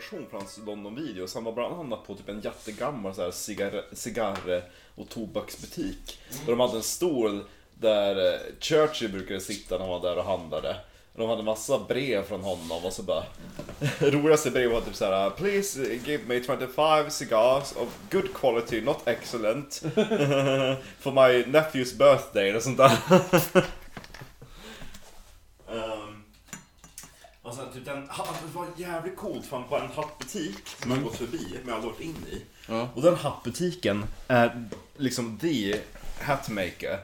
inspiration för hans London-videos. Han var bland annat på typ en jättegammal så här cigarr, cigarr och tobaksbutik. Där de hade en stol där eh, Churchill brukade sitta när han var där och handlade. De hade massa brev från honom och så bara Roligaste brevet var typ såhär Please give me 25 cigars of good quality, not excellent For my nephew's birthday eller sånt där um, ha- det var jävligt coolt för han var en hattbutik som jag gått förbi men jag har varit in i Ja. Och den hattbutiken är liksom the hatmaker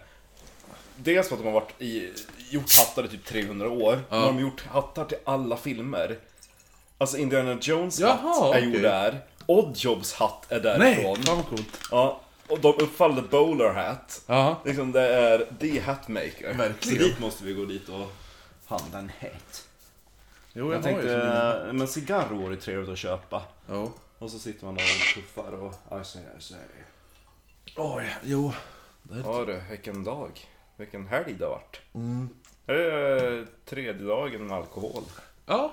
Dels för att de har varit i, gjort hattar i typ 300 år. Ja. De har gjort hattar till alla filmer. Alltså Indiana Jones Jaha, hatt är okej. gjord där. Oddjobs hatt är Nej, därifrån. fan vad coolt. Ja, och de uppfallde Bowler Hat. Ja. Liksom det är the hatmaker. Verkligen. Så dit måste vi gå dit och handla en hat. Jo, Jag som tänkte, men cigarr vore trevligt att köpa. Jo. Och så sitter man där och puffar och... I say, I say. Oj, jo. Ja du, vilken dag. Vilken helg det har varit. Det är eh, tredje dagen med alkohol. Ja,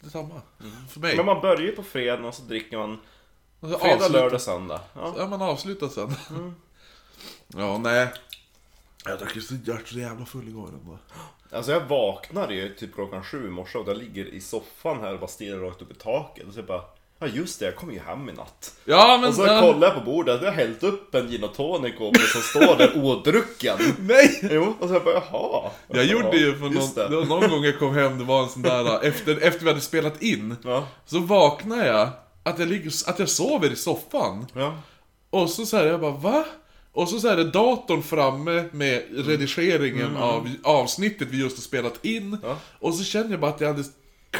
detsamma. För mig. Men man börjar ju på fredag och så dricker man fredag, avslutar- lördag, söndag. Ja. Ja, man avslutar sen. Ja, nej. Jag drack ju så, jag var så jävla full igår ändå. Alltså jag vaknade ju typ klockan sju i morse och jag ligger i soffan här och bara stirrar rakt upp i taket. Och så jag bara, ja just det, jag kom ju hem i natt. Ja, men... Och så ja. kollar jag på bordet, jag har hällt upp en gin och tonic och som står där odrucken. Nej! Jo, och så jag bara, jaha. Jag gjorde ju för någon, Just det någon gång jag kom hem, det var en sån där, efter, efter vi hade spelat in, Ja. så vaknade jag, att jag, ligger, att jag sover i soffan. Ja. Och så säger jag bara va? Och så, så är det datorn framme med redigeringen av avsnittet vi just har spelat in. Mm. Ja. Och så känner jag bara att jag hade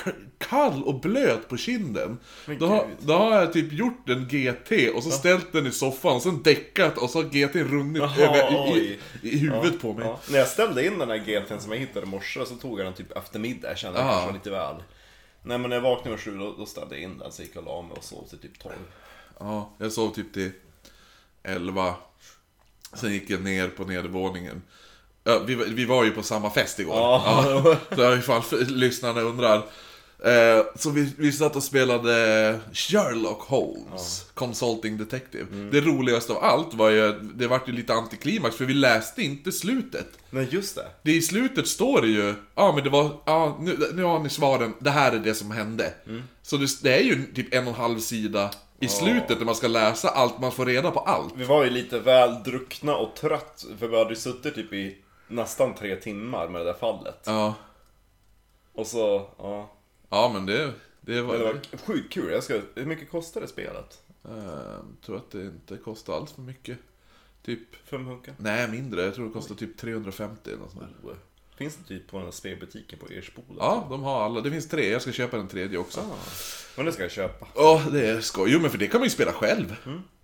k- kall och blöt på kinden. Då har, då har jag typ gjort en GT och så ställt den i soffan och sen däckat och så har GT runnit Jaha, över i, i, i huvudet på mig. Ja. När jag ställde in den här GT'n som jag hittade i morse så tog jag den typ efter middag. Jag kände att det Ja. kanske lite väl. Nej men när jag vaknade vid sju då, då ställde jag in den så gick jag och la mig och sov till typ 12. Ja, jag sov typ till 11. Sen gick jag ner på nedervåningen. Ja, vi, vi var ju på samma fest igår. Ja. Ja, så ifall lyssnarna undrar. Eh, så vi, vi satt och spelade Sherlock Holmes, Consulting Detective. Det roligaste av allt var ju, det vart ju lite antiklimax för vi läste inte slutet. Nej just det. Det i slutet står det ju, ja men det var, ja nu, nu har ni svaren, det här är det som hände. Så det, det är ju typ en och en halv sida i slutet när man ska läsa allt, man får reda på allt. Vi var ju lite väl druckna och trött för vi hade ju suttit typ i nästan tre timmar med det där fallet. Ja, Och så, ja. ja men det, det var, Men det var sjukt kul. Jag ska, hur mycket kostade spelet? eh, tror att det inte kostar alls för mycket. Typ, Fem hunka? nej mindre, jag tror det kostar typ 350 eller något sånt där. Finns det typ på den här spelbutiken på Ersboda? Ja, de har alla, det finns tre, jag ska köpa den tredje också. Men det ska jag köpa. Ja, det är skoj. Jo men för det kan man ju spela själv.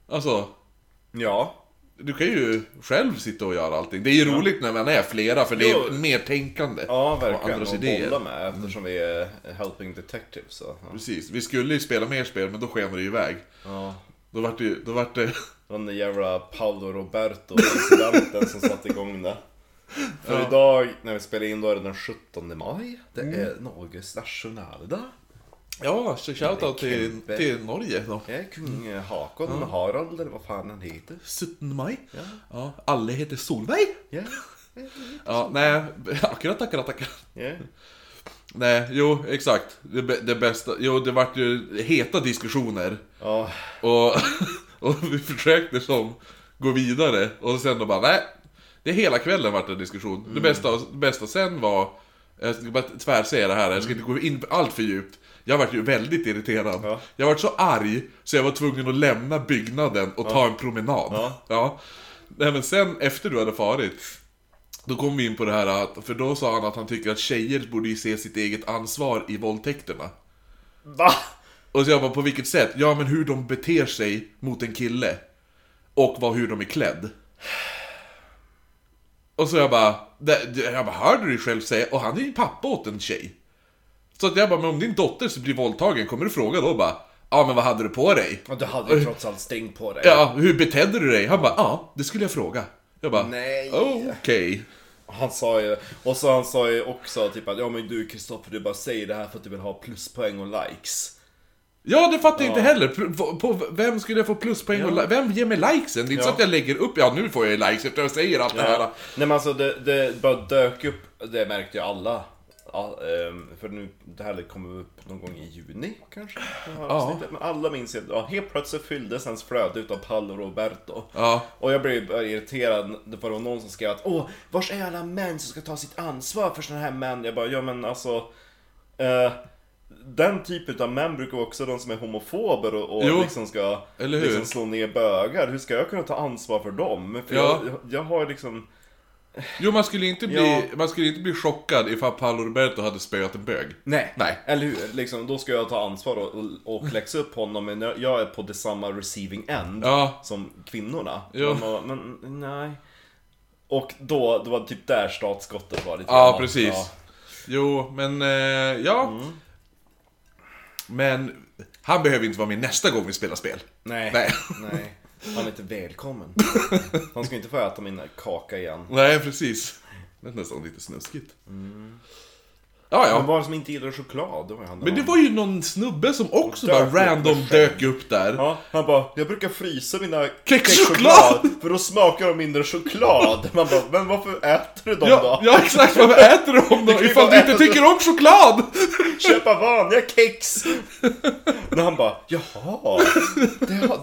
Alltså, Ja. Du kan ju själv sitta och göra allting. Det är ju roligt när man är flera, för det är Jo. mer tänkande. Ja, Och verkligen. andras Och idéer. bolla med eftersom vi är helping detective så. Ja. Precis. Vi skulle ju spela mer spel, men då skenade det ju iväg. ja. Då vart det, då vart det... Det var den där jävla Paolo Roberto incidenten som satte igång det. För idag, när vi spelar in, då är det den 17 maj. Det är Norges nationaldag. Ja, så shoutout till, till Norge då. Är kung Hakon Harald, eller vad fan han heter. 17 maj. Ja. alla heter Solveig. Ja. Ja, nej, akkurat, akkurat, akkurat. Ja. Nej, jo, exakt. Det, det bästa, jo det vart ju heta diskussioner. Ja. Och, och vi försökte som gå vidare och sen då bara nej. Det är hela kvällen vart en diskussion. Det, bästa, det bästa sen var, jag ska bara tvärsäga det här, jag ska inte gå in allt för djupt. Jag vart ju väldigt irriterad. Ja. Jag vart så arg så jag var tvungen att lämna byggnaden och ta en promenad. Ja. Ja. Nej, men sen efter du hade farit då kom vi in på det här att, för då sa han att han tycker att tjejer borde ju se sitt eget ansvar i våldtäkterna. Va? Och så jag bara, på vilket sätt? Ja men hur de beter sig mot en kille. Och vad, hur de är klädd. Och så jag bara, jag bara, hörde du dig själv säga? Och han är ju pappa åt en tjej. Så att jag bara, men om din dotter så blir våldtagen, kommer du fråga då bara? Ja men vad hade du på dig? Ja, du hade ju trots allt string på dig. Ja, hur betedde du dig? Han bara, ja, det skulle jag fråga. Jag bara, Nej. "Oh, okej. Han sa ju, och så han sa ju också typ att ja men du Kristoffer du bara säger det här för att du vill ha pluspoäng och likes. Ja, det fattar jag inte heller. På, på vem skulle jag få pluspoäng och li- Vem ger mig likesen? Det är inte så Ja. att jag lägger upp, ja nu får jag likes efter att jag säger allt det här. Nej men alltså det, det bara dök upp, det märkte ju alla. Ja, ehm, för nu, det här kommer upp någon gång i juni kanske? Ja. Men alla minns ju, ja, helt plötsligt fylldes ens flöde utav Paolo Roberto. Ja. Och jag blev irriterad, det var någon som skrev att Åh, vars är alla män som ska ta sitt ansvar för sådana här män? Jag bara, ja men alltså eh, Den typen av män brukar också de som är homofober och, och Jo. liksom ska? Liksom slå ner bögar. Hur ska jag kunna ta ansvar för dem? För Ja. jag, jag har liksom Jo, man skulle inte bli, Ja. man skulle inte bli chockad ifall Paolo Roberto hade spöat en bög. Nej. Nej. Eller hur? Liksom, då ska jag ta ansvar och, och, och läxa upp honom, men jag är på det samma receiving end Ja. som kvinnorna. Man bara, men nej. Och då, det var typ där startskottet var lite Ja, precis. Ja. Jo, men eh, ja. Mm. Men han behöver inte vara med nästa gång vi spelar spel. Nej. Nej. nej. Han är inte välkommen. Han ska inte få äta min kaka igen. Nej, precis. Det är nästan lite snuskigt. Ja, ja. Men var det som inte gillar choklad? Det var han Men det var ju någon snubbe som också bara random dök upp där. Ja, han bara, jag brukar frysa mina Kexchoklad! För då smakar de mindre choklad. Man bara, men varför äter du dem Ja, då? ja exakt, varför äter du dem då? Ifall du inte tycker om choklad! Köpa vanliga kex! Men han bara, jaha, det har...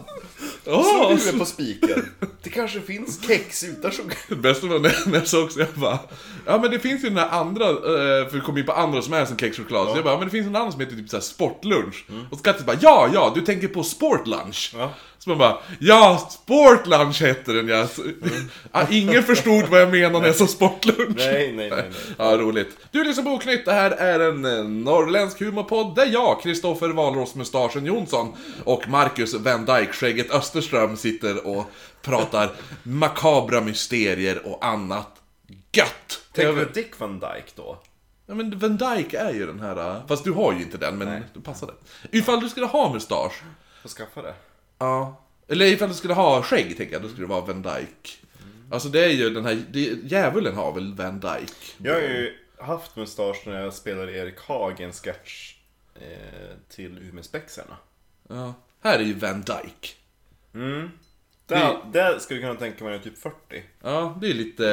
Ja, Slår alltså. huvudet på spiken. Det kanske finns kex utan choklad. Det bästa var när när jag såg också, jag bara Ja men det finns ju den här andra, eh, för vi kom in på andra som är som kexchoklad, så jag bara, men det finns en annan som heter typ såhär sportlunch. Och så Kattis bara, ja ja, du tänker på sportlunch. Ja. Så man bara, ja sportlunch hette den ja. Så, ja ingen förstod vad jag menade när jag sa sportlunch. Nej, nej, nej, nej. Ja, roligt. Du lyssnar på Oknytt, det här är en eh, norrländsk humorpodd där jag, Kristoffer Walros-mustaschen Jonsson och Marcus Van Dyke, skägget Österström sitter och pratar makabra mysterier och annat gött. Tänker du Dick Van Dyke då? Ja men Van Dyke är ju den här, eh, fast du har ju inte den, men Nej. du passar det. Ifall du skulle ha mustasch, Får skaffa det. Ja. Eller ifall du skulle ha skägg, tänker jag, då skulle det vara Van Dyke. Alltså det är ju den här, det, djävulen har väl Van Dyke? Jag har ju haft mustasch när jag spelade Erik Hagen sketch eh, till Umeåspexarna. Ja. Här är ju Van Dyke. Där, där skulle jag kunna tänka mig typ 40. Ja, det är lite...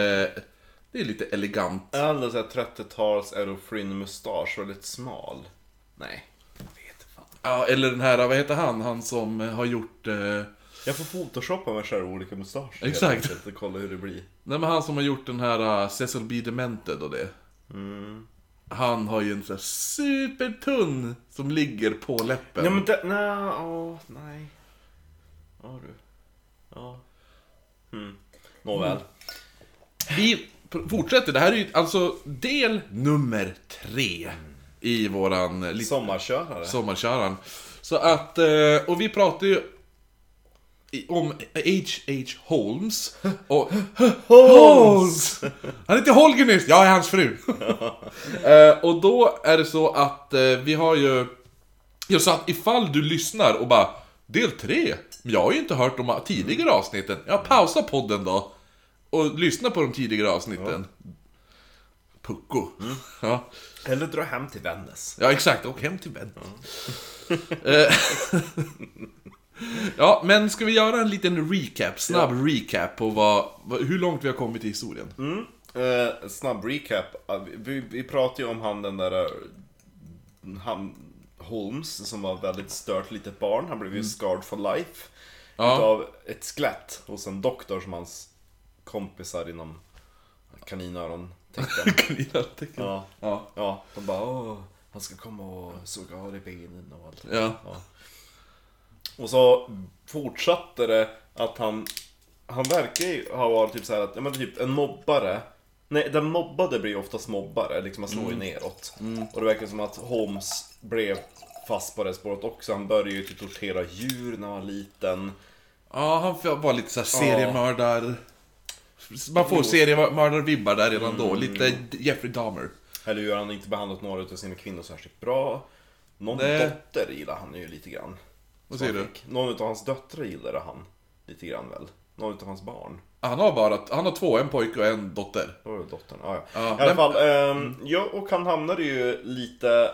Det är lite elegant. Alldeles såhär 30-tals Aerofrin mustasch, väldigt smal. Nej. Ja, eller den här, vad heter han? Han som eh, har gjort... Eh, Jag får photoshoppa mig själv olika mustascher. helt Exakt. enkelt Och kolla hur det blir. nej men han som har gjort den här uh, Cecil B. Demented och det. Han har ju en sån här supertunn som ligger på läppen. Ja men det, nej, åh, nej. Ja du. Ja. Mm. Nåväl. Vi p- fortsätter, det här är ju alltså del nummer tre i våran eh, Sommarkörare. sommarköran. Så att, eh, och vi pratar ju om H.H. Holmes och Holmes! Han heter Holger nyss, jag är hans fru. Eh, och då är det så att vi har ju... Jag sa att ifall du lyssnar och bara Del 3? Men jag har ju inte hört de tidigare avsnitten. Ja, pausa podden då. Och lyssna på de tidigare avsnitten. Pucko. Ja. Eller dra hem till Vännäs. Ja, exakt. Och hem till bädden. Eh, ja, men ska vi göra en liten recap, snabb recap på vad, hur långt vi har kommit i historien? Eh, snabb recap. Vi, vi pratade ju om han den där... Han, Holmes, som var väldigt stört litet barn. Han blev ju scarred for life. Ja. Utav ett skelett hos en doktor som hans kompisar inom kaninöron tecken. Kaninartecken. Ja. Ja. Ja, de bara åh, han ska komma och såga av dig benen och allt. Ja. Och så fortsatte det att han, han verkar ju ha varit typ så här att, ja men typ en mobbare Nej, den mobbade blir ju oftast mobbare, liksom man slår ju neråt. Och det verkar som att Holmes blev fast på det spåret också. Han började ju typ tortera djur när han var liten. Ja, han var lite såhär seriemördar... Man får seriemördarvibbar där redan då. Lite Jeffrey Dahmer. Eller hur, han inte behandlat några av sina kvinnor särskilt bra. Någon Nej. dotter gillar han ju lite grann. Vad säger du? Någon av hans döttrar gillade han lite grann väl? Någon av hans barn. Han har bara, han har två, en pojke och en dotter. Då var det dottern. Ah, ja. Ja, I alla fall, ehm, ja, och han hamnade ju lite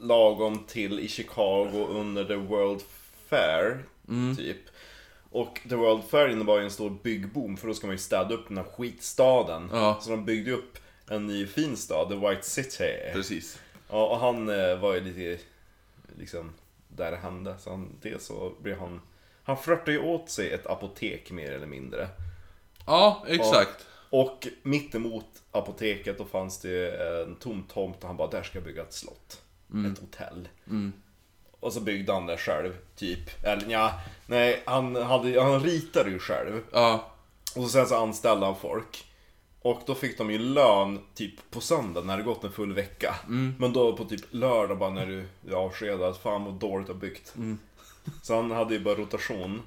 lagom till i Chicago under The World Fair, typ. Och The World Fair innebar ju en stor byggboom för då ska man ju städa upp den här skitstaden. Ja. Så de byggde upp en ny fin stad, The White City. Precis. Ja, och han eh, var ju lite, liksom, där det hände. Så han, det så blev han, han flörtade ju åt sig ett apotek mer eller mindre. Ja, exakt. Och mittemot apoteket då fanns det en tom tomt och han bara, där ska jag bygga ett slott. Ett hotell. Och så byggde han det själv, typ. Eller ja, nej, han, hade, han ritade ju själv. Ja. Och så sen så anställde han folk. Och då fick de ju lön typ på söndag när det gått en full vecka. Men då på typ lördag bara när du är avskedad, fan vad dåligt du har byggt. Så han hade ju bara rotation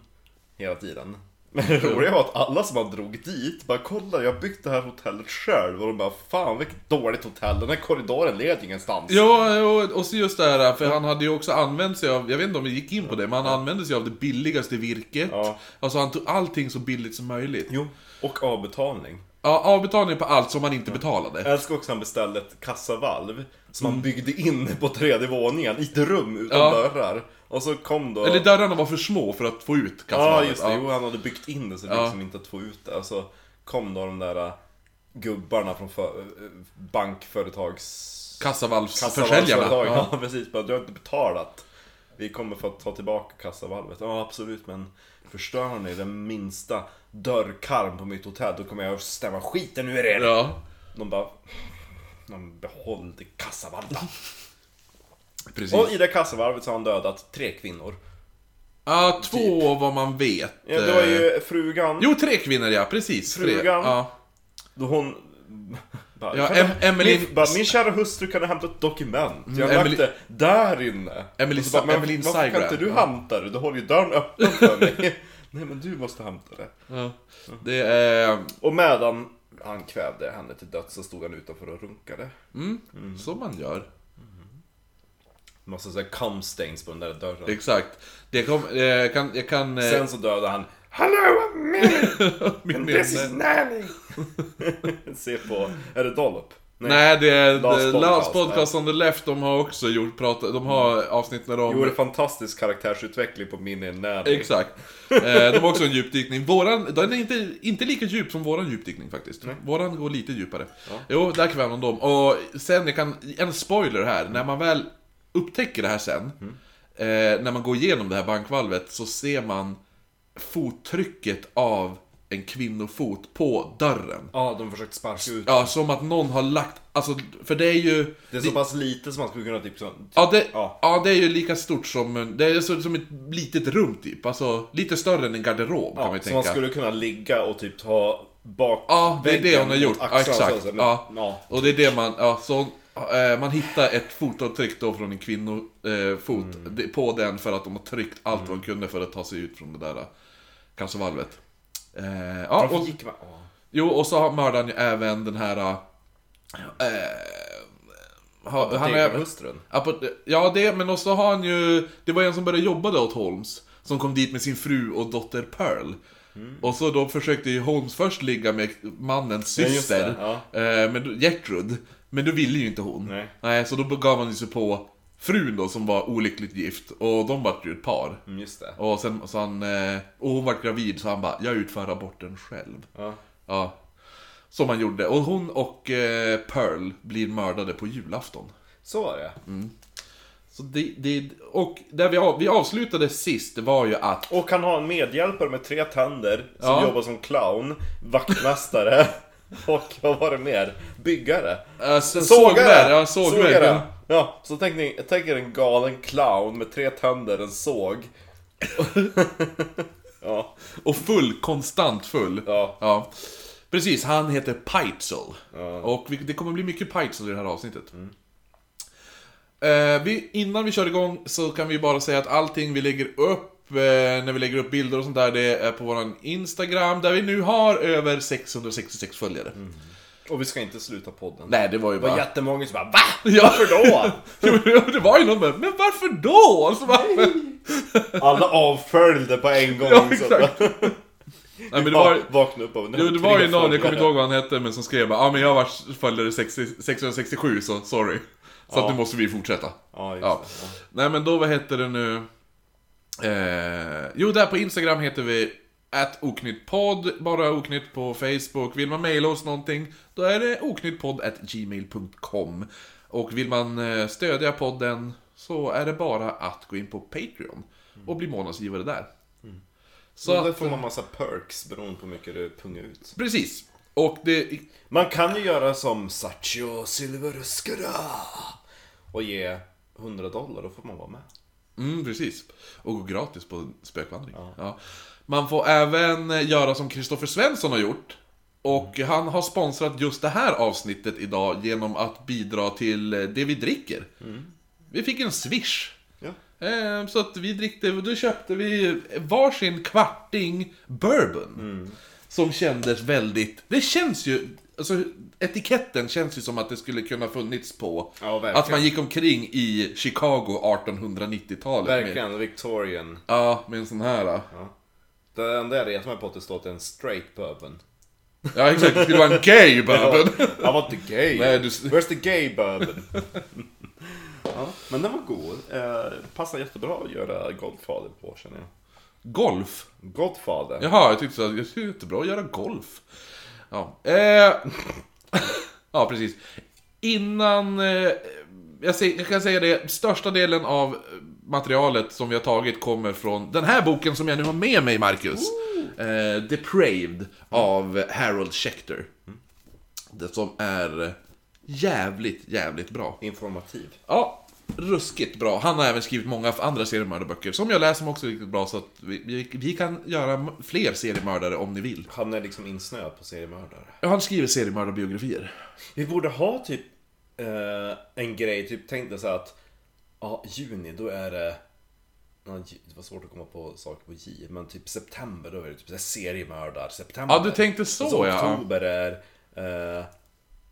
hela tiden. Men det roliga var att alla som han drog dit bara kolla jag har byggt det här hotellet själv. Och de bara fan vilket dåligt hotell, den här korridoren leder ingenstans. Ja, och, och så just det här, för han hade ju också använt sig av, jag vet inte om vi gick in på det, men han använde sig av det billigaste virket. Ja. Alltså han tog allting så billigt som möjligt. Jo, och avbetalning. Ja, avbetalning på allt som man inte betalade. Jag älskar också att han beställde ett kassavalv som han byggde in på tredje våningen i ett rum utan Ja. dörrar. Och så kom då... Eller dörrarna var för små för att få ut Ja kassavalvet. just det, jo han hade byggt in det så det Ja. liksom inte att få ut det. Och så kom då de där äh, gubbarna från för, äh, bankföretags... Kassavalvsförsäljarna. Kassavalvsföretagen. Ja. Ja. precis, bara du har inte betalat. Vi kommer få ta tillbaka kassavalvet. Ja absolut men förstör ni den minsta dörrkarm på mitt hotell då kommer jag att stämma skiten ur er. ja, De bara... De behåll det kassavalvet. precis. Och i det kassavalvet så har han dödat tre kvinnor. Ja, två vad man vet. Ja, det var Eh, ju frugan. Jo, tre kvinnor ja, precis. Tre. Frugan. Ja. Då hon... Bara, Ja, kan Em- Emily- Min, bara, min kära hustru kan du hämta ett dokument. Jag har Emily- lagt det där inne. Emily så bara, men Emily Varför kan Sygram. inte du hämta det? Du håller ju dörren öppen för mig. Nej men du måste hämta det. ja. Det är... Och medan han kvävde henne till döds så stod han utanför och runkade. Mm, Så man gör. Massa såhär cum stains på den där dörren. Exakt. Det kom, eh, jag kan... Jag kan Sen så dödade han Hello me! min This is. Nanny! Se på, är det Dollop? Nej, det är Last Last Podcast, on the Left, de har också gjort, pratat, de har avsnitt när de... Gjorde fantastisk karaktärsutveckling på Minnie Nanny. Exakt. Eh, de har också en djupdykning. Våran, den är inte, inte lika djup som våran djupdykning faktiskt. Våran går lite djupare. Jo, där kvävde de dem. Och sen, jag kan, en spoiler här. När man väl upptäcker det här sen, eh, när man går igenom det här bankvalvet, så ser man fottrycket av en kvinnofot på dörren. Ja, de försökte sparka ut. Ja, som att någon har lagt, alltså, för det är ju... Det är så pass lite som man skulle kunna typ så... Ja det, Ja. ja. det är ju lika stort som, en- det är så, som ett litet rum typ. Alltså lite större än en garderob kan man ju så tänka. man skulle kunna ligga och typ ta bak Ja, det är det väggen hon har mot gjort. Ja, axlarna exakt. så, så, men- Ja. ja. Och det är det man, ja, så eh, man hittar ett fotavtryck då från en kvinnofot eh, fot Mm. det- på den för att de har tryckt allt vad de kunde för att ta sig ut från det där kassavalvet. Eh, ja, Varför och, gick man... ja. jo, och så har mördaren ju även den här... Eh, ha- han är. Apo- Ja, det, men också har han ju... Det var en som började jobba där åt Holmes. Som kom dit med sin fru och dotter Pearl. Mm. Och så då försökte ju Holmes först ligga med mannens Ja, syster. det, eh, men Gertrud. Men då ville ju inte hon. Nej. Nej, så då gav han ju sig på frun då som var olyckligt gift. Och de vart ju ett par. Mm, just det. Och sen så han... eh, Och hon vart gravid så han bara, jag utför aborten själv. Ja. Ja. Som han gjorde. Och hon och eh, Pearl blir mördade på julafton. Så var det. Mm. Så det, det, och där vi, av, vi avslutade sist var ju att... Och han har en medhjälpare med tre tänder som Ja. jobbar som clown, vaktmästare och vad var det mer? Byggare. Äh, sågverk, ja sågverk. Ja, så tänk, ni, tänk er en galen clown med tre tänder, en såg. ja, Och full, konstant full. ja. Ja. Precis, han heter Peitzel. Och vi, det kommer bli mycket Peitzel i det här avsnittet. Eh, vi, innan vi kör igång så kan vi bara säga att allting vi lägger upp, när vi lägger upp bilder och sånt där, det är på våran Instagram, där vi nu har över 666 följare. Och vi ska inte sluta podden. Nej, det var ju Det var bara... jättemånga som bara VA? Ja. Varför då? Jo, det var ju någon där, men varför då? Alltså, varför? Alla avföljde på en gång. Ja, exakt. att- Nej, men det var, Vakna upp av jo, det var ju någon, jag kommer inte ihåg vad han hette, men som skrev bara, ja men jag var följare 60, 667 så sorry. Så att Ja. nu måste vi fortsätta. Ja, Ja. det. Ja. Nej men då, vad heter det nu? Eh, jo, där på Instagram heter vi oknyttpodd, bara oknytt på Facebook. Vill man mejla oss någonting, då är det oknyttpodd.gmail.com. Och vill man eh, stödja podden så är det bara att gå in på Patreon och bli månadsgivare där. Så Så där att, får man massa perks beroende på hur mycket du pungar ut. Precis. Och det... Man kan ju göra som Sacho Silverskara och ge 100 dollar, då får man vara med. Mm, precis. Och gå gratis på spökvandring. Ja. Man får även eh, göra som Kristoffer Svensson har gjort. Och han har sponsrat just det här avsnittet idag genom att bidra till eh, det vi dricker. Vi fick en swish. Ja. Eh, Så att vi drickte, då köpte vi varsin kvarting bourbon. Som kändes väldigt, det känns ju, alltså etiketten känns ju som att det skulle kunna funnits på Ja, att man gick omkring i Chicago 1890-talet. Med, Verkligen, Victorian. ja, med en sån här. då. Det enda jag retar mig på att det står att det är en straight bourbon. Ja exakt, det skulle vara en gay bourbon. Jag var inte gay. Nej, du- Where's the gay bourbon? ja, men den var god. Eh, passar jättebra att göra Godfather på känner jag. Golf? Godfather. Jaha, jag tyckte att det är jättebra att göra golf. Ja, eh, ja precis. Innan... Eh, jag, säger, jag kan säga det, största delen av materialet som vi har tagit kommer från den här boken som jag nu har med mig, Marcus. Eh, Depraved av Harold Schechter. Det som är jävligt, jävligt bra. Informativ. Ja, ruskigt bra. Han har även skrivit många andra seriemördarböcker som jag läser som också är riktigt bra så att vi, vi, vi kan göra fler seriemördare om ni vill. Han är liksom insnöad på seriemördare. Ja, Han skriver seriemördarbiografier. Vi borde ha typ eh, en grej, typ tänk dig så att ja, juni då är det det var svårt att komma på saker på J, men typ september då är det typ seriemördar, september. Ja, du tänkte så, så ja. oktober är eh,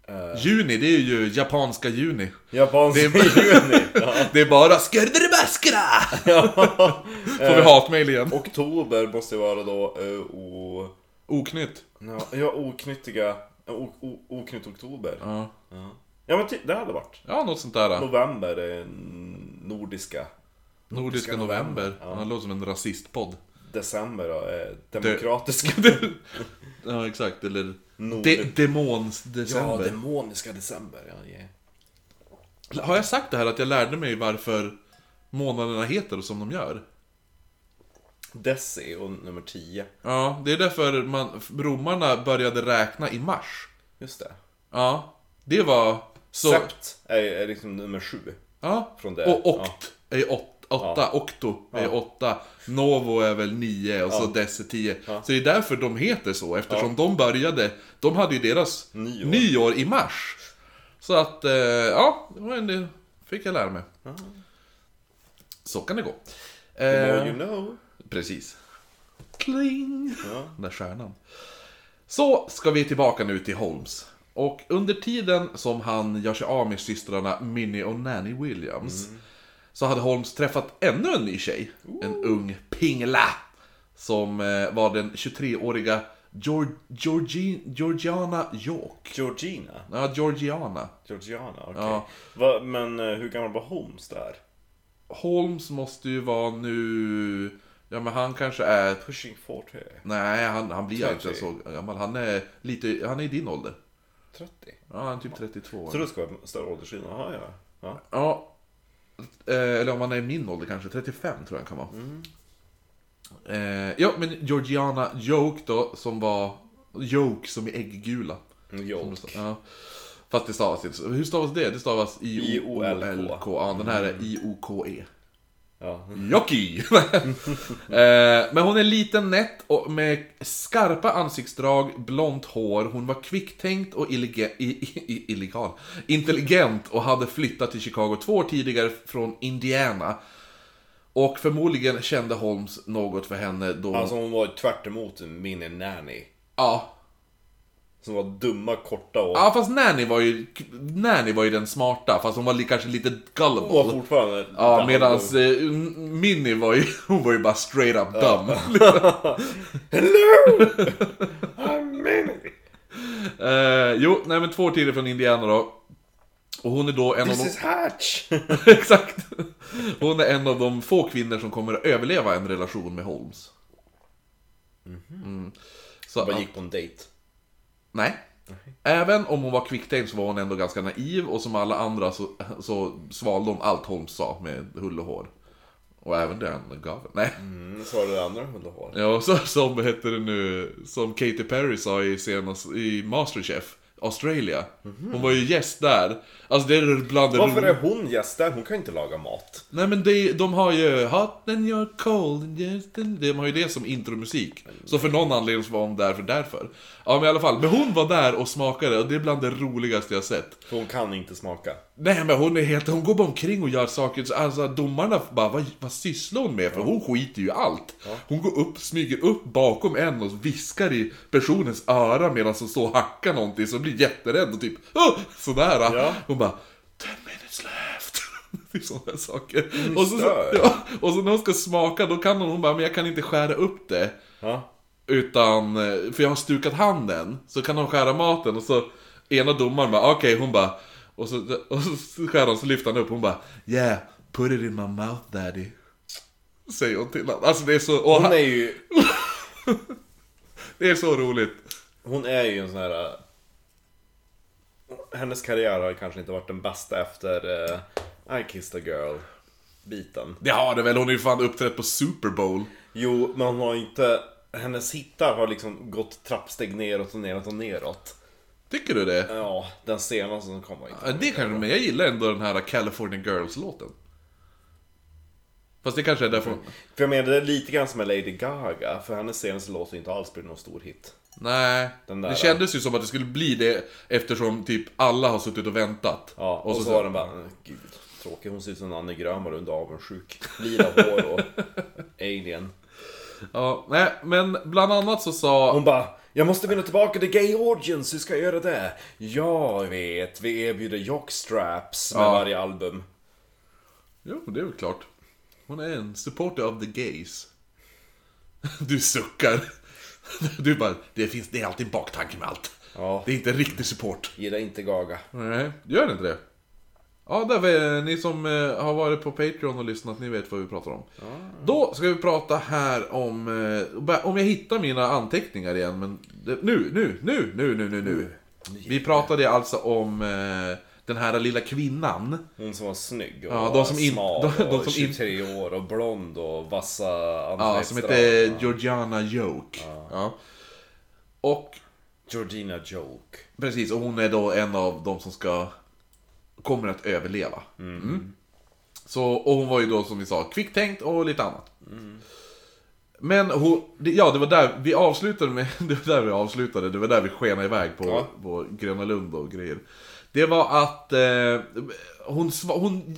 eh, Juni, det är ju japanska juni. japanska Det är- juni. Ja. Det är bara skurderebaskra! Ja. Får vi hatmejl igen. Oktober måste vara då eh, o... Oknytt. Ja, ja oknyttiga... O, o, oknytt oktober. Ja. Ja, ja men det hade varit. ja, något sånt där. November är n- nordiska. Nordiska november. Ja. Han låter som en rasistpodd. December då är demokratiska. Ja, exakt. Eller Nord- de, demons ja, december. demoniska december. Ja, yeah. Har jag sagt det här att jag lärde mig varför månaderna heter som de gör? Deci och nummer 10. Ja, det är därför man, romarna började räkna i mars. Just det. Ja, det var så... Sept är, är liksom nummer 7. Ja, Från det. och okt är åt, åtta, Ja. okto är Ja. åtta, novo är väl nio och så Ja. dess är tio. Ja. Så det är därför de heter så, eftersom de började, de hade ju deras Nyår. nyår i mars. Så att, eh, ja, det fick jag lära mig. Så kan det gå. The more Eh, you know. Precis. Kling! Ja. Den där stjärnan. Så ska vi tillbaka nu till Holmes. Och under tiden som han gör sig av med systrarna Minnie och Nanny Williams Så hade Holmes träffat ännu en ny tjej. En ung pingla. Som eh, var den 23-åriga Georg, Georgi, Georgiana York. Georgina. Ja, Georgiana. Georgiana, okej. Ja. Va, men eh, hur gammal var Holmes där? Holmes måste ju vara nu... Ja men han kanske är... Pushing 40? Nej, han, han blir 30. inte så gammal. Han är lite... Han är i din ålder. 30? Ja, han är typ 32. Så det ska vara större åldersskillnad? Ja. ja. Ja. Eh, eller om han är min ålder kanske, 35 tror jag han kan vara. Eh, ja, men Georgiana Joke då, som var... Joke som i ägggula. Jolk. Ja. Fast det stavas inte så. Hur stavas det? Det stavas I-O-L-K. Ja, den här är I-O-K-E. Ja. Jockey! eh, men hon är liten, nätt och med skarpa ansiktsdrag, blont hår. Hon var kvicktänkt och illige, illegal. intelligent och hade flyttat till Chicago två år tidigare från Indiana. Och förmodligen kände Holmes något för henne då... Alltså hon var tvärt emot min nanny. ja. Som var dumma, korta och... ja, fast Nanny var ju... Nanny var ju den smarta, fast hon var li- kanske lite gullible. Hon var fortfarande... Ja, medans eh, Minnie var ju, hon var ju bara straight up dumb. Hello! I'm Minnie! Eh, jo, nej men två tidigare från Indiana då. Och hon är då en av This de... is Hatch! Exakt! Hon är en av de få kvinnor som kommer att överleva en relation med Holmes. Mm. Så, Bara gick på en dejt. Nej. Även om hon var kvicktänkt så var hon ändå ganska naiv och som alla andra så, så svalde hon allt Holmes sa med hull och hår. Och även det han gav Nej. Mm, så var det andra hon har. Ja, så, som heter det nu, som Katy Perry sa i senast, i Masterchef, Australia. Hon var ju gäst där. Alltså det är bland det Varför är hon gäst där? Hon kan inte laga mat. Nej men det, de har ju Hot and you're cold and just and... De har ju det som intromusik. Så för någon anledning så var hon där för därför. Ja men i alla fall, men hon var där och smakade och det är bland det roligaste jag sett. För hon kan inte smaka. Nej men hon är helt, hon går bara omkring och gör saker, så- alltså domarna bara vad, vad sysslar hon med? För hon skiter ju i allt. Hon går upp, smyger upp bakom en och viskar i personens öra medan hon står och hackar någonting så blir jätterädd och typ oh! sådär. Ja. Hon bara 10 minutes left. Sådana saker. Och så, ja, och så när hon ska smaka då kan hon, hon bara, men jag kan inte skära upp det. Ja. Utan, eh, för jag har stukat handen, så kan de skära maten och så ena domaren bara okej, hon bara och så, och så skär hon, så lyfter han upp, hon bara Yeah, put it in my mouth daddy Säger hon till honom. Alltså det är så, Hon han, är ju... det är så roligt Hon är ju en sån här... Hennes karriär har kanske inte varit den bästa efter uh, I kissed a girl biten. Det har det väl, hon är ju fan uppträtt på Super Bowl Jo, men hon har inte... Hennes hittar har liksom gått trappsteg neråt och neråt och neråt. Tycker du det? Ja, den senaste som kom var Ja, inte... det kanske, men jag gillar ändå den här California Girls-låten Fast det kanske är därför För jag menar, det är lite grann som med Lady Gaga. För hennes senaste låt har inte alls blivit någon stor hit. Nej, Den där, det kändes ju som att det skulle bli det eftersom typ alla har suttit och väntat. Ja, och, så, så, var den bara, "Äh, gud, tråkig. Hon ser ut som Nanne Grönvall under avundsjuk. Lila hår och alien. Ja, nej, men bland annat så sa... Hon bara, jag måste vinna tillbaka the gay audience, hur ska jag göra det? Jag vet, vi erbjuder jockstraps med Ja. varje album. Jo, det är väl klart. Hon är en supporter of the gays. Du suckar. Du bara, det finns, det är alltid en baktanke med allt. Ja, Det är inte riktig support. gillar inte Gaga. Nej, gör inte det? Ja, där var, ni som eh, har varit på Patreon och lyssnat, ni vet vad vi pratar om. Då ska vi prata här om, eh, om jag hittar mina anteckningar igen, men nu, nu, nu, nu, nu, nu, nu. Vi pratade alltså om eh, den här lilla kvinnan. Hon som var snygg och Ja, de som in- smal de- de och som in- 23 år och blond och vassa Ja, som heter Georgiana Joke. Ja. Och Georgina Joke. Precis, och hon är då en av de som ska kommer att överleva. Mm. Så, och hon var ju då som vi sa kvicktänkt och lite annat. Men hon, ja det var där vi avslutade med, det var där vi avslutade, det var där vi skenade iväg på, Ja. på Gröna Lund och grejer. Det var att eh, hon, hon,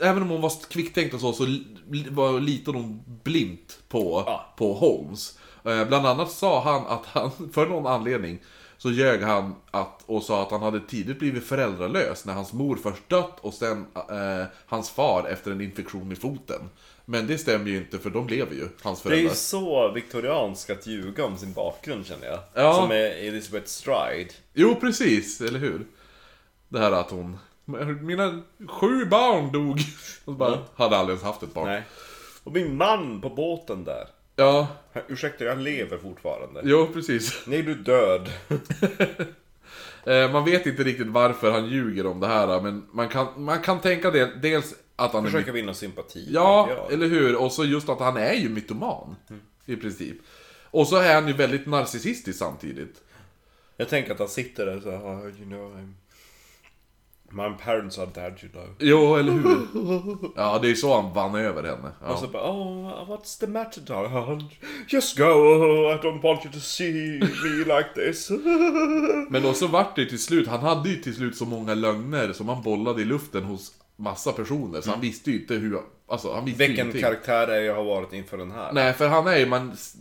även om hon var kvicktänkt och så, så var, litade hon blint på, Ja. på Holmes. Eh, bland annat sa han att han, för någon anledning, så ljög han att, och sa att han hade tidigt blivit föräldralös när hans mor först dött och sen eh, hans far efter en infektion i foten. Men det stämmer ju inte för de lever ju, hans Det är föräldrar. ju så viktoriansk att ljuga om sin bakgrund känner jag. Ja. Som är Elizabeth Stride. Jo, precis, eller hur? Det här att hon... Mina sju barn dog! Och så bara, hade aldrig ens haft ett barn. Nej. Och min man på båten där. Ja, Ursäkta, jag lever fortfarande. jo precis. Nej, du är död. Eh, man vet inte riktigt varför han ljuger om det här, men man kan, man kan tänka det, dels att han Försöka är... vinna sympati. Ja, eller hur? Och så just att han är ju mytoman. I princip. Och så är han ju väldigt narcissistisk samtidigt. Jag tänker att han sitter där så här, "Oh, you know, I'm... My parents are dead, you know. Jo, eller hur? Ja, det är så han vann över henne. Och Ja. så bara, oh, what's the matter darling? Just go, I don't want you to see me like this. Men då så vart det till slut, han hade ju till slut så många lögner som han bollade i luften hos massa personer. Så han visste ju inte hur, alltså han visste ju Vilken ingenting. karaktär är jag har varit inför den här? Nej, för han är ju, man s-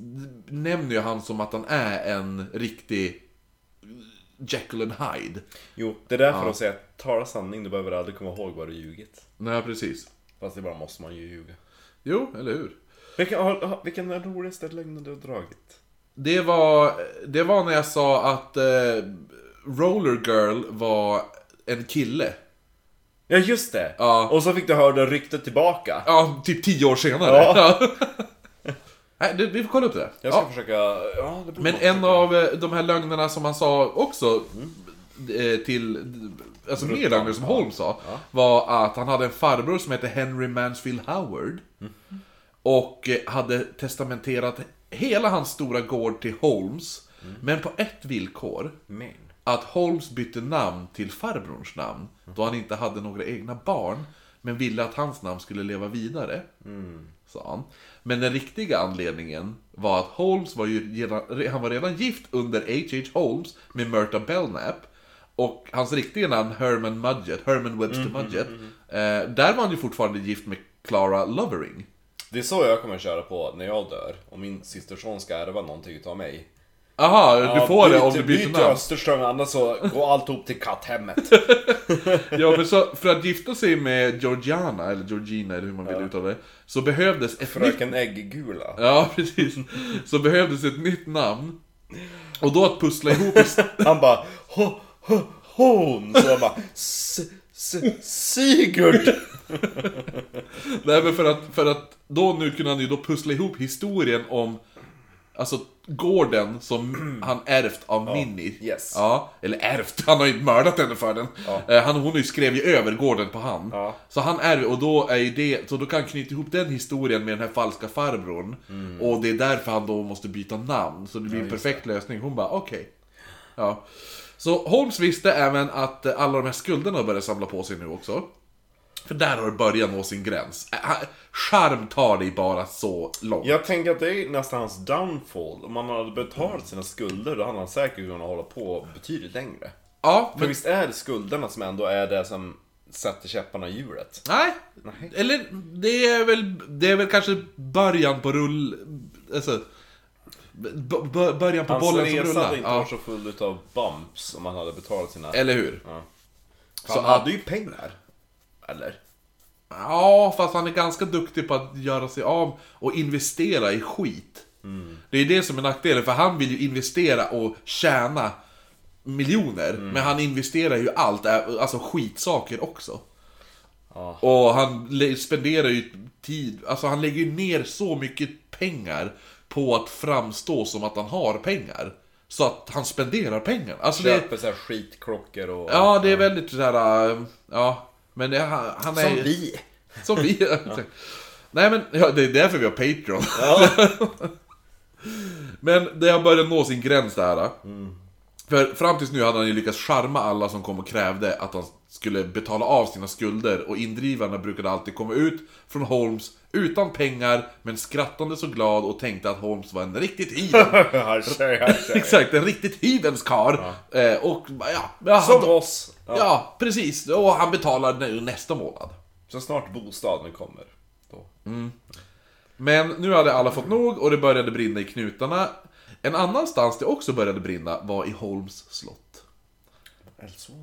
nämner ju han som att han är en riktig Jekyll and Hyde. Jo, det är därför de säger att tala sanning, du behöver aldrig komma ihåg vad du ljugit. Nej, precis. Fast ibland måste man ju ljuga. Jo, eller hur? Vilken, vilken roligaste lögnen du har dragit? Det var, det var när jag sa att eh, Roller Girl var en kille. Ja, just det! Ja. Och så fick du höra det ryktet tillbaka. Ja, typ tio år senare. Ja. Nej, det, vi får kolla upp det. Jag ska Ja. försöka... Ja, det Men en försöka. av eh, de här lögnerna som han sa också eh, till, alltså mer lögner som Holmes sa, var att han hade en farbror som hette Henry Mansfield Howard. Och eh, hade testamenterat hela hans stora gård till Holmes, men på ett villkor. Men. Att Holmes bytte namn till farbrorns namn, då han inte hade några egna barn, men ville att hans namn skulle leva vidare. Sa han. Men den riktiga anledningen var att Holmes var ju redan, han var redan gift under H.H. Holmes med Myrta Belknap. Och hans riktiga namn Herman Mudgett, Herman Webster Mudgett. Eh, där var han ju fortfarande gift med Clara Lovering. Det är så jag kommer köra på när jag dör. Om min systerson ska ärva någonting utav mig. Aha, du får det om du byter Byt till namn. Österström, annars så går alltihop till katthemmet. Ja, men så, för att gifta sig med Georgiana, eller Georgina eller hur man vill uttala det, så behövdes ett nytt... Fröken Ägggula. Ja, precis. Så behövdes ett nytt namn. Och då att pussla ihop... Han bara ho, ho, hon. Så jag bara S- S- Sigurd. Nej, men för att, för att då nu kunde han ju då pussla ihop historien om Alltså gården som han ärvt av Minnie. yes. Ja, eller ärvt, han har ju inte mördat henne för den. Eh, Han, hon skrev ju över gården på han. Ja. Så han ärver, och då är ju det, så då kan han knyta ihop den historien med den här falska farbrorn. Och det är därför han då måste byta namn. Så det blir en perfekt lösning. Hon bara, okej. Ja. Så Holmes visste även att eh, alla de här skulderna började samla på sig nu också. För där har det börjat nå sin gräns. Charm tar dig bara så långt. Jag tänker att det är nästan hans downfall. Om han hade betalat sina skulder, då hade han säkert kunnat hålla på betydligt längre. Ja, För men visst är det skulderna som ändå är det som sätter käpparna i hjulet? Nej. Nej. Eller det är väl, det är väl kanske början på rull... Alltså... b- början på Hans bollen som resa rullar. hade inte Ja. varit så full utav bumps om han hade betalat sina... Eller hur? Ja. Så han att- hade ju pengar. Eller? Ja, fast han är ganska duktig på att göra sig av och investera i skit. Det är det som är nackdelen, för han vill ju investera och tjäna miljoner. Men han investerar ju allt, alltså skitsaker också. Ja. Och han spenderar ju tid, alltså han lägger ju ner så mycket pengar på att framstå som att han har pengar. Så att han spenderar pengar. Alltså det, Köper så här skitklockor och... ja, det är väldigt såhär, äh, ja. Men det, han, han är Som vi. Som vi. Nej men, ja, det är därför vi har Patreon. Ja. Men det har börjat nå sin gräns där. För fram tills nu hade han ju lyckats charma alla som kom och krävde att han skulle betala av sina skulder och indrivarna brukade alltid komma ut från Holmes utan pengar men skrattande så glad och tänkte att Holmes var en riktigt harsha. Exakt, en riktigt hyvens karl. Eh, och ja, ja, Som han, oss. Ja. ja, precis. Och han betalar nä- nästa månad. Så snart bostaden kommer. Då. Men nu hade alla fått nog och det började brinna i knutarna. En annan stans det också började brinna var i Holms slott.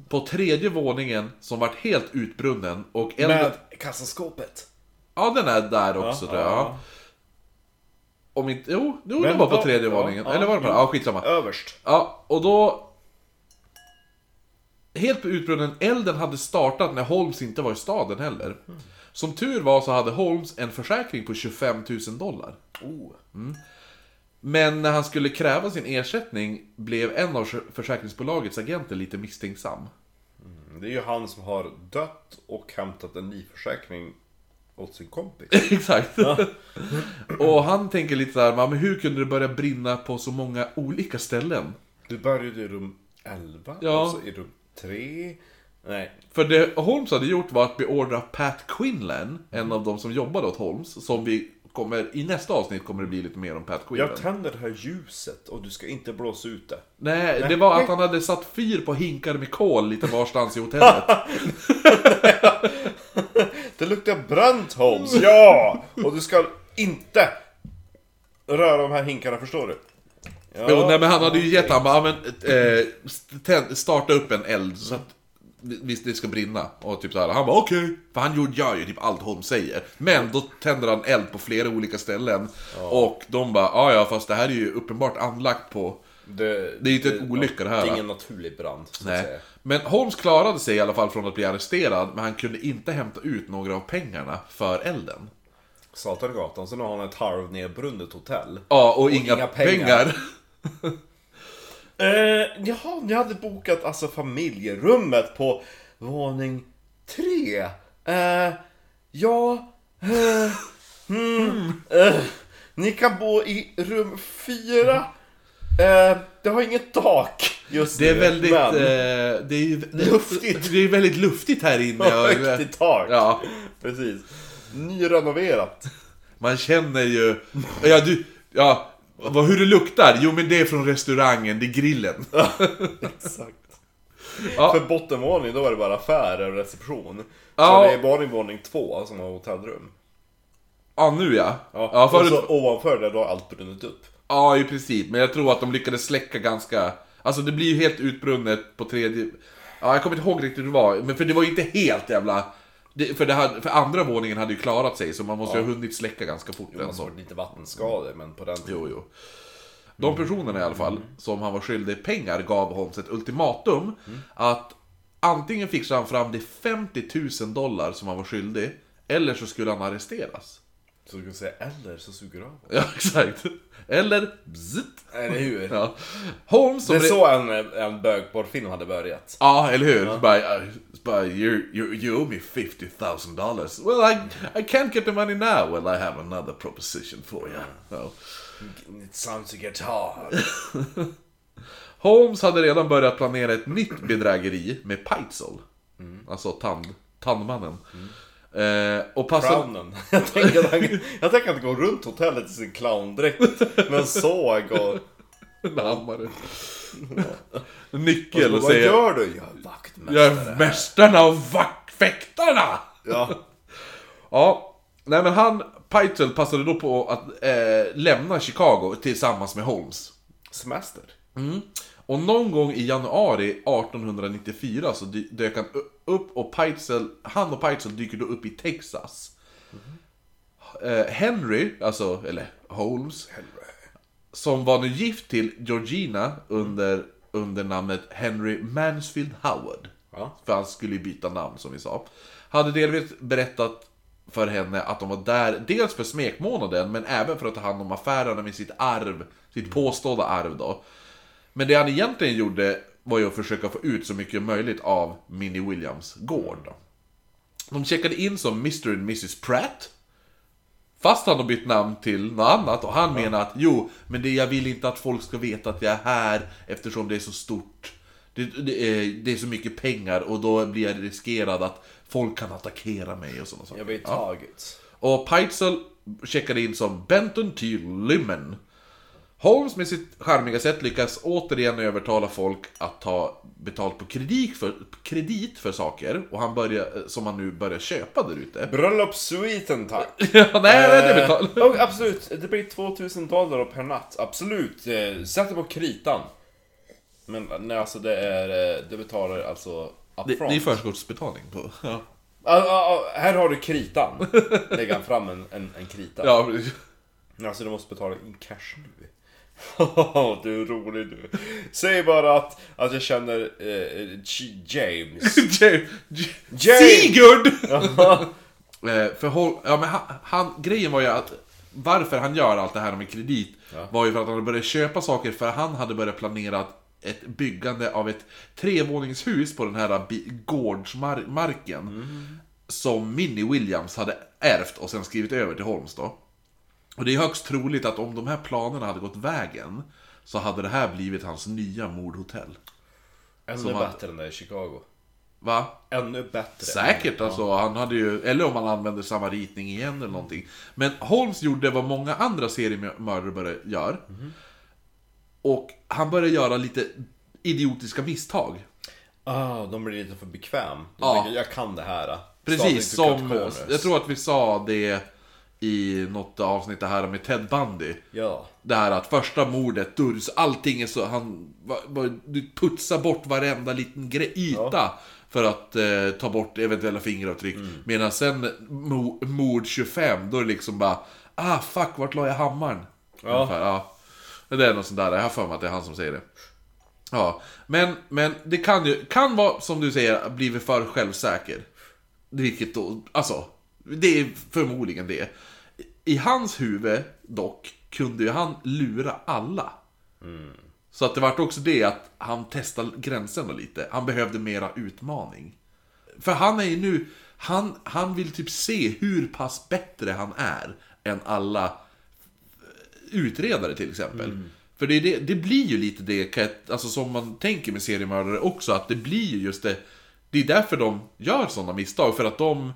På tredje våningen som vart helt utbrunnen och elden... Med kassaskåpet. Ja, den är där också tror jag. ja. Om inte... Jo, jo den var på tredje ja, våningen. ja, Eller var det på. Ja, skitsamma. Överst. Ja, och då... Helt utbrunnen, elden hade startat när Holmes inte var i staden heller. Som tur var så hade Holmes en försäkring på 25 000 dollar. Oh. Men när han skulle kräva sin ersättning blev en av försäkringsbolagets agenter lite misstänksam. Det är ju han som har dött och hämtat en livförsäkring åt sin kompis. Exakt. och han tänker lite såhär, men hur kunde det börja brinna på så många olika ställen? Du började i rum 11, Ja. och så i rum 3. Nej. För det Holmes hade gjort var att beordra Pat Quinlan, en av de som jobbade åt Holmes, som vi kommer, i nästa avsnitt kommer det bli lite mer om Pat Quinlan. Jag tänder det här ljuset och du ska inte blåsa ut det. Nej, det var att han hade satt fyr på hinkar med kol lite varstans i hotellet. Det luktar bränt Holmes, ja! Och du ska inte röra de här hinkarna, förstår du? Ja. Jo, nej men han hade ju gett han bara, men, eh, tänd- starta upp en eld så att visst det ska brinna. Och typ så här, han bara okej. För han gjorde- gör ju typ allt Holmes säger. Men då tänder han eld på flera olika ställen. Och de bara, ja ja fast det här är ju uppenbart anlagt på Det, Det är ju inte en olycka det här, Det är ingen naturlig brand, så Nej. Men Holmes klarade sig i alla fall från att bli arresterad, men han kunde inte hämta ut några av pengarna för elden. Satargatan, så nu har han ett halvnedbrunnet hotell. Ja, och, inga, inga pengar. pengar. Eh, jaha, ni hade bokat alltså familjerummet på våning tre. Eh, ja, eh, hmm, eh, ni kan bo i rum fyra. Eh, det har inget tak just Det är nu, väldigt... men Eh, det är ju Luftigt. Det är väldigt luftigt här inne. och- högt i tak. Ja, Precis. Nyrenoverat. man känner ju... Ja, du... Ja, vad, hur det luktar? Jo, men det är från restaurangen, det är grillen. Exakt. Ja. För bottenvåningen då är det bara affärer och reception. Ja. Så det är bara våning två som har hotellrum. Ja, nu ja. Ja, Ja, och förut... så ovanför det då har allt brunnit upp. Ja, i princip. Men jag tror att de lyckades släcka ganska... Alltså det blir ju helt utbrunnet på tredje... Ja, jag kommer inte ihåg riktigt hur det var. Men för det var ju inte helt jävla... Det, för, det hade, för andra våningen hade ju klarat sig, så man måste ju ha hunnit släcka ganska fort. Måste ändå. varit lite vattenskador, men på den tiden. Jo, jo. De personerna i alla fall, som han var skyldig pengar, gav Holmes ett ultimatum. Att antingen fixade han fram de 50 000 dollar som han var skyldig, eller så skulle han arresteras. Så du kan säga eller så suger du av. Ja, exakt. Eller bzzzt. Eller hur? Ja. Holmes som Det är så en, en bögporrfilm hade börjat. Ja, eller hur? Ja. Bara, bara, you, you, you owe me 50 000 dollars. Well, I, I can't get the money now. Well, I have another proposition for you. So. It's time to get hard. Holmes hade redan börjat planera ett nytt bedrägeri med Peitzel. Alltså tand, tandmannen. Eh, och passade... Crownen. Jag tänker att han, jag tänker att han går runt hotellet i sin clowndräkt med en såg och... En hammare. Nyckel och Vad säger... gör du? Jag. Jag är mästarna av vaktfäktarna! Ja. Ja, nej men han, Peitzel passade då på att eh, lämna Chicago tillsammans med Holmes. Semester. Och någon gång i januari 1894 så dök han upp och Peitzel, han och Peitzel dyker då upp i Texas. Eh, Henry, alltså, eller Holmes, som var nu gift till Georgina under, under namnet Henry Mansfield Howard. Ja. För han skulle ju byta namn som vi sa. Hade delvis berättat för henne att de var där, dels för smekmånaden, men även för att ta hand om affärerna med sitt arv, sitt påstådda arv då. Men det han egentligen gjorde var ju att försöka få ut så mycket möjligt av Minnie Williams gård. Då. De checkade in som Mr and Mrs Pratt. Fast han har bytt namn till något annat och han menar att jo, men det, jag vill inte att folk ska veta att jag är här eftersom det är så stort. Det, det, är, det är så mycket pengar och då blir jag riskerad att folk kan attackera mig och sådana saker. Jag blir taget. Och Peitzel checkade in som Benton T. Limmen. Holmes med sitt charmiga sätt lyckas återigen övertala folk att ta betalt på kredit för, kredit för saker. Och han börjar, som han nu börjar köpa där ute. Bröllopssviten tack. ja, nej, nej, det. Eh, och absolut, det blir 2000 dollar per natt. Absolut. Eh, Sätt det på kritan. Men nej, alltså det är... eh, Det betalar alltså Det, upfront. det är förskottsbetalning på. Ja, Ah, ah, här har du kritan. Lägger han fram en, en, en krita. ja Alltså du måste betala in cash nu. du är rolig du. Säg bara att, att jag känner eh, James. J- J- James! Sigurd! Eh, för Hol- ja, men han, han, grejen var ju att varför han gör allt det här med kredit var ju för att han hade börjat köpa saker för han hade börjat planera ett byggande av ett trevåningshus på den här gårdsmarken. Som Minnie Williams hade ärvt och sen skrivit över till Holmes då. Och det är högst troligt att om de här planerna hade gått vägen så hade det här blivit hans nya mordhotell. Ännu Som han- bättre än det i Chicago. Va? Ännu bättre. Säkert alltså, han hade ju, eller om han använde samma ritning igen eller någonting. Men Holmes gjorde vad många andra seriemördare gör. Och han började göra lite idiotiska misstag. Ah, de blir lite för bekväm. De Ja. tänker, jag kan det här. Precis som, jag tror att vi sa det i något avsnitt det här med Ted Bundy. Ja. Det här att första mordet, så- allting är så, han, du putsar bort varenda liten gre- yta. För att eh, ta bort eventuella fingeravtryck. Mm. Medan sen mo, mord 25, då är det liksom bara Ah fuck, vart la jag hammaren? Ja. Ungefär, ja. Det är något sånt där, jag har för mig att det är han som säger det. Ja, men, men det kan ju, kan vara som du säger, blivit för självsäker. Vilket då, alltså, det är förmodligen det. I hans huvud dock, kunde ju han lura alla. Så att det vart också det att han testade gränserna lite. Han behövde mera utmaning. För han är ju nu, han, han vill typ se hur pass bättre han är än alla utredare till exempel. För det, det, det blir ju lite det, alltså som man tänker med seriemördare också, att det blir ju just det. Det är därför de gör sådana misstag, för att de,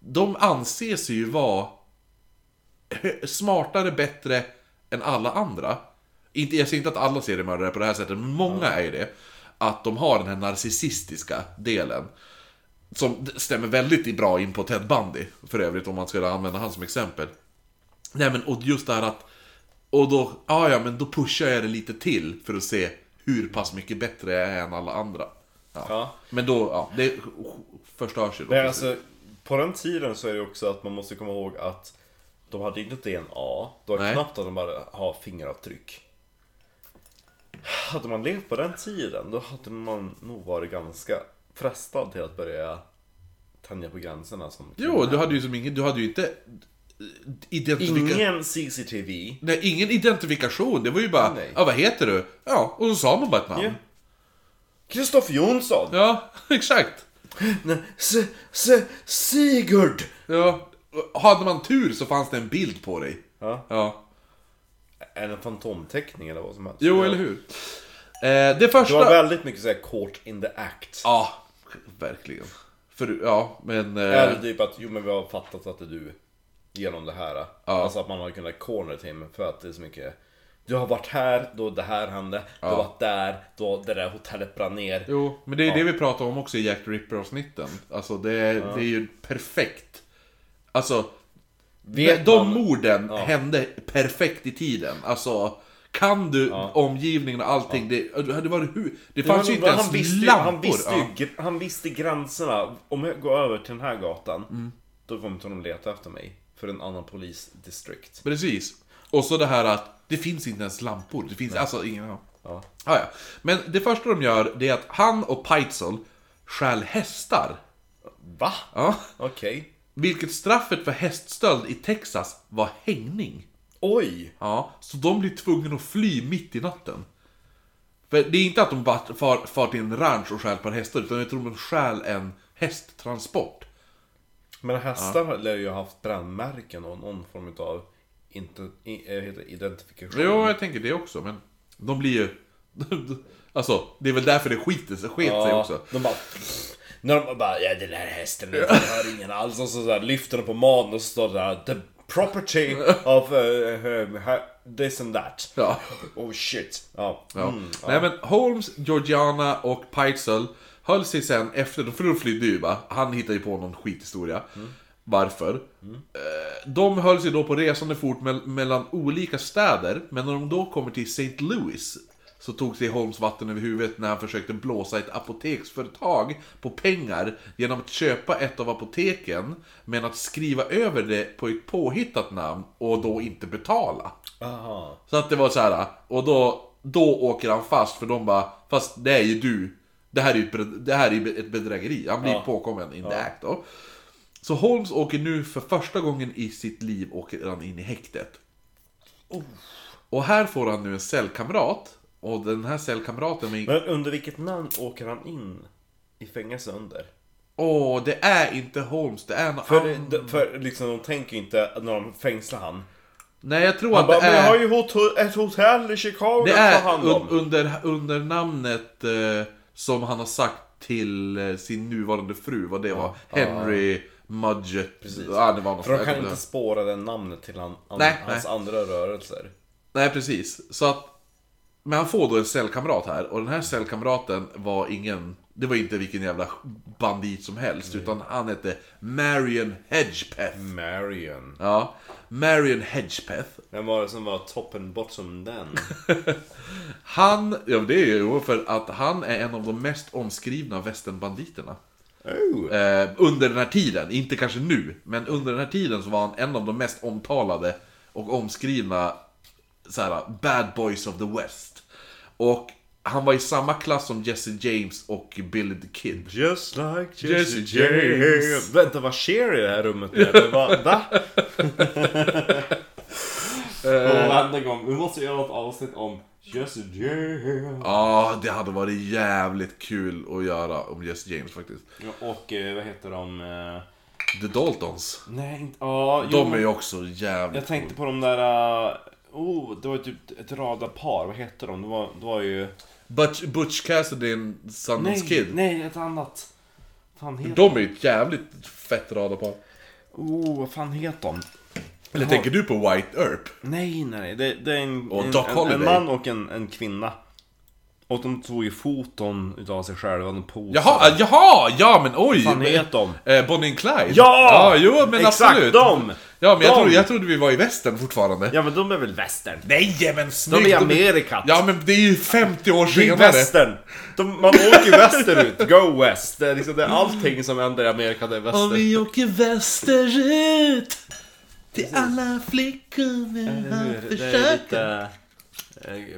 de anser sig ju vara smartare, bättre än alla andra. Inte, jag säger inte att alla seriemördare är på det här sättet, men många är ju det. Att de har den här narcissistiska delen. Som stämmer väldigt bra in på Ted Bundy, för övrigt, om man skulle använda han som exempel. Nej men, och just det här att... Och då, ja ja, men då pushar jag det lite till för att se hur pass mycket bättre jag är än alla andra. Ja. Ja. Men då, ja, det förstörs ju då. Men alltså, på den tiden så är det också att man måste komma ihåg att de hade inte DNA. Det var Nej. knappt att de bara har fingeravtryck. Hade man levt på den tiden, då hade man nog varit ganska frestad till att börja tänja på gränserna som Jo, du hade ju som ingen, du hade ju inte... Identifika... Ingen CCTV. Nej, ingen identifikation. Det var ju bara, Nej. ja vad heter du? Ja, och så sa man bara ett namn. Ja. Kristoffer Jonsson! Ja, exakt. Nej, S- S- Sigurd! Ja. Hade man tur så fanns det en bild på dig. Ja. Ja. En fantomteckning eller vad som helst? Jo, eller hur? Eh, det första... Det var väldigt mycket såhär caught in the act. Ja, verkligen. För, ja, men... Eh, Eller typ att, jo men vi har fattat att det är du Genom det här Alltså att man har kunnat corner mig för att det är så mycket Du har varit här, då det här hände Du har varit där, då det där hotellet brann ner Jo, men det är det vi pratar om också i Jack the Ripper-avsnitten. Alltså, det är, det är ju perfekt. Alltså, Vet de man- morden hände perfekt i tiden. Alltså, kan du omgivningen och allting, det, det hur... Det fanns ju inte ens han, visste, lampor. han, visste ju, ja. han visste gränserna Om jag går över till den här gatan Mm. Då kommer inte de leta efter mig För en annan polisdistrikt Precis. Och så det här att det finns inte ens lampor. Det finns alltså ingen... Ja. Ja. Ah, ja. Men det första de gör, det är att han och Peitzel stjäl hästar. Va? Ja. Okej Vilket straffet för häststöld i Texas var hängning. Oj! Ja, så de blir tvungna att fly mitt i natten. För det är inte att de bara far, far till en ranch och stjäl ett par hästar, utan jag tror de stjäl en hästtransport. Men hästar lär ju ha haft brännmärken och någon form av heter identifikation Jo, jag tänker det också, men de blir ju... Alltså, det är väl därför det skiter sig, sket sig också. De bara... När de bara, ja den här hästen, det hör ingen alls. Och så, så här, lyfter de på magen och så står det där, the property of uh, uh, this and that. Ja. Oh shit. Ja. Ja. Mm, Nej men Holmes, Georgiana och Peitzel höll sig sen efter, för de flydde ju va. Han hittade ju på någon skithistoria. Varför? Eh, De höll sig då på resande fot mell- mellan olika städer, men när de då kommer till St. Louis så tog sig Holmes vatten över huvudet när han försökte blåsa ett apoteksföretag på pengar genom att köpa ett av apoteken, men att skriva över det på ett påhittat namn och då inte betala. Aha. Så att det var så här, och då, då åker han fast för de bara, fast det är ju du. Det här är ju det här är ju ett bedrägeri. Han blir Ja. påkommen in the act då. Så Holmes åker nu för första gången i sitt liv åker han in i häktet. Och här får han nu en cellkamrat. Och den här cellkamraten med... Men under vilket namn åker han in i fängelse under? Åh, det är inte Holmes, det är någon För, annan. det- för liksom de tänker inte när de fängslar han. Nej, jag tror Han att bara, det men jag har är... ju hot- ett hotell i Chicago Det att ta är hand om. un, under, under namnet eh, som han har sagt till eh, sin nuvarande fru, vad det var. Henry Mudgett. Precis. Det var något För de kan inte spåra det namnet till han, han, Nej, hans nej. andra rörelser. Nej, precis. Så att... Men han får då en cellkamrat här, och den här cellkamraten var ingen... Det var inte vilken jävla bandit som helst, utan han hette Marion Hedgepeth. Marion. Ja, Marion Hedgepeth. Vem var det som var toppen bottom den? Han, ja det är ju för att han är en av de mest omskrivna västernbanditerna. Oh. Eh, under den här tiden, inte kanske nu, men under den här tiden så var han en av de mest omtalade och omskrivna så här, Bad Boys of the West. Och han var i samma klass som Jesse James och Billy the Kid. Just like Jesse Jesse James. James. Vänta, vad sker i det här rummet nu? Va? Och varenda gång, vi måste göra ett avsnitt om Jesse James. Ja, det hade varit jävligt kul att göra om Jesse James faktiskt. Ja, Och eh, vad heter de? eh, The Daltons. Nej, inte... Ja, jo, De är men ju också jävligt Jag tänkte på de där... eh, Oh, det var typ ett radarpar. Vad hette de? Det var, det var ju... Butch, Butch Cassidy and Sundance Nej, Kid. nej, ett annat. Fan heter De är ju ett jävligt fett radarpar. Oh, vad fan heter de? Eller Jaha. tänker du på White Earp? Nej, nej, det, det är en, Och en, Doc en, Holliday. en man och en, en kvinna. Och de tog ju foton utav sig själva, de posade. Jaha, äh, jaha, ja men oj! Vad fan heter de? Eh, Bonnie and Clyde? Ja! ja jo, men Exakt, absolut. de! Ja, men jag De! trodde, jag trodde vi var i västern fortfarande. Ja men de är väl västern? Nej, men De snyggt! är i Amerika. Ja, men det är ju 50 år Det är senare. västern. De, man åker västerut, go west. Det är, liksom, det är allting som händer i Amerika, det är väster. Och vi åker västerut till alla flickor vi har hur? Det är försökt.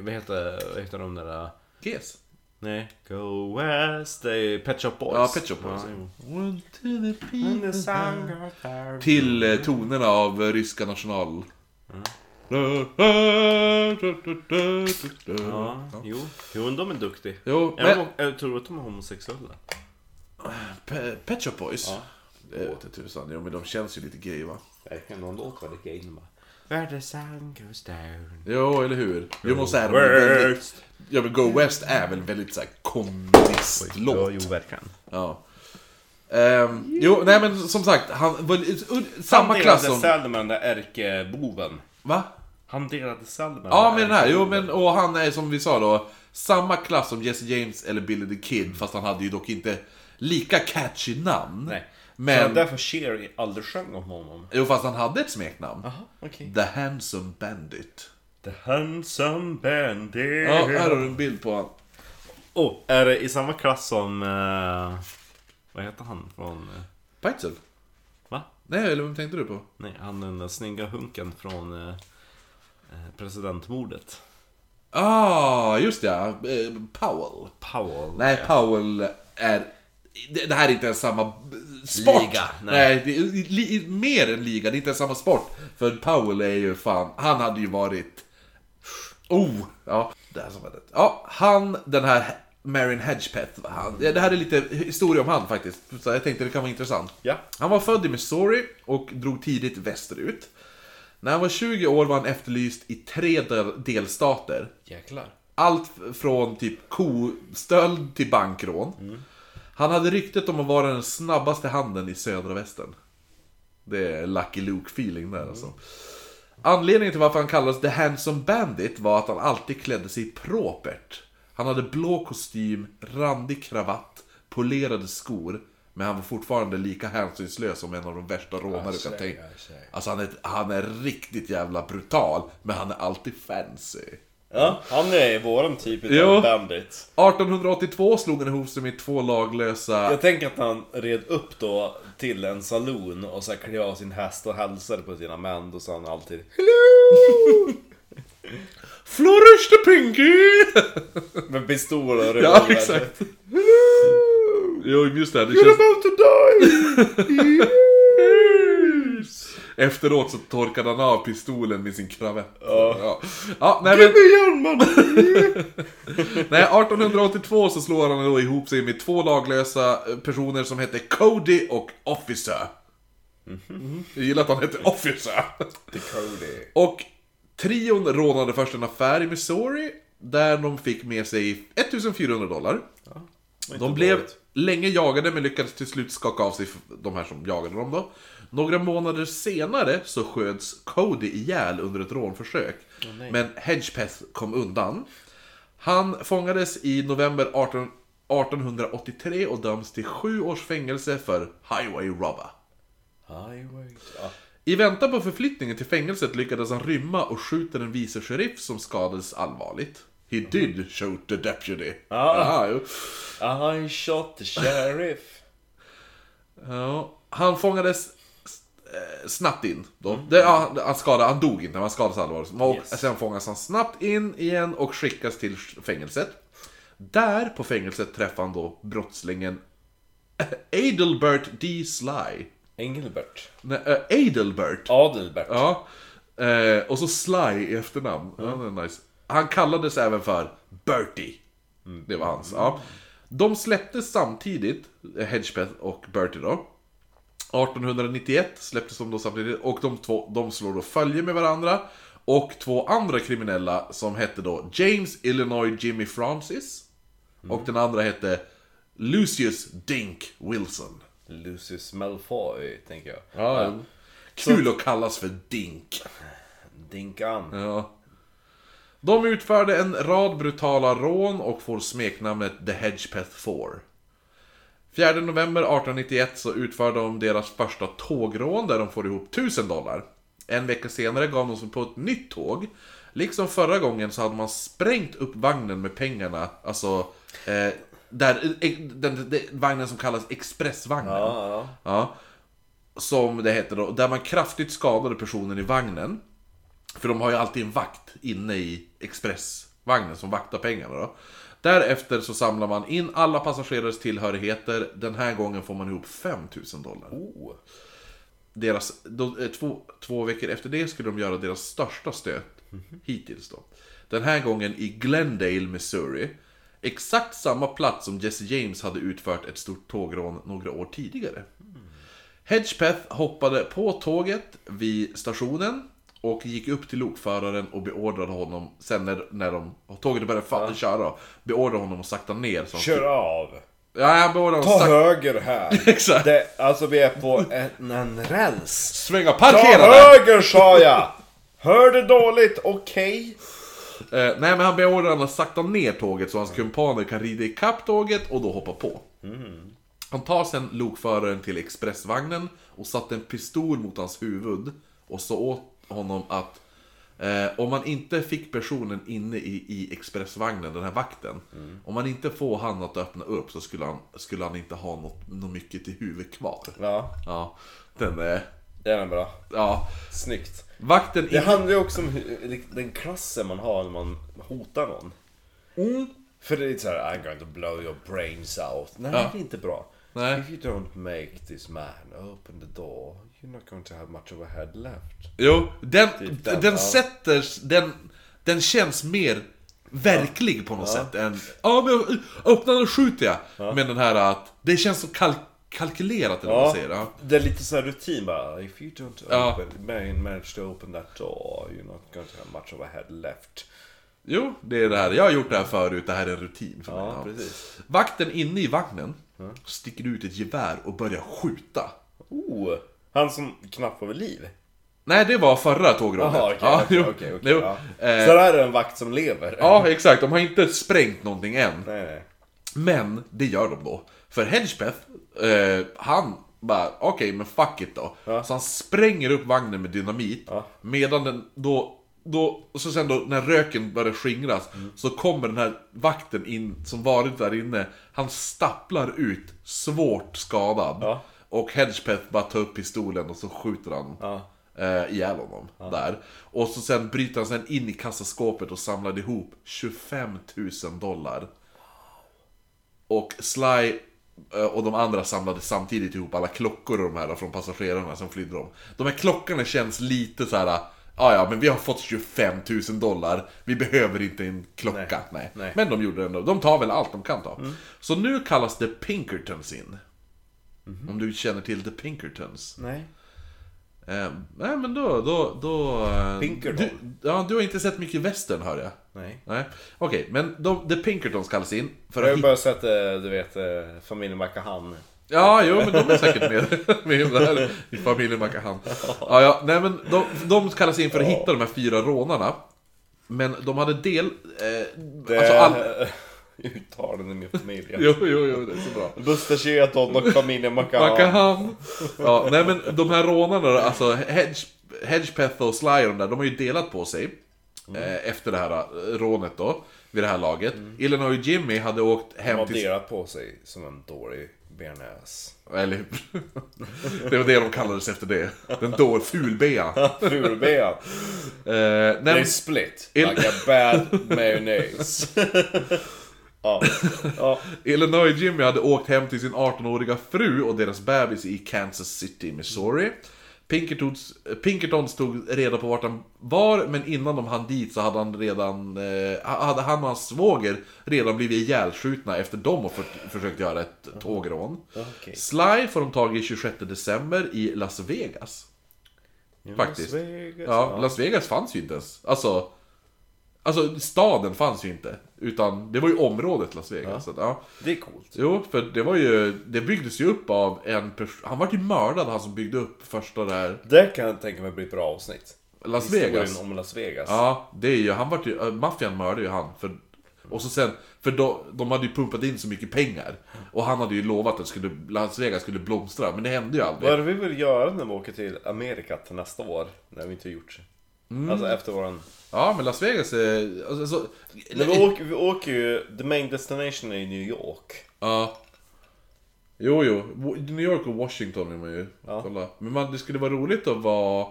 Vad heter, vad heter de där... eh, Yes. Nej, Go West, det är Pet Shop Boys. Ja, Pet Shop Boys. One to the people. Till eh, tonerna av eh, ryska national... Ja, jo. Jo, men de är duktiga. Jo, Jag, men... jag tror att de är homosexuella. Pe- Pet Shop Boys? Ja. Det vete tusan. Jo, men de känns ju lite gay va? Verkligen, de låter väldigt gay. Where the sun goes down. Jo, eller hur? Jo, men så här, väldigt... West. Ja, men Go West är väl väldigt såhär kommunistlåt. jo, verkligen. Ja. Ehm, jo, nej men som sagt, han var samma Han klass delade som... cell med den där ärkeboven. Va? Han delade cell med Ja, men den här, jo men och han är som vi sa då, samma klass som Jesse James eller Billy the Kid, fast han hade ju dock inte lika catchy namn. Nej. Men, Så därför Cher aldrig sjöng om honom. jo fast han hade ett smeknamn. Jaha, okej. The Handsome Bandit. The handsome bandit. Ja, här har du en bild på han. Oh, är det i samma klass som... eh, vad heter han från... eh, Peitzel? va? Nej, eller vem tänkte du på? Nej, han den där snygga hunken från eh, eh, presidentmordet. Ah, just ja. eh, Powell. Powell. Nej, Powell är... Det, här är inte ens samma sport. Liga, nej. nej. det är li, mer än liga, det är inte ens samma sport. För Powell är ju fan, han hade ju varit... Oh! Ja, det här som var det. Ja, han, den här Marion Hedgepeth, han, det här är lite historia om han faktiskt. Så jag tänkte det kan vara intressant. Ja. Han var född i Missouri och drog tidigt västerut. När han var 20 år var han efterlyst i tre del- delstater. Jäklar. Allt från typ kostöld till bankrån. Han hade ryktet om att vara den snabbaste handen i södra västern. Det är Lucky Luke-feeling där alltså. Anledningen till varför han kallades The Handsome Bandit var att han alltid klädde sig propert. Han hade blå kostym, randig kravatt, polerade skor. Men han var fortfarande lika hänsynslös som en av de värsta rånare du kan tänka Alltså han är, han är riktigt jävla brutal, men han är alltid fancy. Ja, han är våran typ av Jo. bandit. 1882 slog han ihop sig med två laglösa... Jag tänker att han red upp då till en saloon och så här klev av sin häst och hälsade på sina män. Då sa han alltid Flourish the Pinky! med pistol och revolver. ja, exakt. Jo, just det. det You're känns... about to die! Efteråt så torkade han av pistolen med sin kravett. Ja. Ja, ja nej men... Nej, 1882 så slår han då ihop sig med två laglösa eh, personer som hette Cody och Officer. Jag gillar att han hette Officer. Cody. Och trion rånade först en affär i Missouri, där de fick med sig 1400 dollar. De blev länge jagade men lyckades till slut skaka av sig de här som jagade dem då. Några månader senare så sköts Cody ihjäl under ett rånförsök. nej. men Hedgepeth kom undan. Han fångades i november 18, 1883 och döms till sju års fängelse för highway robber. Highway. Ja. I väntan på förflyttningen till fängelset lyckades han rymma och skjuta den vice sheriff som skadades allvarligt. He did shoot the deputy. Ja. Aha. I shot the sheriff. Ja, han fångades eh, snabbt in. Då. Det, ja, han, skadade, han dog inte, men han skadades allvarligt. Och Yes. Sen fångas han snabbt in igen och skickas till fängelset. Där på fängelset träffar han då brottslingen Adelbert D. Sly. Engelbert. Nej, äh, Adelbert. Adelbert. Ja. Eh, och så Sly i efternamn. Ja, det är nice. Han kallades även för Bertie. Det var hans. Ja. De släpptes samtidigt, Hedgepeth och Bertie då. 1891 släpptes de då samtidigt och de två de slår då följe med varandra. Och två andra kriminella som hette då James Illinois Jimmy Francis. Och den andra hette Lucius Dink Wilson. Lucius Malfoy, tänker jag. Ja, Kul att kallas för Dink. Dinkan. Ja. De utförde en rad brutala rån och får smeknamnet The Hedgepeth 4. 4 november 1891 så utförde de deras första tågrån där de får ihop 1000 dollar. En vecka senare gav de sig på ett nytt tåg. Liksom förra gången så hade man sprängt upp vagnen med pengarna, alltså eh, där, eh, den, den, vagnen som kallas Expressvagnen. Ja, ja. Ja. Som det heter då, där man kraftigt skadade personen i vagnen. För de har ju alltid en vakt inne i expressvagnen som vaktar pengarna då. Därefter så samlar man in alla passagerares tillhörigheter. Den här gången får man ihop 5000 dollar. Oh. Deras, då, eh, två, två veckor efter det skulle de göra deras största stöt hittills då. Den här gången i Glendale, Missouri. Exakt samma plats som Jesse James hade utfört ett stort tågrån några år tidigare. Hedgepeth hoppade på tåget vid stationen och gick upp till lokföraren och beordrade honom, sen när, när de, tåget började fa- köra, beordrade honom att sakta ner. Så Kör av. Ja, han beordrade Ta sakta... höger här. Exakt. Det, alltså vi är på en, en räls. Svänga, Ta parkera där! höger sa jag! Hör du dåligt? Okej. Eh, nej men han beordrar honom att sakta ner tåget så hans kumpaner kan rida ikapp tåget och då hoppa på. Han tar sen lokföraren till expressvagnen och satte en pistol mot hans huvud och sa åt honom att eh, om man inte fick personen inne i, i expressvagnen, den här vakten, om man inte får han att öppna upp så skulle han, skulle han inte ha något, något mycket till huvud kvar. Ja, Ja, den är... den är bra. Ja, Snyggt. vakten Det handlar ju också om hur, den klassen man har när man hotar någon. För det är lite såhär, I'm going to blow your brains out. Nej, Ja. det är inte bra. Nej. If you don't make this man open the door, you're not going to have much of a head left. Jo, den, Typ den, den ja. sätter, den, den känns mer verklig på något sätt än Ja men öppna den och skjuter jag! Men den här att, det känns så kalk kalkylerat eller vad man Ja, säger. Ja. det är lite såhär rutin bara. If you don't Ja. open, man- manage to open that door, you're not going to have much of a head left. Jo, det är det här. Jag har gjort det här förut, det här är en rutin för mig. Ja, Ja. precis. Vakten inne i vagnen sticker ut ett gevär och börjar skjuta. Oh, han som knappt var vid liv. Nej, det var förra tågrånet. Jaha, okej, ja, okej, jo, okej, okej, jo. ja. Eh, Så där är en vakt som lever? ja, exakt. De har inte sprängt någonting än. Nej, nej. Men det gör de då. För Hedgepeth, eh, han bara okej men fuck it då. Ja. Så han spränger upp vagnen med dynamit. Ja. Medan den då, då, och så sen då när röken börjar skingras Mm. så kommer den här vakten in som varit där inne. Han stapplar ut svårt skadad. Ja. Och Hedgepeth bara tar upp pistolen och så skjuter han Ja. eh, ihjäl honom där. Och så sen bryter han sen in i kassaskåpet och samlar ihop 25 000 dollar. Och Sly eh, och de andra samlade samtidigt ihop alla klockor och de här från passagerarna som flydde dem. De här klockorna känns lite så här. Ja, ja, men vi har fått 25 000 dollar. Vi behöver inte en klocka. Nej. Nej. Men de gjorde det ändå. De tar väl allt de kan ta. Så nu kallas det Pinkertons in. Om du känner till The Pinkertons. Nej. Eh, nej men då, då, då... eh, Pinkerton? Du, ja, du har inte sett mycket western hör jag. Nej. Nej, okej, men de, The Pinkertons kallas in för Jag har hitta... bara sett, eh, du vet, eh, familjen Macahan. Ja, jo, men de är säkert med, med där i familjen Macahan. Ja, ja, nej men de, de kallas in för att hitta de här fyra rånarna. Men de hade del... Eh, Det alltså all... uttalen i min familj. Jo, jo, jo, det är så bra. Buster Keaton och familjen Macahan. Macahan. Ja, nej men de här rånarna då, alltså Hedge, Hedgepeth och Sly och de där, de har ju delat på sig. eh, efter det här eh, rånet då, vid det här laget. Illinois Jimmy hade åkt De hem har till... delat på sig som en dålig bearnaise. Eller Det var det de kallades efter det. Den då fulbea. Fulben. Eh, nej, They split like a bad mayonnaise. ja. ja. Illinois Jimmy hade åkt hem till sin 18-åriga fru och deras bebis i Kansas City, Missouri. Pinkertons, Pinkertons tog reda på vart han var, men innan de hann dit så hade han redan... Eh, hade han och hans svåger redan blivit ihjälskjutna efter de har för, försökt göra ett tågrån. Okej. Sly får de tag i 26 december i Las Vegas. Faktiskt. Las Vegas, Ja, Las Vegas fanns ju inte ens. Alltså, alltså staden fanns ju inte. Utan det var ju området Las Vegas. Så att, ja. Det är coolt. Jo, för det var ju, det byggdes ju upp av en person, han var ju mördad han som byggde upp första där, Det kan jag tänka mig bli ett bra avsnitt. Las Historien Vegas. om Las Vegas. Ja, det är ju, han var ju, äh, maffian mördade ju han. För, och så sen, för då, de hade ju pumpat in så mycket pengar. Och han hade ju lovat att skulle, Las Vegas skulle blomstra, men det hände ju aldrig. Vad är det vi vill göra när vi åker till Amerika till nästa år? När vi inte har gjort. Mm. Alltså efter våran... Ja, men Las Vegas är... Alltså, så, När vi, åker, vi åker ju, the main destination är New York. Ja. Jo, jo. New York och Washington är man ju. Ja. Kolla. Men man, det skulle vara roligt att vara...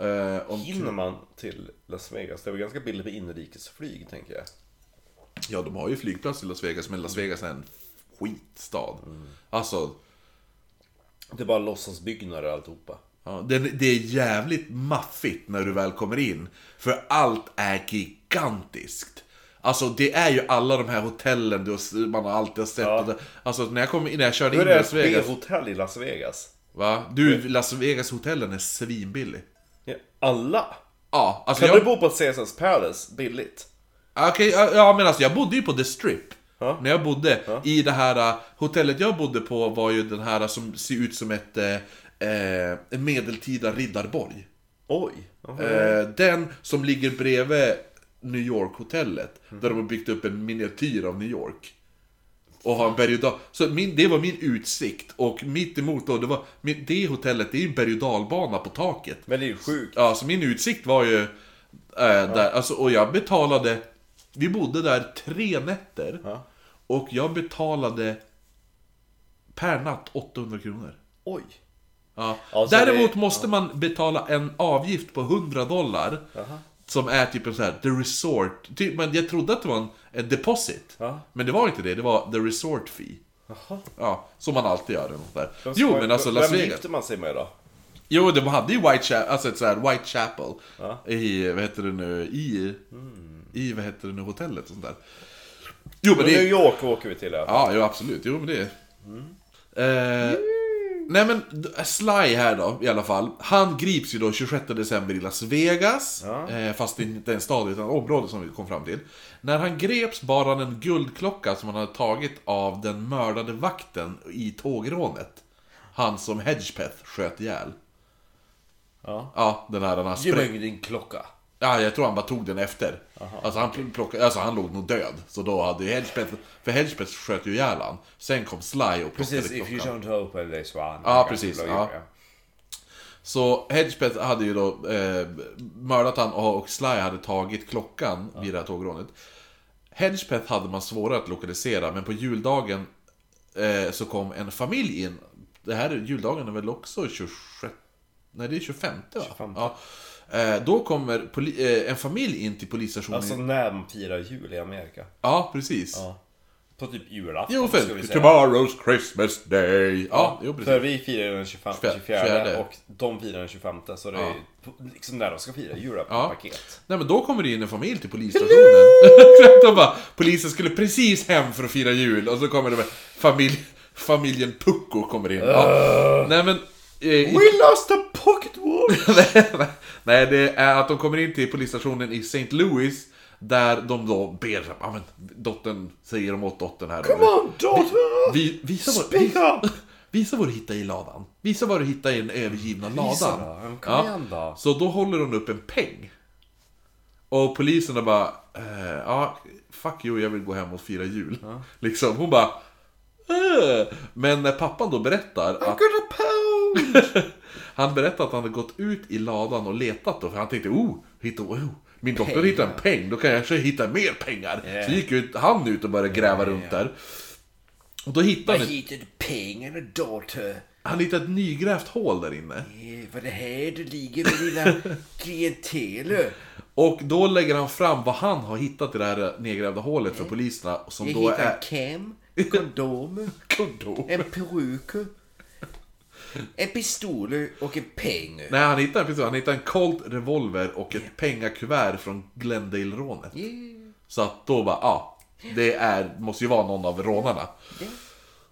Eh, om, Hinner man till Las Vegas? Det är väl ganska billigt med inrikesflyg tänker jag. Ja, de har ju flygplats i Las Vegas, men Las Vegas är en skitstad. Alltså, Det är bara låtsasbyggnader alltihopa. Ja, det, det är jävligt maffigt när du väl kommer in. För allt är gigantiskt. Alltså det är ju alla de här hotellen du har, man har alltid har sett. Ja. Alltså när jag, kom, in- när jag körde Hur in är i Las Vegas. B-hotell i Las Vegas? Va? Du, Las Vegas-hotellen är svinbillig. Ja, alla? Ja, alltså Kan jag... du bo på Caesars Palace billigt? Okej, ja, ja men alltså jag bodde ju på The Strip. Ja. När jag bodde i det här uh, hotellet jag bodde på var ju den här som ser ut som ett eh, en medeltida riddarborg. Oj! Eh, den som ligger bredvid New York-hotellet. Där de har byggt upp en miniatyr av New York. Och har en berg och dal. Så min, det var min utsikt. Och mitt emot då, det var, det hotellet, det är ju en berg och dalbana på taket. Men det är ju sjukt. Ja, så min utsikt var ju... Eh, där, alltså, och jag betalade... Vi bodde där tre nätter. Ja. Och jag betalade per natt 800 kronor. Oj! Ja. Ja, så Däremot det- måste man betala en avgift på 100 dollar. Som är typ en sån här, the resort. Typ, men jag trodde att det var en, en deposit. Ja. Men det var inte det, det var the resort fee. Jaha. Ja, som man alltid gör. eller Något där. Vem- Jo, men alltså Las Vem Vegas. gifte man sig med då? Jo, de hade ju Whitechapel, alltså ett så här Whitechapel Ja. i, vad heter det nu, i, i, vad heter det nu, hotellet och sånt där. Jo, men Men New det... York åker vi till i alla fall. Ja, jo absolut, jo men det... Eh, nej men, Sly här då, i alla fall. Han grips ju då 26 december i Las Vegas. Ja. Eh, fast det inte är en stad utan område som vi kom fram till. När han greps bar han en guldklocka som han hade tagit av den mördade vakten i tågrånet. Han som Hedgepeth sköt ihjäl. Ja. Ja, den här, den här Ge spräng... mig din klocka. Ja, jag tror han bara tog den efter. alltså, han plockade, alltså han låg nog död. Så då hade ju Hedgepeth, för Hedgepeth sköt ju ihjäl han. Sen kom Sly och plockade Precis, if you klockan. don't open this one. Ja, precis, ja. Så Hedgepeth hade ju då eh, mördat han och, Sly hade tagit klockan vid det här tågrånet. Hedgepeth hade man svårare att lokalisera, men på juldagen eh, så kom en familj in. Det här juldagen är väl också 26... Nej, det är 25 va? 25. Ja. Eh, då kommer eh, en familj in till polisstationen. Alltså när man firar jul i Amerika. Ja, precis. Ja. På typ julafton Jo, ska för vi säga. tomorrow's Christmas day. Ja, jo, precis. För vi firar den 25, 24 Fjärde. och de firar den 25 så det är Ja. liksom när de ska fira jul Ja. paket. Nej men då kommer det in en familj till polisstationen. de bara, polisen skulle precis hem för att fira jul och så kommer det med familj, familjen Pucko kommer in. Ja. Nej men... Eh, We lost a pocket watch! Nej, det är att de kommer in till polisstationen i St. Louis där de då ber, ja men dottern, säger de åt dottern här. Come on daughter! Vi, visa, vad, Speak visa, up! visa vad du hittar i ladan. Visa vad du hittar i den övergivna Visa ladan. då, kom igen då. Så då håller hon upp en peng. Och poliserna bara, eh, ja, fuck you, jag vill gå hem och fira jul. Liksom, hon bara, eh. Men när pappan då berättar att got a pound! han berättar att han hade gått ut i ladan och letat då, för han tänkte, oh, hitta, oh min dotter hittar en peng, då kan jag kanske hitta mer pengar. Ja. Så gick ut, han ut och började gräva runt där. Och då hittade han, ett, hittade pengarna dotter? han hittade ett nygrävt hål där inne. Var det här du ligger med dina klienteler? Och då lägger han fram vad han har hittat i det här nedgrävda hålet för poliserna. Som då är... cam, kondomer, Kondom. en peruk, en pistol och en peng. Nej, han hittade, precis, han hittade en Colt revolver och ett pengakuvert från Glendale-rånet. Så att då bara, ja, det är, måste ju vara någon av rånarna.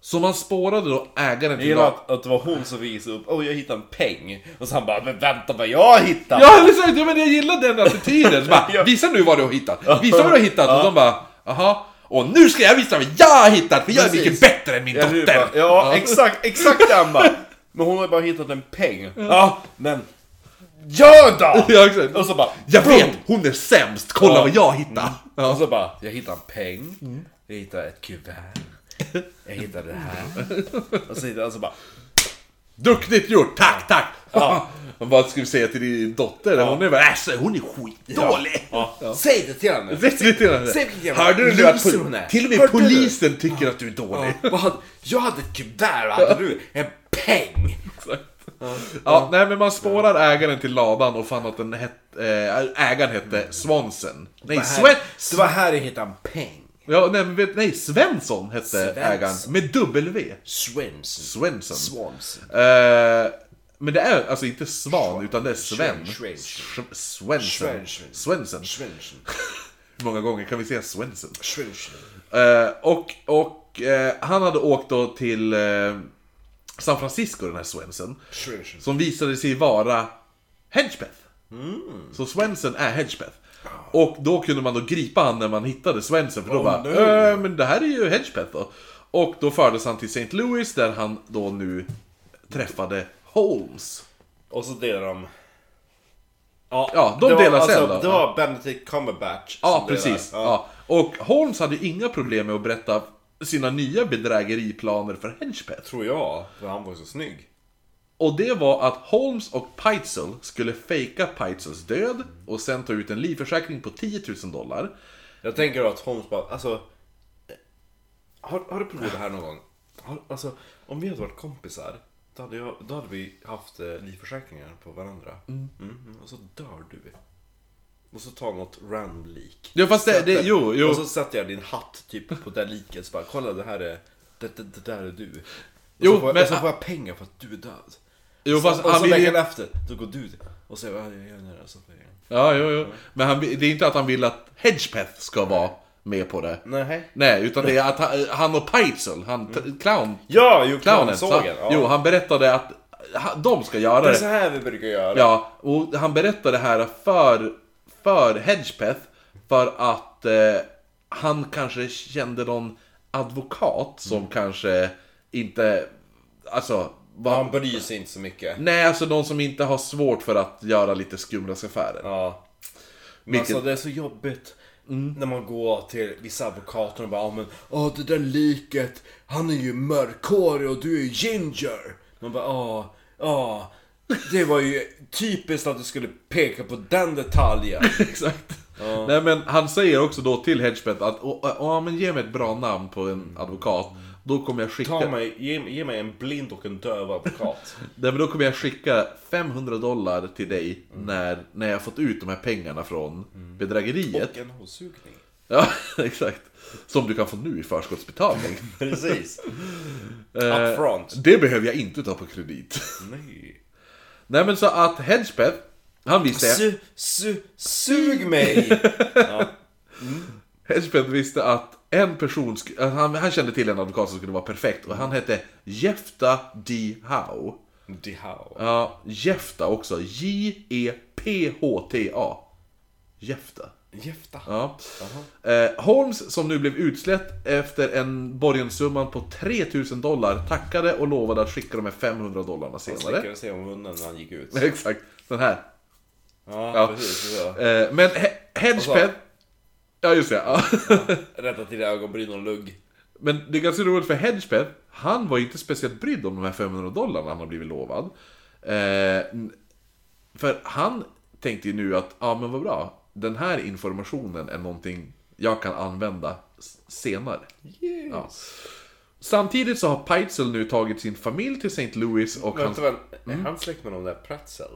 Så man spårade då ägaren Jag till... gillar att, att det var hon som visade upp, åh jag hittade en peng. Och så han bara, men vänta vad jag hittade! Ja, exakt! Ja, men jag gillar den attityden. Så bara, visa nu vad du har hittat. Visa vad du har hittat. Och de bara, jaha. Och nu ska jag visa vad jag har hittat, för jag är Precis. mycket bättre än min Ja, du dotter. bara, ja, exakt, exakt den bara. Men hon har ju bara hittat en peng. Ja, men... Gör då! Ja, exakt. Och så bara... Jag boom! vet, hon är sämst. Kolla Ja. vad jag hittar. Och så bara, jag hittade en peng. Jag hittade ett kuvert. Jag hittade det här. Och så, och så bara... Duktigt gjort, tack, tack! Men vad ska vi säga till din dotter? Hon är bara, alltså, hon är skitdålig! Ja. Säg det till henne! Rätt lite grann. Säg vilken jävla Hörde du nu att loser hon är? till och med Hörde du? polisen tycker att du är dålig? Ja, hade, jag hade ett kuvert, vad hade du? En peng! Ja, nej men man spårar ägaren till ladan och fann att den hette, äh, ägaren hette Swanson. Nej, Sven... Det var här jag hittade en peng. Ja, nej, vet, nej, Svensson hette Svensson. ägaren. Med W. Svensson. Svensson. Swanson. Eh, men det är alltså inte Svan, utan det är Sven. Sven- Sch- Svensson. Svensson. Svensson. Svensson. Hur många gånger kan vi säga Svensson? Svensson. Eh, och och eh, han hade åkt då till eh, San Francisco, den här Swenson. Svensson. Som visade sig vara Hedgepeth. Så Swenson är Hedgepeth. Och då kunde man då gripa han när man hittade Swenson, för då Oh, bara no. äh, men det här är ju Hedgepeth då. Och då fördes han till St. Louis där han då nu träffade Holmes. Och så delar de... Ja, Ja, de det var, delar alltså, sen då. Det var Benedict Cumberbatch Ja, precis. delar. Ja. Och Holmes hade inga problem med att berätta sina nya bedrägeriplaner för Hedgepeth. Tror jag, för han var ju så snygg. Och det var att Holmes och Peitzel skulle fejka Peitzels död och sen ta ut en livförsäkring på 10 000 dollar. Jag tänker då att Holmes bara, alltså... Har, har du provat det här någon gång? Har, alltså, om vi hade varit kompisar, då hade, jag, då hade vi haft eh, livförsäkringar på varandra. Mm. Mm, och så dör du. Och så tar något random lik. Ja, fast det- det- jo, jo. Och så sätter jag din hatt typ på det liket, så bara kolla det här är, det, det, det där är du. Och Jo, så får, men- och så får jag pengar för att du är död. Jo, fast och han så vill ju... veckan efter, då går du och säger ja, jag gör det här. Så får jag- Ja, jo, jo. Men han, det är inte att han vill att Hedgepeth ska vara med på det. Nej. Nej, utan det är att han, han och Peitzel, han, t- clown, Ja, jo, clownen, så. Ja. jo, han berättade att de ska göra Det är det. så här vi brukar göra. Ja, och han berättade det här för, för Hedgepeth för att eh, han kanske kände någon advokat som kanske inte, alltså, var, Han bryr sig inte så mycket. nej alltså någon som inte har svårt för att göra lite skumraskaffärer. Ja. Vilket- alltså det är så jobbigt när man går till vissa advokater och bara ja men åh det där liket, han är ju mörkhårig och du är ginger. Man bara ja, ja. Det var ju typiskt att du skulle peka på den detaljen. Exakt. Nej men han säger också då till Hedgepeth att "Åh, åh, ja men ge mig ett bra namn på en advokat. Då kommer jag skicka... Ta mig, ge, ge mig en blind och en döv advokat. Nej, men då kommer jag skicka 500 dollar till dig när, när jag fått ut de här pengarna från bedrägeriet. Och en hålsugning. Ja, exakt. Som du kan få nu i förskottsbetalning. Precis. Eh, Upfront. det behöver jag inte ta på kredit. Nej. Nej men så att Hedgepeth, han visste... Su, su, sug mig! Ja. Hedgepeth visste att en person, att han, han kände till en advokat som skulle vara perfekt och han hette Jefta D. Howe. Dihao. Ja, Jefta också. J-E-P-H-T-A. Jefta. Gefta. Ja. Eh, Holmes, som nu blev utslätt efter en borgenssumman på 3000 dollar, tackade och lovade att skicka de här 500 dollarna Han senare. slickade sig om munnen när han gick ut. Exakt, den här. Ja, Ja. precis. Så. Eh, men He- Hedgepeth... Ja, just det. Ja. Rätta till ögonbryn och lugg. Men det är ganska roligt för Hedgepeth, han var inte speciellt brydd om de här 500 dollarna han har blivit lovad. Eh, för han tänkte ju nu att, ja men vad bra. den här informationen är någonting jag kan använda senare. Ja. Samtidigt så har Peitzel nu tagit sin familj till St. Louis och. Vänta väl, är han släkt med de där Pretzel?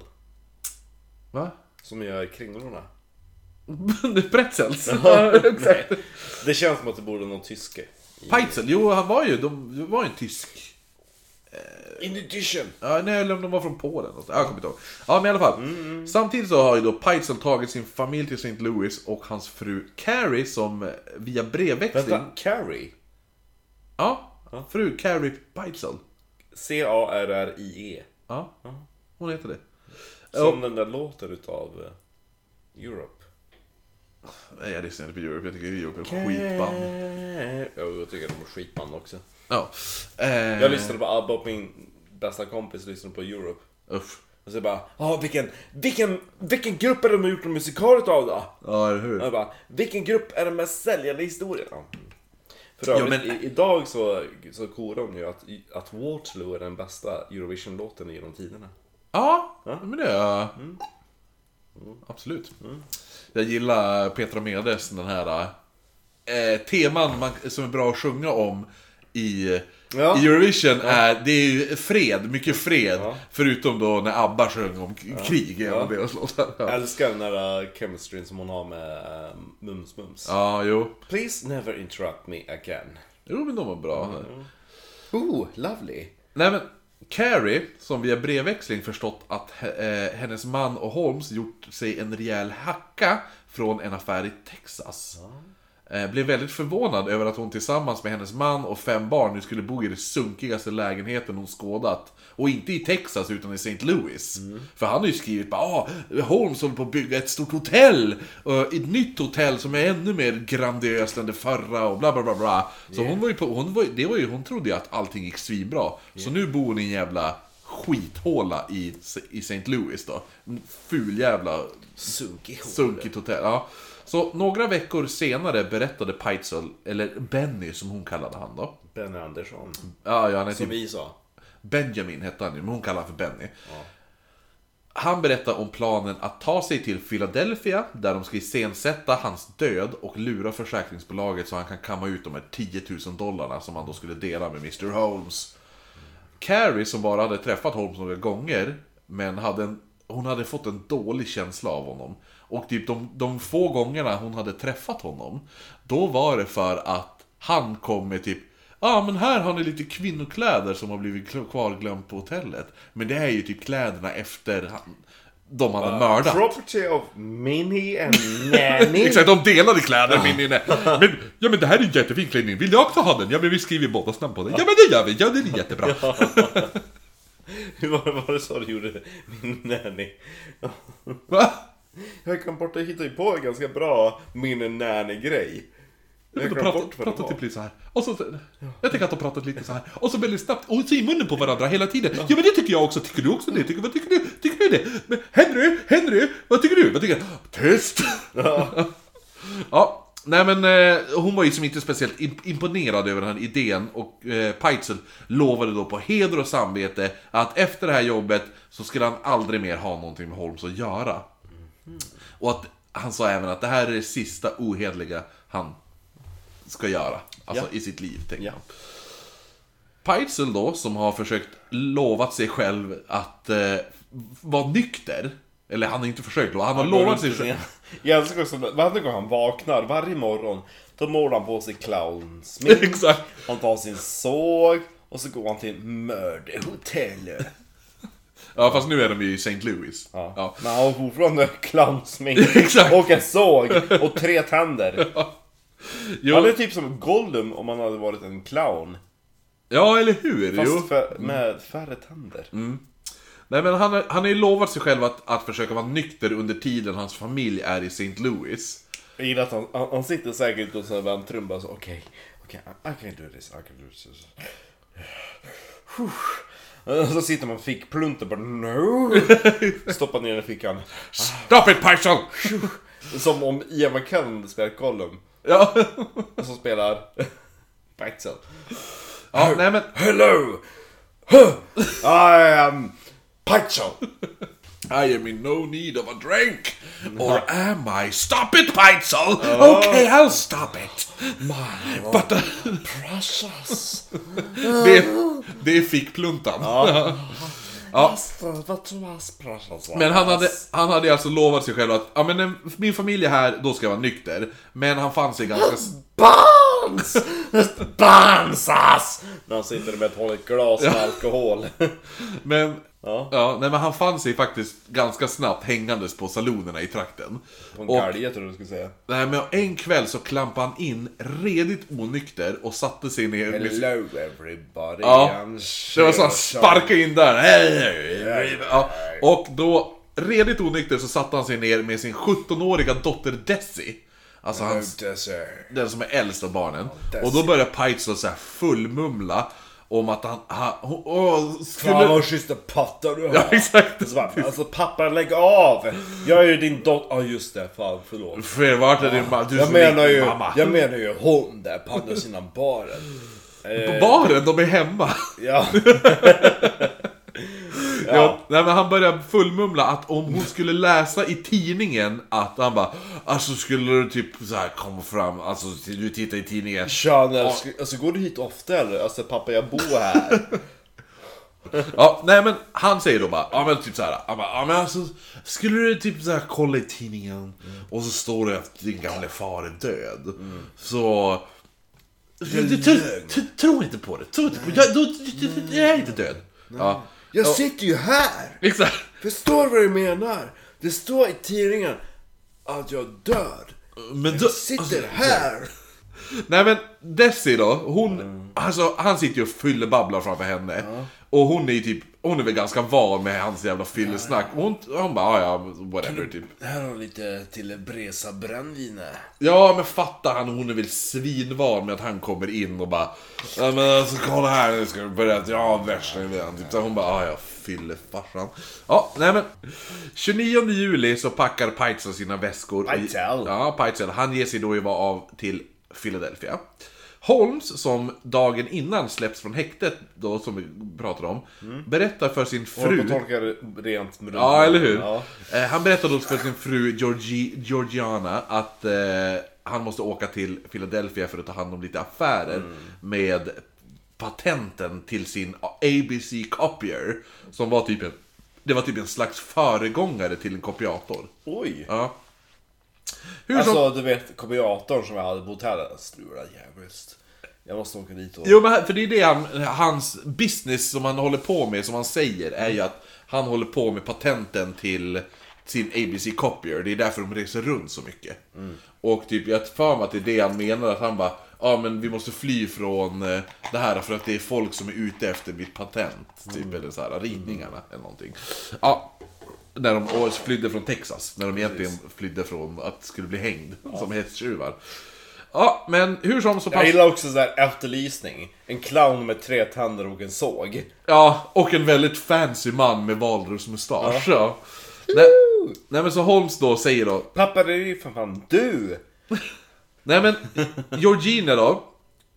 Va? Som gör kringlorna? Pretzels? Nej. Det känns som att det borde någon tyske. Peitzel, jo han var ju, de var ju en tysk... In addition! Ja, nej, eller om de var från Polen. Jag kommer inte ihåg. Ja, men i alla fall. Samtidigt så har ju då Peitzel tagit sin familj till St. Louis och hans fru Carrie som eh, via brevväxling... Vänta, Carrie? Ja, fru Carrie Peitzel. C-A-R-R-I-E. Ja, hon heter det. Som den där låten utav eh, Europe. Nej, jag lyssnar inte på Europe, jag tycker Europe är ett skitband. Ja, jag tycker de är skitband också. Ja. Eh, Jag lyssnade på ABBA och min bästa kompis lyssnade på Europe. Uff. Och så bara, ja vilken, vilken, vilken grupp är det de har gjort en musikal utav då? Ja, eller hur? Och jag bara, vilken grupp är den mest säljande i historien? Ja. För Ja, övrigt, men- i, idag så, så korar de ju att, att Waterloo är den bästa Eurovision-låten genom tiderna. Ja, men det är... Absolut. Jag gillar Petra Medes, den här eh, teman man, som är bra att sjunga om i, Ja. i Eurovision. Är, det är ju fred, mycket fred. Ja. Förutom då när ABBA sjöng om krig. Ja. Ja. Deras låtar. Jag Ja. älskar den där uh, chemistryn som hon har med uh, Mums Mums. ja, jo. Please never interrupt me again. Jo, men de var bra. Ooh, lovely. Nej men, Carrie, som via brevväxling förstått att eh, hennes man och Holmes gjort sig en rejäl hacka från en affär i Texas. Mm blev väldigt förvånad över att hon tillsammans med hennes man och fem barn nu skulle bo i den sunkigaste lägenheten hon skådat. Och inte i Texas utan i St. Louis. För han har ju skrivit bara ah, Holmes håller på att bygga ett stort hotell. Och ett nytt hotell som är ännu mer grandiöst än det förra och bla bla bla bla. Så hon var ju på, hon var, det var ju, hon trodde ju att allting gick svinbra. Så nu bor hon i en jävla skithåla i, i St. Louis då. En ful jävla Sunkig hår. Sunkigt hotell, ja. Så några veckor senare berättade Peitzel, eller Benny som hon kallade han då. Benny Andersson. Ja, ja han är Som typ vi sa. Benjamin hette han ju, men hon kallade han för Benny. Han berättar om planen att ta sig till Philadelphia, där de ska iscensätta hans död och lura försäkringsbolaget så han kan kamma ut de här 10 000 dollarna som han då skulle dela med Mr Holmes. Carrie, som bara hade träffat Holmes några gånger, men hade en, hon hade fått en dålig känsla av honom. Och typ de, de få gångerna hon hade träffat honom, då var det för att han kom med typ Ja ah, men här har ni lite kvinnokläder som har blivit kvarglömt på hotellet. Men det är ju typ kläderna efter han, de hade mördat. Property of Minnie and Nanny. Exakt, de delade kläder min inne. Men, ja men det här är en jättefin klänning, vill jag också ha den? Ja men vi skriver båda namn på den. Ja men det gör vi, ja det är jättebra. Hur var det, var det så du gjorde min nanny? Va? Jag kan bort, jag hittade ju på en ganska bra min nanny-grej. Jag De bort vad det pratar var. typ lite så här. Och så, jag tänker att de pratat lite så här. Och så väldigt snabbt, och så i munnen på varandra hela tiden. Ja men det tycker jag också, tycker du också det? Tycker, vad tycker du? Tycker du det? Men Henry, Henry, vad tycker du? Vad tycker du? Tyst! Ja, nej men eh, hon var ju som inte speciellt imp- imponerad över den här idén och eh, Peitzel lovade då på heder och samvete att efter det här jobbet så skulle han aldrig mer ha någonting med Holmes att göra. Och att han sa även att det här är det sista ohederliga han ska göra. Alltså Ja. i sitt liv, tänker Ja. Peitzel då, som har försökt lovat sig själv att eh, vara nykter. Eller han har inte försökt då, han har lovat sig själv. Jag älskar också varje gång han vaknar, varje morgon, då målar han på sig clownsmink. Exakt. Han tar sin såg och så går han till mörderhotellet. Ja, fast nu är de ju i St. Louis. Ja. Ja. Men han har fortfarande clownsmink. Exakt. Och en såg och tre tänder. Jo, Han är typ som Gollum om han hade varit en clown. ja, eller hur? Fast jo. Mm. för, med färre tänder. Nej, men han, han har ju lovat sig själv att, att försöka vara nykter under tiden hans familj är i St. Louis. Jag gillar att han, han, han sitter säkert och så här bara så okej, okej, I I can do this, I can do this. Och så sitter man och fick plunten bara no. Stoppar ner den i fickan. Stop it, Peitzel! Som om Ian McKellen spelar Gollum. Ja. Och så spelar Bexel. ja, nej men... Hello! I am Pixel! I am in no need of a drink. Or am I? Stop it, Peitzel! Okay, I'll stop it. But, uh, Precious. det, det är fickpluntan. Ja. Precious Men han hade, han hade alltså lovat sig själv att ja, men när min familj är här, då ska jag vara nykter. Men han fann sig ganska... Bans! Bansas! När han sitter med ett hållet glas med alkohol. Men, Ja. ja, nej, men han fann sig faktiskt ganska snabbt hängandes på salonerna i trakten. På en galge tror du skulle säga. Nej, men en kväll så klampade han in redigt onykter och satte sig ner. Hello everybody. Ja, Det var så han sparkade in där. Ja, och då, redigt onykter, så satte han sig ner med sin 17-åriga dotter Desi. Alltså hans, den som är äldst av barnen. Och då började Peitzel så här fullmumla om att han... han hon, åh, skulle... Fan vad schyssta pattar du har. Ja, exakt. Så bara, Alltså pappa lägg av! Jag är ju din dotter. Ja just det, fan förlåt. För vart är din mamma? Du Jag som menar ju, mamma. jag menar ju hon där på andra sidan baren. På baren, de är hemma. Ja. Ja. nej, men han började fullmumla att om hon skulle läsa i tidningen att han bara Alltså skulle du typ så här komma fram, alltså du tittar i tidningen. Tja, alltså, alltså går du hit ofta eller? Alltså pappa jag bor här. Ja, nej men han säger då bara, ja men typ såhär, han bara, ja men alltså Skulle du typ såhär kolla i tidningen? Och så står det att din gamle far är död. Så du, du, du, Tro inte på det, tro inte på det, jag, jag är inte död. Ja, Jag sitter ju här! exakt Förstår vad du menar? Det står i tidningen att jag dör. Men då, Jag sitter här! Nej men Desi då, hon, alltså han sitter ju och fyllebabblar framför henne. Och hon är ju typ, hon är väl ganska van med hans jävla fyllesnack. Och hon, hon bara, "Ja, ja, whatever typ. Här har lite till Bresa brännvin. Ja men fattar han, hon är väl svinvan med att han kommer in och bara Ja men alltså kolla här, nu ska vi börja, ja värsta idén. Typ så hon bara, ja jag fyllefarsan. Ja, nej men. 29 juli så packar Peitzel sina väskor. Peitzel? Ja, Peitzel. Han ger sig då ju av till Philadelphia. Holmes, som dagen innan släpps från häktet, då som vi pratade om, berättar för sin Fru. fru... på tolka det rent med Ja, eller hur? Ja. Eh, han berättar då för sin fru Georgi, Georgiana att eh, han måste åka till Philadelphia för att ta hand om lite affärer med patenten till sin ABC Copier. Som var typ en, det var typ en slags föregångare till en kopiator. Oj. Ja. Hur som, Alltså du vet kopiatorn som jag hade på hotellet. Strulade jävligt. Jag måste åka dit och... Jo men för det är det han, hans business som han håller på med, som han säger, är ju att han håller på med patenten till sin ABC Copier. Det är därför de reser runt så mycket. Och typ, jag för mig att det är det han menar, att han bara Ja men vi måste fly från eh, det här för att det är folk som är ute efter mitt patent. Typ, eller så här, ritningarna eller någonting. Ja, när de flydde från Texas, när de egentligen flydde från att skulle bli hängd som hästtjuvar. Ja, men hur som så Jag pass... gillar också sådär efterlysning. En clown med tre tänder och en såg. Ja, och en väldigt fancy man med valrossmustasch. Ja. Nej, nej men så Holmes då säger då, Pappa det är ju för fan du! nej men Georgina då,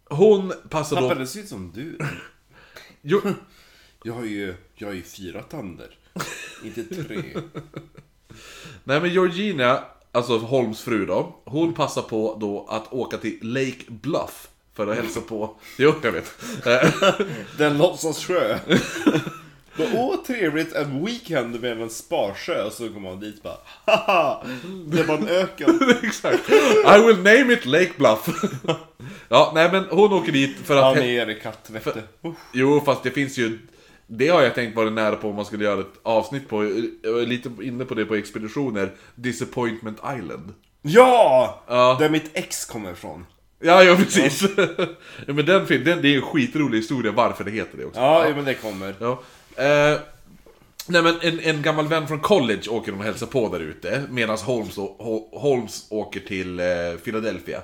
hon passar Pappa då... det ser ut som du. Jo, Jag har ju, jag har ju fyra tänder. Inte tre. nej men Georgina, alltså Holmes fru då, hon passar på då att åka till Lake Bluff för att hälsa på... Jo, jag vet. Den låtsassjö. Bara, Åh trevligt, en weekend med en sparsjö. Och så kommer man dit bara Haha! Det var en öken. Exakt. I will name it Lake Bluff. ja, nej men hon åker dit för att... Han är i kattvette. Uff. Jo, fast det finns ju... Det har jag tänkt vara nära på om man skulle göra ett avsnitt på. Jag är lite inne på det på expeditioner. Disappointment Island. Ja! Ja. Där mitt ex kommer ifrån. Ja, ja precis. Ja. men den, den, det är en skitrolig historia varför det heter det också. Ja, ja. men det kommer. Ja. Eh, nej men en, en gammal vän från college åker de och hälsar på där ute. Medan Holmes, Holmes åker till eh, Philadelphia.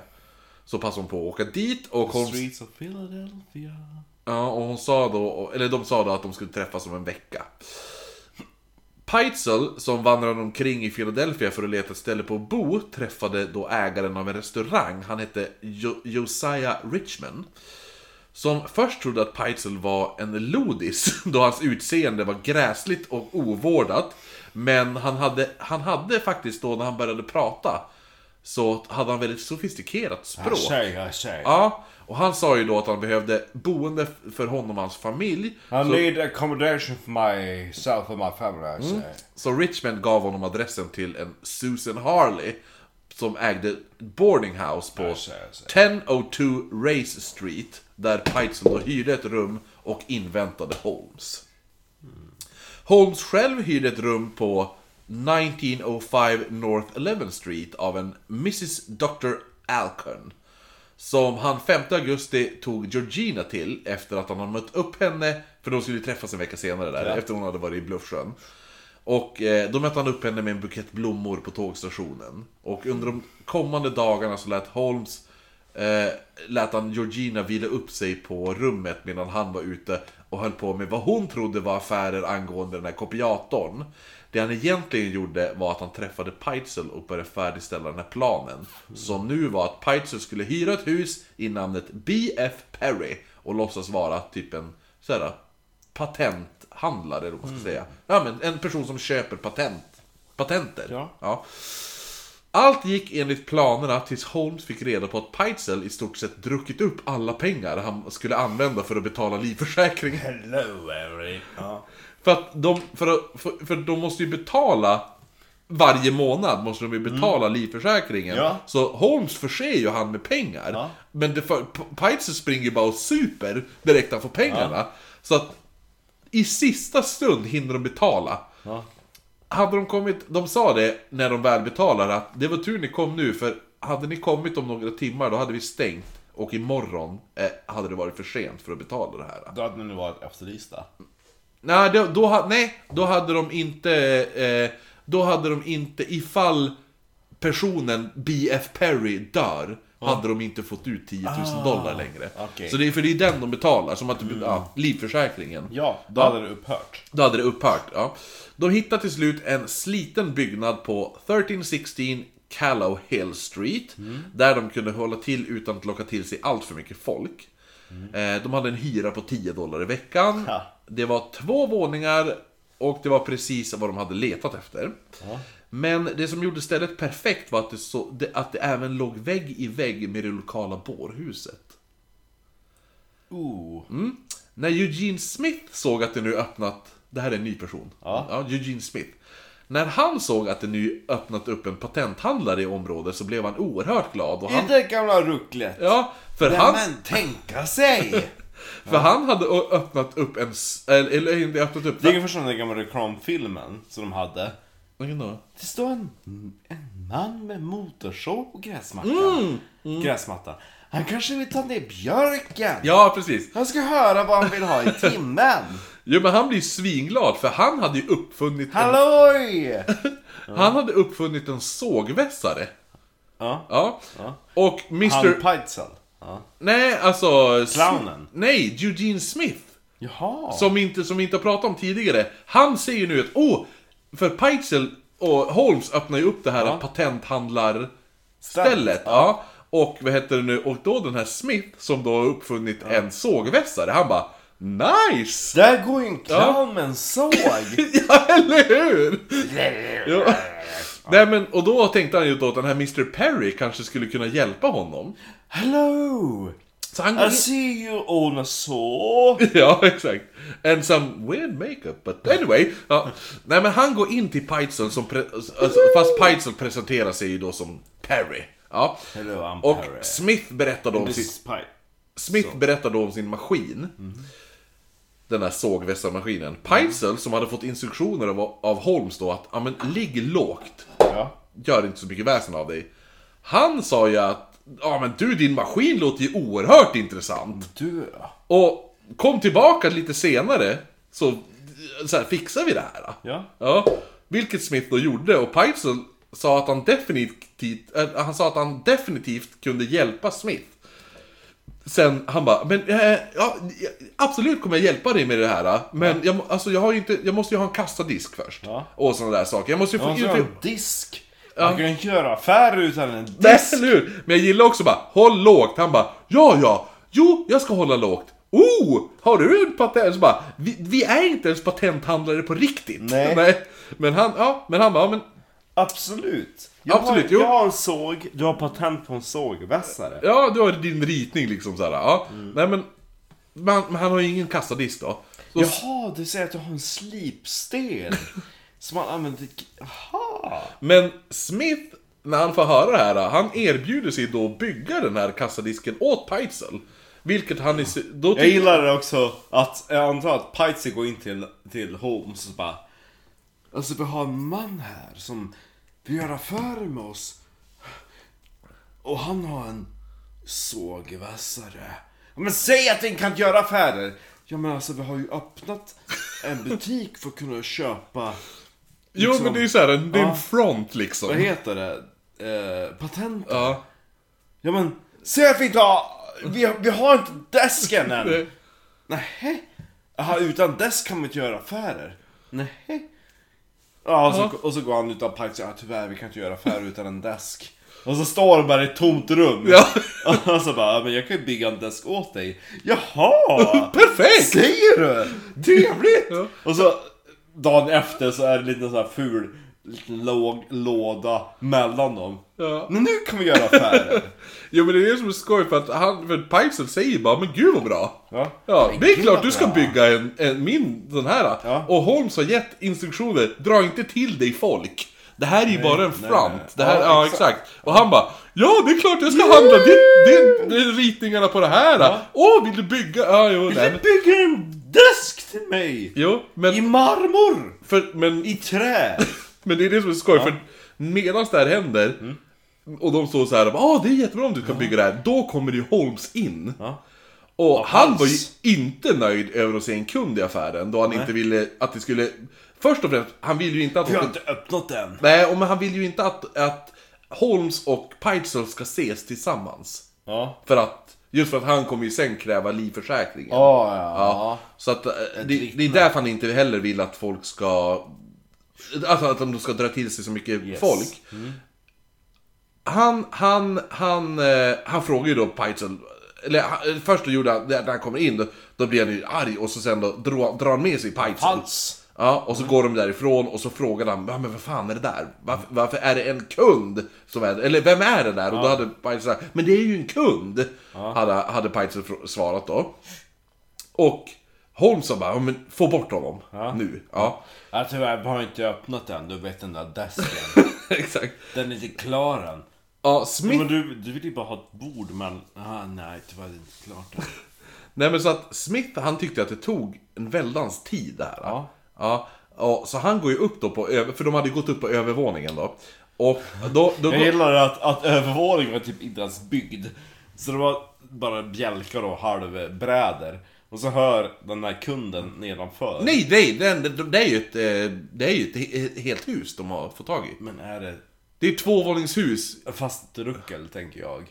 Så passar hon på att åka dit och Holmes... Streets of Philadelphia. Ja, och hon sa då, eller de sa då att de skulle träffas om en vecka. Peitzel, som vandrade omkring i Philadelphia för att leta ett ställe på att bo, träffade då ägaren av en restaurang. Han hette jo- Josiah Richman. Som först trodde att Peitzel var en lodis, då hans utseende var gräsligt och ovårdat. Men han hade, han hade faktiskt då när han började prata, så hade han väldigt sofistikerat språk. säger, jag säger. Ja, och han sa ju då att han behövde boende för honom och hans familj. I Så, need accommodation for myself and my family, I say. så Richmond gav honom adressen till en Susan Harley, som ägde boarding house på Jag ser, jag ser. 1002 Race Street, där Piteson då hyrde ett rum och inväntade Holmes. Holmes själv hyrde ett rum på 1905 North 11th Street av en Mrs Dr. Alcon. Som han 5 augusti tog Georgina till efter att han hade mött upp henne, för de skulle träffas en vecka senare där, Ja. efter hon hade varit i Bluffsjön. Och eh, då mötte han upp henne med en bukett blommor på tågstationen. Och under de kommande dagarna så lät Holmes eh, lät han Georgina vila upp sig på rummet medan han var ute och höll på med vad hon trodde var affärer angående den här kopiatorn. Det han egentligen gjorde var att han träffade Peitzel och började färdigställa den här planen. Som nu var att Peitzel skulle hyra ett hus i namnet B.F. Perry och låtsas vara typ en såhär, patenthandlare, eller vad man ska säga. Ja, men en person som köper patent, patenter. Ja. Allt gick enligt planerna tills Holmes fick reda på att Peitzel i stort sett druckit upp alla pengar han skulle använda för att betala livförsäkringen. Hello, Eric. Ja. För att de, för, att, för, för de måste ju betala varje månad måste de ju betala livförsäkringen. Ja. Så Holmes förser ju han med pengar. Ja. Men det för, springer ju bara och super direkt han får pengarna. Så att i sista stund hinner de betala. Ja. Hade de kommit, de sa det när de väl betalade att det var tur ni kom nu för hade ni kommit om några timmar då hade vi stängt och imorgon eh, hade det varit för sent för att betala det här. Då hade ni varit efterlysta. Nej, då, då, ha- nej, då hade de inte... Eh, då hade de inte, ifall personen B.F. Perry dör, hade de inte fått ut 10 000 dollar längre. okej. Så det är för det är den de betalar, som att ja, livförsäkringen. Ja, då hade det upphört. Då hade det upphört, ja. De hittade till slut en sliten byggnad på 1316 Callow Hill Street. Där de kunde hålla till utan att locka till sig allt för mycket folk. Eh, De hade en hyra på 10 dollar i veckan. Ja. Det var två våningar och det var precis vad de hade letat efter. Men det som gjorde stället perfekt var att det, så, det, att det även låg vägg i vägg med det lokala bårhuset. Ooh. När Eugene Smith såg att det nu öppnat, det här är en ny person. Ja. Eugene Smith. När han såg att det nu öppnat upp en patenthandlare i området så blev han oerhört glad. Och han, Inte gamla rucklet. ja, för han, men tänka sig! för han hade öppnat upp en, eller, eller inte öppnat upp... Det är ungefär som den gamla reklamfilmen som de hade. Vilken då? Det står en, en man med motorsåg på gräsmattan. Gräsmattan. Han kanske vill ta ner björken. Ja, precis. Han ska höra vad han vill ha i timmen. Jo, men han blir svinglad för han hade ju uppfunnit en, Halloj! Han hade uppfunnit en sågvässare. Ja. Ja. Och Mr... Han Peitzel. Ja. Nej, alltså... Clownen. Nej, Eugene Smith. Jaha. Som inte, som vi inte har pratat om tidigare. Han säger ju nu att, åh, för Peitzel och Holmes öppnar ju upp det här Ja. patenthandlarstället. Ja. Och vad heter det nu, och då den här Smith som då har uppfunnit en sågvässare, han bara Nice! Där går ju en clown med en såg. ja, eller hur? ja. Nej men, och då tänkte han ju då att den här Mr. Perry kanske skulle kunna hjälpa honom. Hello! Så han går I in... see you own a saw. Ja, exakt. And some weird makeup, but anyway. Ja. Nej men han går in till Peitzel som, pre- alltså, fast Peitzel presenterar sig ju då som Perry. Ja. Hello, I'm Och Perry. Smith berättar då om This is Pite. Smith berättar då om sin maskin. Den här sågvästarmaskinen. Peitzel, som hade fått instruktioner av, av Holmes då att, ja men ligg lågt. Ja. Gör inte så mycket väsen av dig. Han sa ju att, ja men du din maskin låter ju oerhört intressant. Du. Och kom tillbaka lite senare, så, så här, fixar vi det här. Ja. Ja, vilket Smith då gjorde och Peitzel sa att han definitivt, äh, han sa att han definitivt kunde hjälpa Smith. Sen han bara, men äh, ja, absolut kommer jag hjälpa dig med det här. Men jag, alltså, jag, har ju inte, jag måste ju ha en kassadisk först. Ja. Och sådana där saker. Jag måste ju få... Ska ha en disk. Ja. Man kan ju inte göra affärer utan en disk. Nej, eller hur? Men jag gillar också bara, håll lågt. Han bara, ja, ja, jo, jag ska hålla lågt. Oh, har du en patent? Så bara, vi, vi är inte ens patenthandlare på riktigt. Nej. Men han, ja, men han bara, ja, men Absolut. Jag Absolut, har, jo. jag har en såg, du har patent på en sågvässare. Ja, du har din ritning liksom såhär. Ja. Mm. Nej men, men, men han har ju ingen kassadisk då. Så, Jaha, du säger att du har en slipsten. som man använder... Jaha. Men Smith, när han får höra det här, han erbjuder sig då att bygga den här kassadisken åt Peitzel. Vilket han i... sy- Då Jag gillar det också att, jag antar att Pitsy går in till, till Holmes och bara Alltså vi har en man här som vill göra affärer med oss. Och han har en sågvässare. Men säg att den kan göra affärer! Ja men alltså vi har ju öppnat en butik för att kunna köpa Jo liksom- men det är ju såhär, en- det är en front liksom. Vad heter det? Eh, patenter? Ja. Ja men, säg att vi inte har... Vi, har- vi har inte desken än! Det- Nej. Jaha, utan desk kan man inte göra affärer? Nej. Ja, och så, och så går han utan pajs, ja tyvärr vi kan inte göra affärer utan en desk. Och så står det bara i ett tomt rum. Ja. Och så bara, "Ja, men jag kan ju bygga en desk åt dig. Jaha! Perfekt! Säger du? Trevligt! Ja. Och så dagen efter så är det lite så här ful liten låg låda mellan dem. Ja. Men nu kan vi göra affärer. Jo men det är det som är skoj för att han, för Peitzel säger bara men gud vad bra. Ja, Ja, Men det är klart du ska bra. bygga en, en min sån här. Ja. Och Holmes har gett instruktioner, dra inte till dig folk. Det här är ju bara en front. nej. Det här, ja, Ja, exakt. exakt. Och han bara Ja, det är klart jag ska handla. Det, det, det är ritningarna på det här. Åh, vill du bygga? Ja, jo, nej, Du bygger en desk till mig! jo, men, I marmor! för, men, I trä! men det är det som är skoj. För medan det här händer Mm. och de står så här, ja det är jättebra om du kan bygga det här. Då kommer ju Holmes in. Ja. Och Och han hans- var ju inte nöjd över att se en kund i affären, då han inte ville att det skulle... Först och främst, han vill ju inte att... Vi har inte öppnat den. Nej, och men han vill ju inte att, att Holmes och Peitzel ska ses tillsammans. Ja. För att, just för att han kommer ju sen kräva livförsäkringen. Ja, Ja, ja. så att eh, det, det är därför han inte heller vill att folk ska... Alltså att de ska dra till sig så mycket Yes. folk. Han, han, han, eh, han frågar ju då Peitzel, eller han- först då gjorde han, när han kommer in, då, då blir han ju arg och så sen då drar, han med sig Peitzel. Hals. Ja, och så går de därifrån och så frågar han, ja, men vad fan är det där? Varför, varför är det en kund som är Eller vem är det där? Och då hade Peitzel sagt, men det är ju en kund! Hade, hade Peitzel fr- svarat då. Och Holmes sa bara, ja, men få bort honom nu. Ja, Ja, tyvärr, har inte öppnat den. Du vet den där desken. exakt. den är inte klar än. Ja, Smith Men du, du vill ju bara ha ett bord, men... Ah, nej, tyvärr, det är inte klart än. Nej men så att Smith han tyckte att det tog en väldans tid det här. Ja. ja. Och, så han går ju upp då på över, för de hade ju gått upp på övervåningen då. Och då, då Jag gillar att, att övervåningen var typ inte ens byggd. Så det var bara bjälkar och halvbrädor. Och så hör den där kunden nedanför. Nej, nej, det, det, är ju ett, eh, det är ju ett he- helt hus de har fått tag i. Men är det Det är tvåvåningshus. fast ruckel, tänker jag?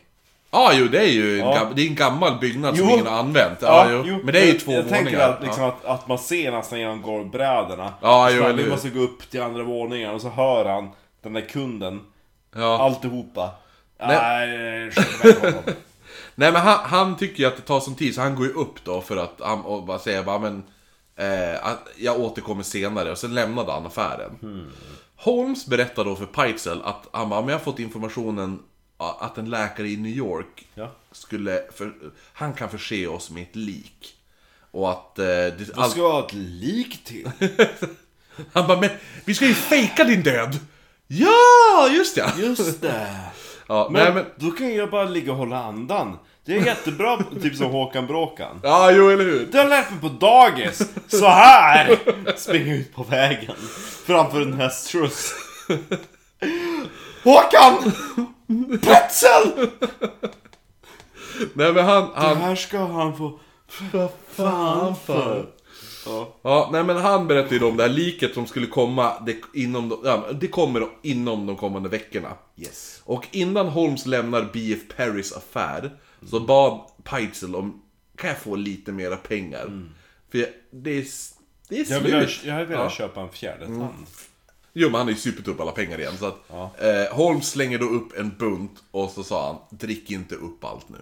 Ja, ah, jo det är ju en, Ja. gam, det är en gammal byggnad som Jo. ingen har använt. Ja, jo. Men det är ju två jag tänker våningar. att, liksom, att, att man ser nästan genom golvbrädorna. Ja, Så jo, eller måste gå upp till andra våningen och så hör han den där kunden. ja. ja. Alltihopa. Nej. Nej. Nej men han, han tycker ju att det tar sån tid så han går ju upp då för att han och bara säger bara men eh, att jag återkommer senare och sen lämnade han affären. Holmes berättar då för Peitzel att han bara, men jag har fått informationen att en läkare i New York Ja. skulle, för, han kan förse oss med ett lik. Och att... Eh, det, Vad ska jag ha ett lik till? han bara, men vi ska ju fejka din död! Ja, just ja! Just det. Ja Men, nej, men, då kan jag bara ligga och hålla andan. Det är jättebra, typ som Håkan Bråkan. ja, jo eller hur? Det har lärt mig på dagis. Så här Springer ut på vägen. Framför en hästskjuts. Håkan! Pretzel! Nej men han, Det han, här ska han få... Fan för. Ja. Ja, nej men han berättade ju om det här liket som skulle komma det, inom de, ja, det kommer inom de kommande veckorna. Yes. Och innan Holmes lämnar B.F. Perrys affär så bad Peitzel om Kan jag få lite mera pengar? För jag, det är, det är Jag slut. vill, jag vill Ja. köpa en fjärde tand. Jo men han har ju supit upp alla pengar igen så att Ja. eh, Holmes slänger då upp en bunt och så sa han Drick inte upp allt nu.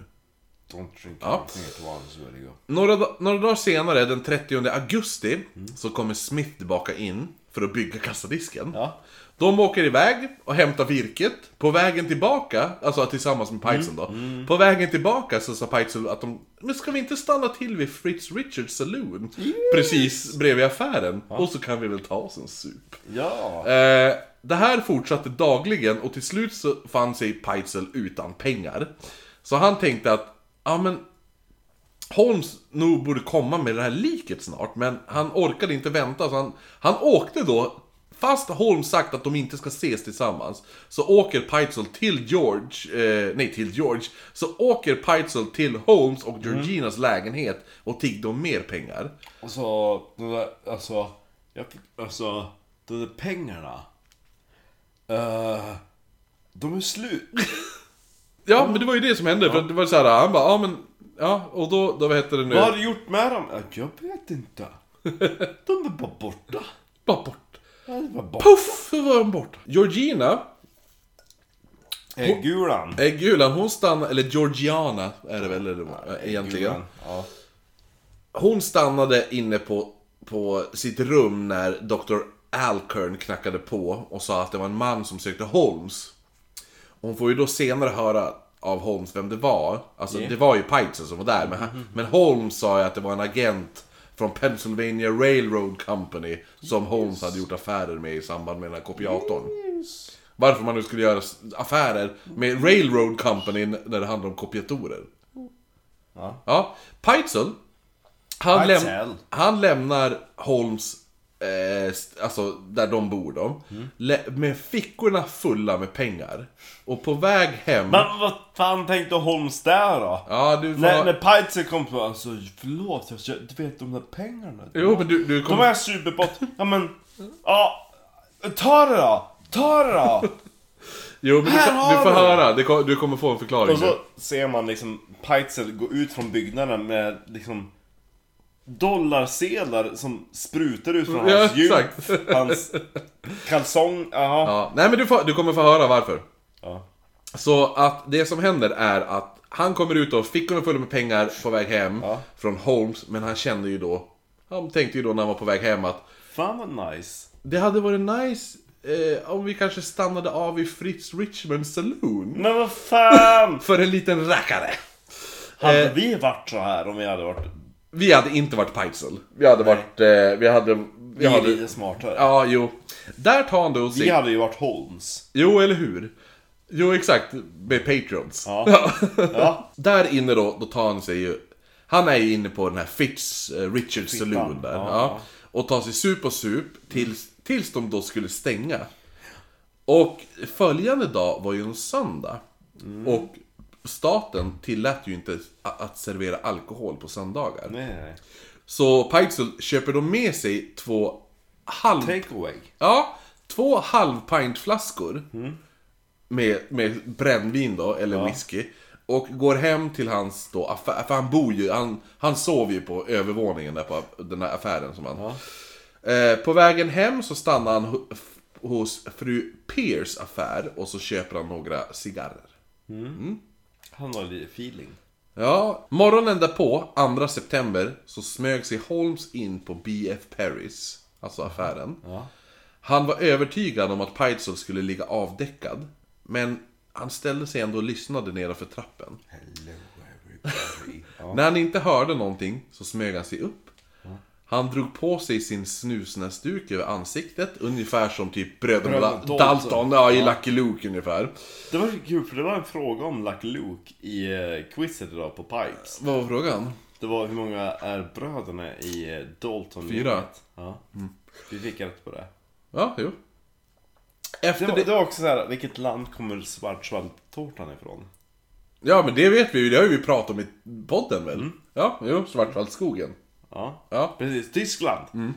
Don't drink Ja. anything at once, really go. Några, några dagar senare, den 30 augusti, så kommer Smith tillbaka in för att bygga kassadisken. Ja. De åker iväg och hämtar virket. På vägen tillbaka, alltså tillsammans med Peitzel då. På vägen tillbaka så sa Peitzel att de, men ska vi inte stanna till vid Fritz Richards saloon? Precis bredvid affären. Och så kan vi väl ta oss en sup. Ja. Eh, det här fortsatte dagligen och till slut så fann sig Peitzel utan pengar. Så han tänkte att, ja men Holmes nog borde komma med det här liket snart, men han orkade inte vänta så han, han åkte då Fast Holmes sagt att de inte ska ses tillsammans Så åker Peitzel till George, eh, nej till George Så åker Peitzel till Holmes och Georginas lägenhet och tiggde om mer pengar Alltså, de där, alltså, jag alltså, de där pengarna. eh, de är slut. Ja, men det var ju det som hände, för det var så här, han bara, ja men Ja, och då, då vad heter det nu? Vad har du gjort med dem? Ja, Jag vet inte. De är bara borta. Bara bort Ja, var borta. Puff, så var de borta Georgina Äggulan. Äggulan, hon stannade, eller Georgiana är det väl eller, äh, egentligen. Ja. Hon stannade inne på, på sitt rum när Dr. Alkern knackade på och sa att det var en man som sökte Holmes. Hon får ju då senare höra av Holmes vem det var. Alltså det var ju Peitzel som var där, men, han, men Holmes sa ju att det var en agent från Pennsylvania Railroad Company som Holmes hade gjort affärer med i samband med den här kopiatorn. Varför man nu skulle göra affärer med Railroad Company när det handlar om kopiatorer. Ja. Ja, Peitzel, han, läm han lämnar Holmes, eh, alltså där de bor då, lä- med fickorna fulla med pengar. Och på väg hem... Men vad fan tänkte Holmes där då? Ja, du får... När, när Peitzer kom på, alltså förlåt, jag, du vet de där pengarna? Jo, men du, du De kommer... är superbott. Ja men, ja. Ta det då! Ta det då! Jo, men du, Här får- har du får du! höra. Det kom- Du kommer få en förklaring Och så ser man liksom Peitzel gå ut från byggnaden med liksom Dollarsedlar som sprutar ut från Ja, hans djup, exakt. hans kalsong, jaha. Ja, nej men du, får, du kommer få höra varför. Ja. Så att det som händer är att han kommer ut och fickorna fulla med pengar på väg hem Ja. från Holmes, men han kände ju då, han tänkte ju då när han var på väg hem att Fan vad nice. det hade varit nice eh, om vi kanske stannade av i Fritz Richmond Saloon. Men vad fan! För en liten rackare. Hade Eh. vi varit så här om vi hade varit... Vi hade inte varit Peitzel. Vi hade varit, eh, vi hade... Vi Vi är hade lite smartare. ja, jo. Där tar han då Vi sig... hade ju varit Holmes. Jo, eller hur? Jo, exakt. Med Patrons. Ja. Ja. Där inne då, då tar han sig ju... Han är ju inne på den här Fitz eh, Richards Saloon där. Ja, ja. Och tar sig sup och sup tills, tills de då skulle stänga. Och följande dag var ju en söndag. Mm. Och staten tillät ju inte att servera alkohol på söndagar. Nej. Så Peitzel köper då med sig två halv... Take away. Ja, två halvpintflaskor med, med brännvin då, eller whisky. Och går hem till hans då affär, för han bor ju, han, han sover ju på övervåningen där på den här affären som han... Eh, på vägen hem så stannar han hos fru Pears affär och så köper han några cigarrer. Han har lite feeling. Ja, morgonen därpå, 2 september, så smög sig Holmes in på BF Paris, alltså affären. Ja. Han var övertygad om att Peitzel skulle ligga avdäckad, men han ställde sig ändå och lyssnade nedanför trappen. Hello everybody. Ja. När han inte hörde någonting så smög han sig upp. Han drog på sig sin snusnäsduk över ansiktet, ungefär som typ bröderna Dalton, Dalton. ja, i Ja. Lucky Luke ungefär. Det var kul för det var en fråga om Lucky Luke i eh, quizet idag på Pipes. Vad var frågan? Det var hur många är bröderna i eh, Dalton Fyra. Mm. Ja. Vi fick rätt på det. Ja, jo. Det Efter var, det... det var också så här, vilket land kommer svartsvalltårtan ifrån? Ja, men det vet vi ju, det har ju vi pratat om i podden väl? Ja, jo, Svartvaldsskogen. Ja, Ja, precis. Tyskland. men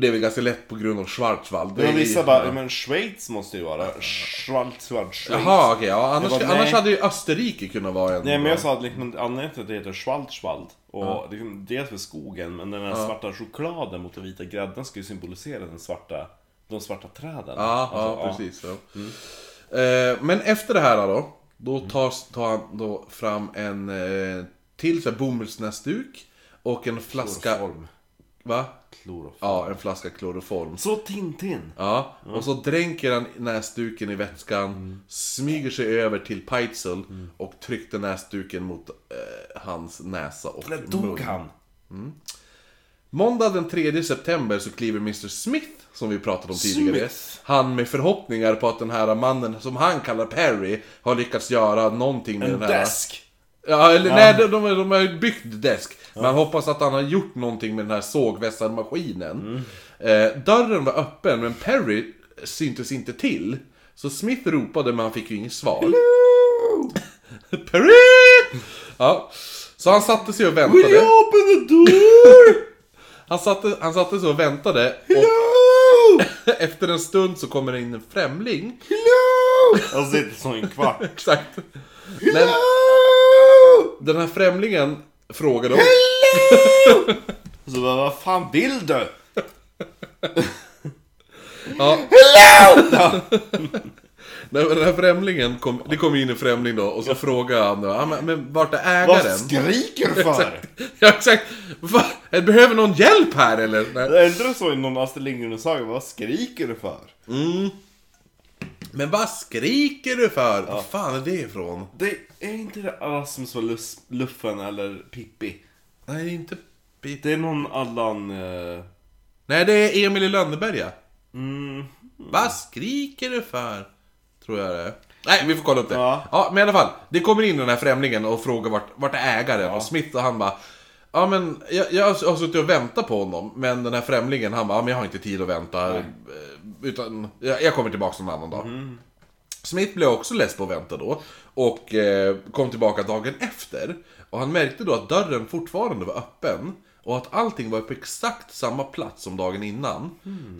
det är väl ganska lätt på grund av Schwarzwald. Det är- vissa bara, men Schweiz måste ju vara. Schwarzwald, Schweiz. Jaha, okej, ja, annars, bara, annars hade ju Österrike kunnat vara en... Nej men jag sa att liksom, anledningen till att det heter Schwarzwald och liksom, dels för skogen men den här svarta chokladen mot den vita grädden ska ju symbolisera den svarta, de svarta träden. Ja, Alltså, ja, precis. Ja. Eh, men efter det här då, Då tar, tar han då fram en eh, till bomullsnäsduk och en flaska... Kloroform. Va? Kloroform. Ja, en flaska kloroform. Så Tintin. Ja, och så dränker han näsduken i vätskan, Mm. smyger sig över till Peitzel och tryckte näsduken mot eh, hans näsa och dog mun. han? Måndag den 3 september så kliver Mr Smith, som vi pratade om tidigare. Smith. Han med förhoppningar på att den här mannen, som han kallar Perry, har lyckats göra någonting med En den här... desk. Ja, eller nej, de, de, de har ju byggt desk. Men han hoppas att han har gjort någonting med den här sågvästarmaskinen. Eh, dörren var öppen, men Perry syntes inte till. Så Smith ropade, men han fick ju inget svar. Perry! Ja, så han satte sig och väntade. open the door? Han satte, han satte sig och väntade. Och Hello! efter en stund så kommer det in en främling. Hello! Jag sitter som en kvart. Exakt. Men Hello! Den här främlingen frågade om... Hello! Så bara, vad fan vill du? Ja, Hello! Nej, men den här främlingen, kom, det kom in en främling då och så frågade han då, ja, men, men vart är Vad ägaren? skriker du för? Ja exakt! Va? Behöver någon hjälp här eller? Nej. Det är inte så i någon Astrid Lindgren-saga, vad skriker du för? Men vad skriker du för? Vad fan är det ifrån? Det är inte det Rasmus och Lus- Luffen eller Pippi. Nej, det är inte Pete. Det är någon Allan... Eh... Nej, det är Emil i Lönneberga. Mm. Vad skriker du för? Tror jag det är. Nej, vi får kolla upp det. Ja. Ja, men i alla fall. Det kommer in den här främlingen och frågar vart, vart är ägaren? Och Smith och han bara Ja men jag, jag har suttit och väntat på honom Men den här främlingen han bara, ja, men jag har inte tid att vänta. Eh, Utan, jag, jag kommer tillbaka någon annan dag. Smith blev också less på att vänta då Och eh, kom tillbaka dagen efter. Och han märkte då att dörren fortfarande var öppen Och att allting var på exakt samma plats som dagen innan.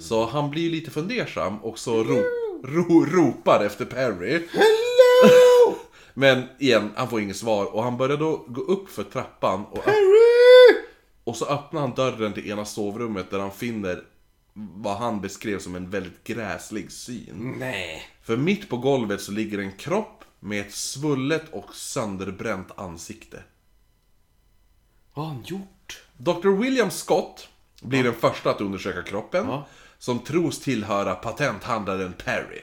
Så han blir lite fundersam och så ro, ro, ropar efter Perry. Hello! Men igen, han får inget svar och han börjar då gå upp för trappan och, Harry! Och så öppnar han dörren till ena sovrummet där han finner vad han beskrev som en väldigt gräslig syn. Nej. För mitt på golvet så ligger en kropp med ett svullet och sönderbränt ansikte. Vad har han gjort? Dr. William Scott blir den första att undersöka kroppen, Ja. som tros tillhöra patenthandlaren Perry.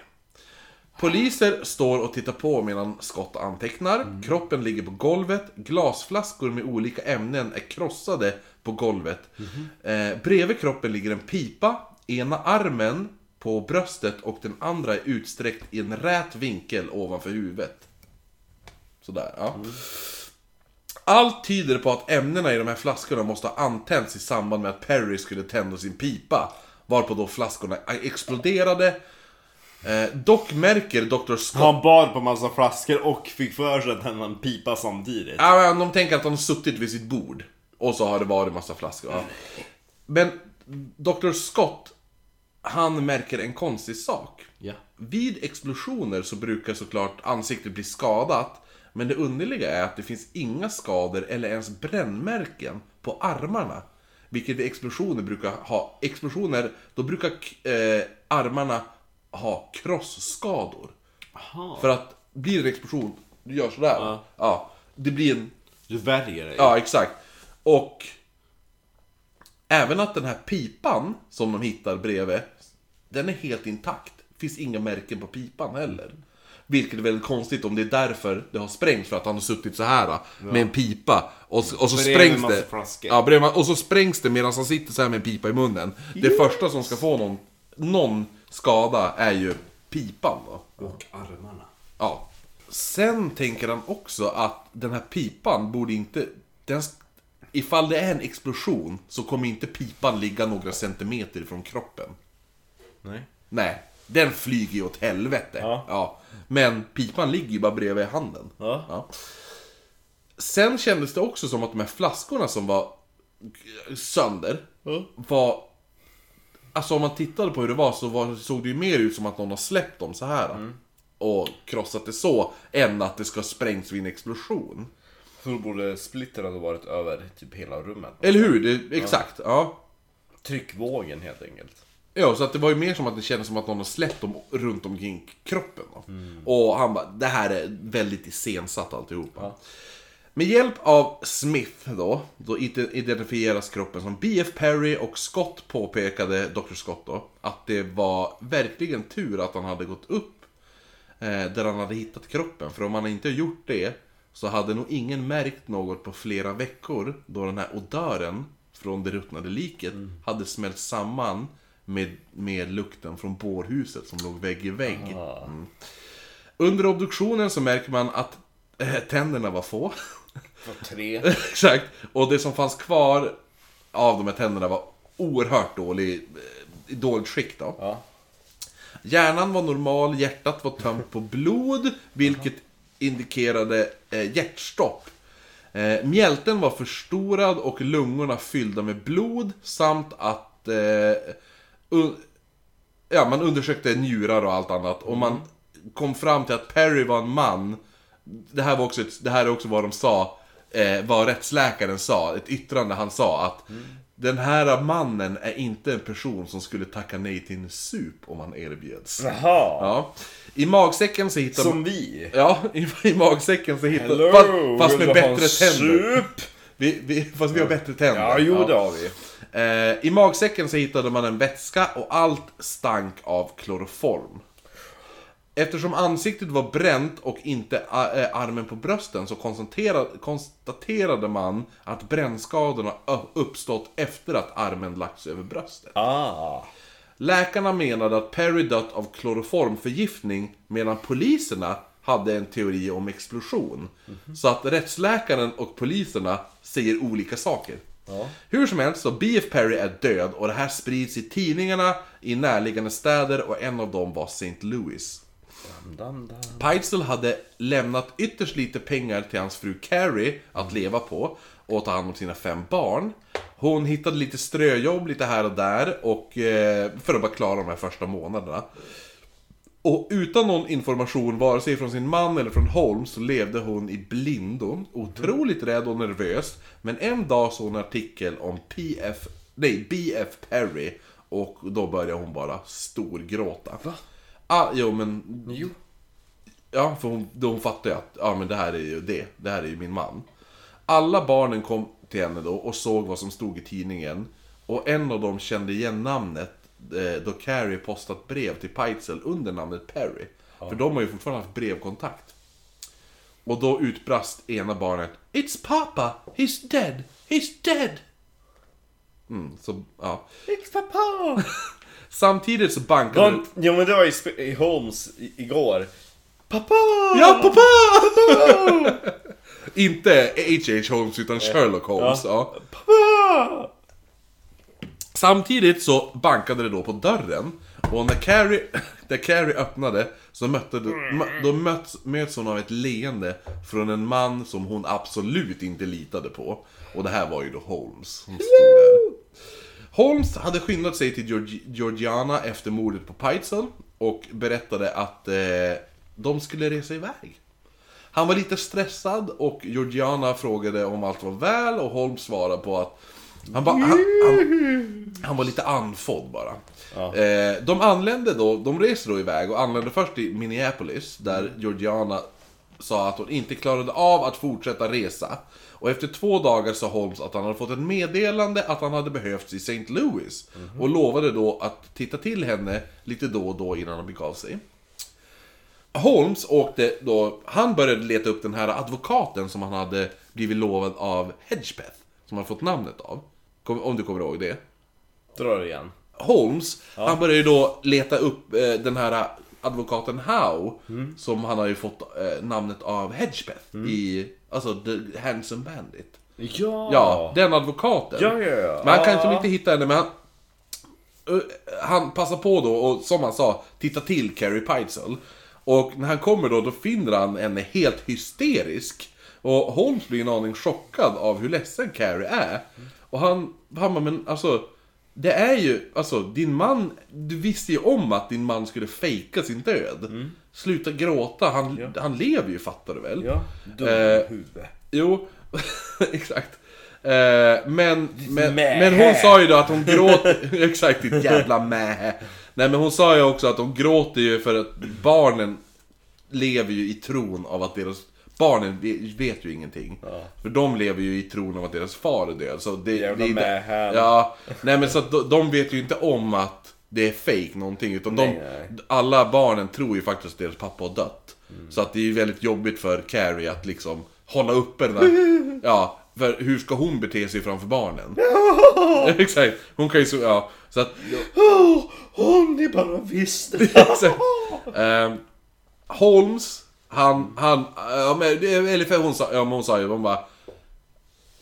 Poliser står och tittar på medan Scott antecknar. Kroppen ligger på golvet. Glasflaskor med olika ämnen är krossade på golvet. Eh, bredvid kroppen ligger en pipa. Ena armen på bröstet och den andra är utsträckt i en rät vinkel ovanför huvudet. Sådär, ja. Allt tyder på att ämnena i de här flaskorna måste ha antänts i samband med att Perry skulle tända sin pipa. Varpå då flaskorna exploderade. Eh, dock märker Dr. Scott... Han bar på massa flaskor och fick för sig att tända en pipa samtidigt. Ja, men de tänker att han har suttit vid sitt bord. Och så har det varit massa flaskor. Ja. Men Dr. Scott, han märker en konstig sak. Ja. Vid explosioner så brukar såklart ansiktet bli skadat. Men det underliga är att det finns inga skador eller ens brännmärken på armarna. Vilket vid explosioner brukar ha... Explosioner, då brukar eh, armarna ha krossskador. Aha. För att blir det en explosion, du gör sådär. Ja. ja det blir en Du värjer dig. Ja, exakt. Och även att den här pipan som de hittar bredvid, den är helt intakt. Finns inga märken på pipan heller. Vilket är väldigt konstigt om det är därför det har sprängts, för att han har suttit så här med en pipa. Och, så- och så sprängs det. Ja, bredvid, och så sprängs det medan han sitter så här med en pipa i munnen. Det första som ska få någon, någon skada är ju pipan då. Och armarna. Ja. Sen tänker han också att den här pipan borde inte... Den, ifall det är en explosion så kommer inte pipan ligga några centimeter ifrån kroppen. Nej. Nej, den flyger ju åt helvete. Ja. Men pipan ligger ju bara bredvid handen. Ja. Sen kändes det också som att de här flaskorna som var sönder Ja. var... Alltså om man tittade på hur det var så var, såg det ju mer ut som att någon har släppt dem så här Och krossat det så, än att det ska ha sprängts vid en explosion. Så då borde splittern ha varit över typ hela rummet. Eller hur? Det, exakt, ja. Tryckvågen helt enkelt. Ja, så att det var ju mer som att det kändes som att någon har släppt dem runt omkring kroppen. Då. Och han bara, det här är väldigt iscensatt alltihopa. Med hjälp av Smith då, då ide- identifieras kroppen som B.F. Perry och Scott påpekade, Dr. Scott då, att det var verkligen tur att han hade gått upp eh, där han hade hittat kroppen. För om han inte gjort det så hade nog ingen märkt något på flera veckor då den här odören från det ruttnade liket hade smält samman med, med lukten från bårhuset som låg vägg i vägg. Mm. Under obduktionen så märker man att eh, tänderna var få. Tre. Exakt. Och det som fanns kvar av de här tänderna var oerhört dålig, eh, i dåligt skick då. Ja. Hjärnan var normal, hjärtat var tömt på blod, vilket indikerade eh, hjärtstopp. Eh, mjälten var förstorad och lungorna fyllda med blod samt att eh, un- ja, man undersökte njurar och allt annat och man kom fram till att Perry var en man. Det här, var också ett, det här är också vad de sa, eh, vad rättsläkaren sa, ett yttrande han sa att den här mannen är inte en person som skulle tacka nej till en sup om han erbjöds. Jaha. Ja. I magsäcken så hittar Som vi. Ja, i, i magsäcken så hittar Hello, Fast, fast med bättre tänder. sup? Vi, vi, fast vi har bättre tänder. Ja, jo det har vi. Eh, I magsäcken så hittade man en vätska och allt stank av kloroform. Eftersom ansiktet var bränt och inte armen på brösten så konstatera- konstaterade man att brännskadorna uppstått efter att armen lagts över bröstet. Ah. Läkarna menade att Perry dött av kloroformförgiftning medan poliserna hade en teori om explosion. Så att rättsläkaren och poliserna säger olika saker. Ja. Hur som helst så B.F. Perry är död och det här sprids i tidningarna i närliggande städer och en av dem var St. Louis. Dam, dam. Peitzel hade lämnat ytterst lite pengar till hans fru Carrie att leva på och ta hand om sina fem barn. Hon hittade lite ströjobb lite här och där och eh, för att bara klara de här första månaderna. Och utan någon information, vare sig från sin man eller från Holmes, så levde hon i blindo. Otroligt rädd och nervös. Men en dag såg hon en artikel om PF, nej, BF Perry. Och då började hon bara storgråta. Va? Ah, jo men Jo. Ja, för hon, då hon fattade ju att ja, men det här är ju det. Det här är ju min man. Alla barnen kom till henne då och såg vad som stod i tidningen. Och en av dem kände igen namnet eh, då Carrie postat brev till Peitzel under namnet Perry. För de har ju fortfarande haft brevkontakt. Och då utbrast ena barnet It's Papa! He's dead! He's dead! Mm, så, ja. It's pappa! Samtidigt så bankade... Var, jo men det var i, i Holmes i, igår. Pappa! Ja, pappa! Inte H.H. Holmes utan Sherlock Holmes. Ja. Pappa! Samtidigt så bankade det då på dörren. Och när Carrie, när Carrie öppnade så mötte, mö- då möts, möts hon av ett leende från en man som hon absolut inte litade på. Och det här var ju då Holmes som stod där. Holmes hade skyndat sig till Georgi- Georgiana efter mordet på Peitzel och berättade att eh, de skulle resa iväg. Han var lite stressad och Georgiana frågade om allt var väl och Holmes svarade på att han, ba, han, han, han var lite andfådd bara. Eh, de anlände då, de reser då iväg och anlände först till Minneapolis där Georgiana sa att hon inte klarade av att fortsätta resa. Och efter två dagar sa Holmes att han hade fått ett meddelande att han hade behövts i St. Louis. Och lovade då att titta till henne lite då och då innan han begav sig. Holmes åkte då, han började leta upp den här advokaten som han hade blivit lovad av Hedgepeth. Som han fått namnet av. Om du kommer ihåg det. Dra det igen. Holmes, han började ju då leta upp eh, den här advokaten Howe. Mm. Som han har ju fått eh, namnet av Hedgepeth i, alltså The Handsome Bandit. Ja! Ja, den advokaten. Ja, ja, ja. Men han kan Ja. inte hitta henne, men han... Han passar på då och som han sa, titta till Carrie Peitzel. Och när han kommer då, då finner han henne helt hysterisk. Och Holmes blir en aning chockad av hur ledsen Carrie är. Och han, han bara, men alltså... Det är ju, alltså din man, du visste ju om att din man skulle fejka sin död. Sluta gråta, han, han lever ju fattar du väl? Ja, dum Eh, huvud. Jo, exakt. Eh, men, men, men hon sa ju då att hon gråter, exakt ditt jävla mähä. Nej men hon sa ju också att de gråter ju för att barnen lever ju i tron av att deras Barnen ve- vet ju ingenting. För de lever ju i tron av att deras far är död. Så det, Jävla det är mähän. Ja, nej men så att de, de vet ju inte om att det är fake någonting. Utan de, Nej, nej. alla barnen tror ju faktiskt att deras pappa har dött. Så att det är ju väldigt jobbigt för Carrie att liksom hålla uppe den där... Ja, för hur ska hon bete sig framför barnen? Exakt, hon kan ju så, ja. Så att... Oh, om ni bara visste. Exakt. Ehm, Holmes, han, han, ja, men, eller för hon sa, ja, men hon sa ju, hon bara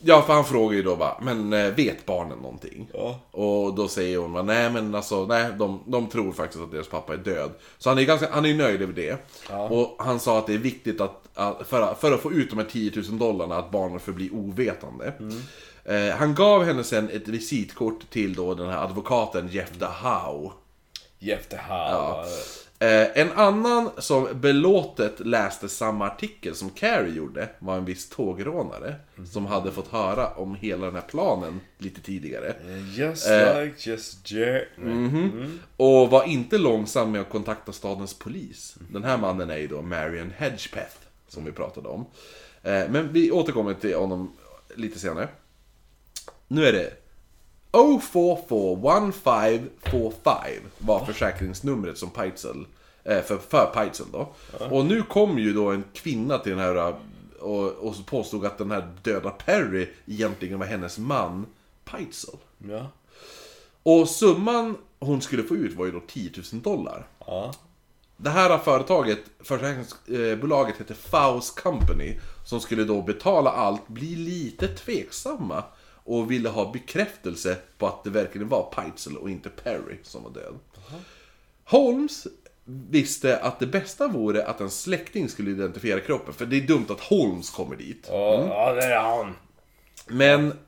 Ja, för han frågar ju då bara, men eh, vet barnen någonting? Ja. Och då säger hon bara, nej men alltså, nej, de, de tror faktiskt att deras pappa är död. Så han är ganska, han är nöjd över det. Och han sa att det är viktigt att, att för, att- för att få ut de här 10 000 dollarna, att barnen förblir ovetande. Eh, han gav henne sen ett visitkort till då den här advokaten Jeff Howe. Jeff the How. Eh, en annan som belåtet läste samma artikel som Carrie gjorde var en viss tågrånare. Som hade fått höra om hela den här planen lite tidigare. Just Eh. like just Jack. Och var inte långsam med att kontakta stadens polis. Den här mannen är ju då Marion Hedgepeth, som vi pratade om. Eh, men vi återkommer till honom lite senare. Nu är det 0441545 var försäkringsnumret som Peitzel, eh, för, för Peitzel då. Och nu kom ju då en kvinna till den här eh, och, och påstod att den här döda Perry egentligen var hennes man Peitzel. Ja. Och summan hon skulle få ut var ju då 10 000 dollar. Ja. Det här företaget, försäkringsbolaget heter Faust Company, som skulle då betala allt, bli lite tveksamma och ville ha bekräftelse på att det verkligen var Peitzel och inte Perry som var död. Holmes visste att det bästa vore att en släkting skulle identifiera kroppen, för det är dumt att Holmes kommer dit. Ja, ja, det är han. Men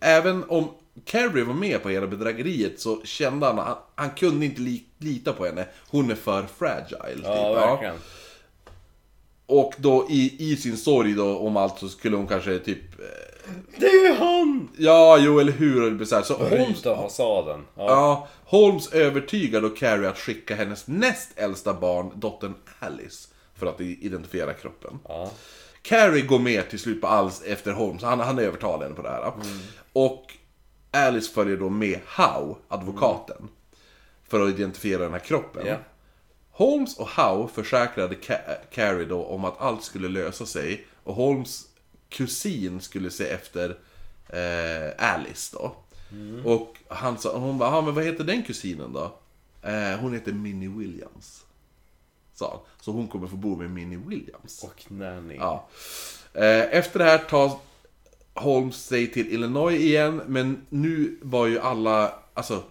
även om Carrie var med på hela bedrägeriet så kände han att han, han kunde inte li, lita på henne. Hon är för fragile. typ. Ja, verkligen. Och då i, i sin sorg då om allt så skulle hon kanske typ... Det är han! Ja, jo eller hur. och det blir så, här. så Holmes, Bryta fasaden. Ja. ja, Holmes övertygade då Carrie att skicka hennes näst äldsta barn, dottern Alice, för att identifiera kroppen. Ja. Carrie går med till slut på alls efter Holmes, han, han övertalar henne på det här. Och Alice följer då med Howe, advokaten, för att identifiera den här kroppen. Ja. Holmes och Howe försäkrade Ca- Carrie då om att allt skulle lösa sig och Holmes kusin skulle se efter eh, Alice då. Och han sa, hon bara, "Ja, men vad heter den kusinen då? Eh, hon heter Minnie Williams. Sa han. Så hon kommer få bo med Minnie Williams. Och Nanny. Ja. Eh, Efter det här tar Holmes sig till Illinois igen, men nu var ju alla, alltså,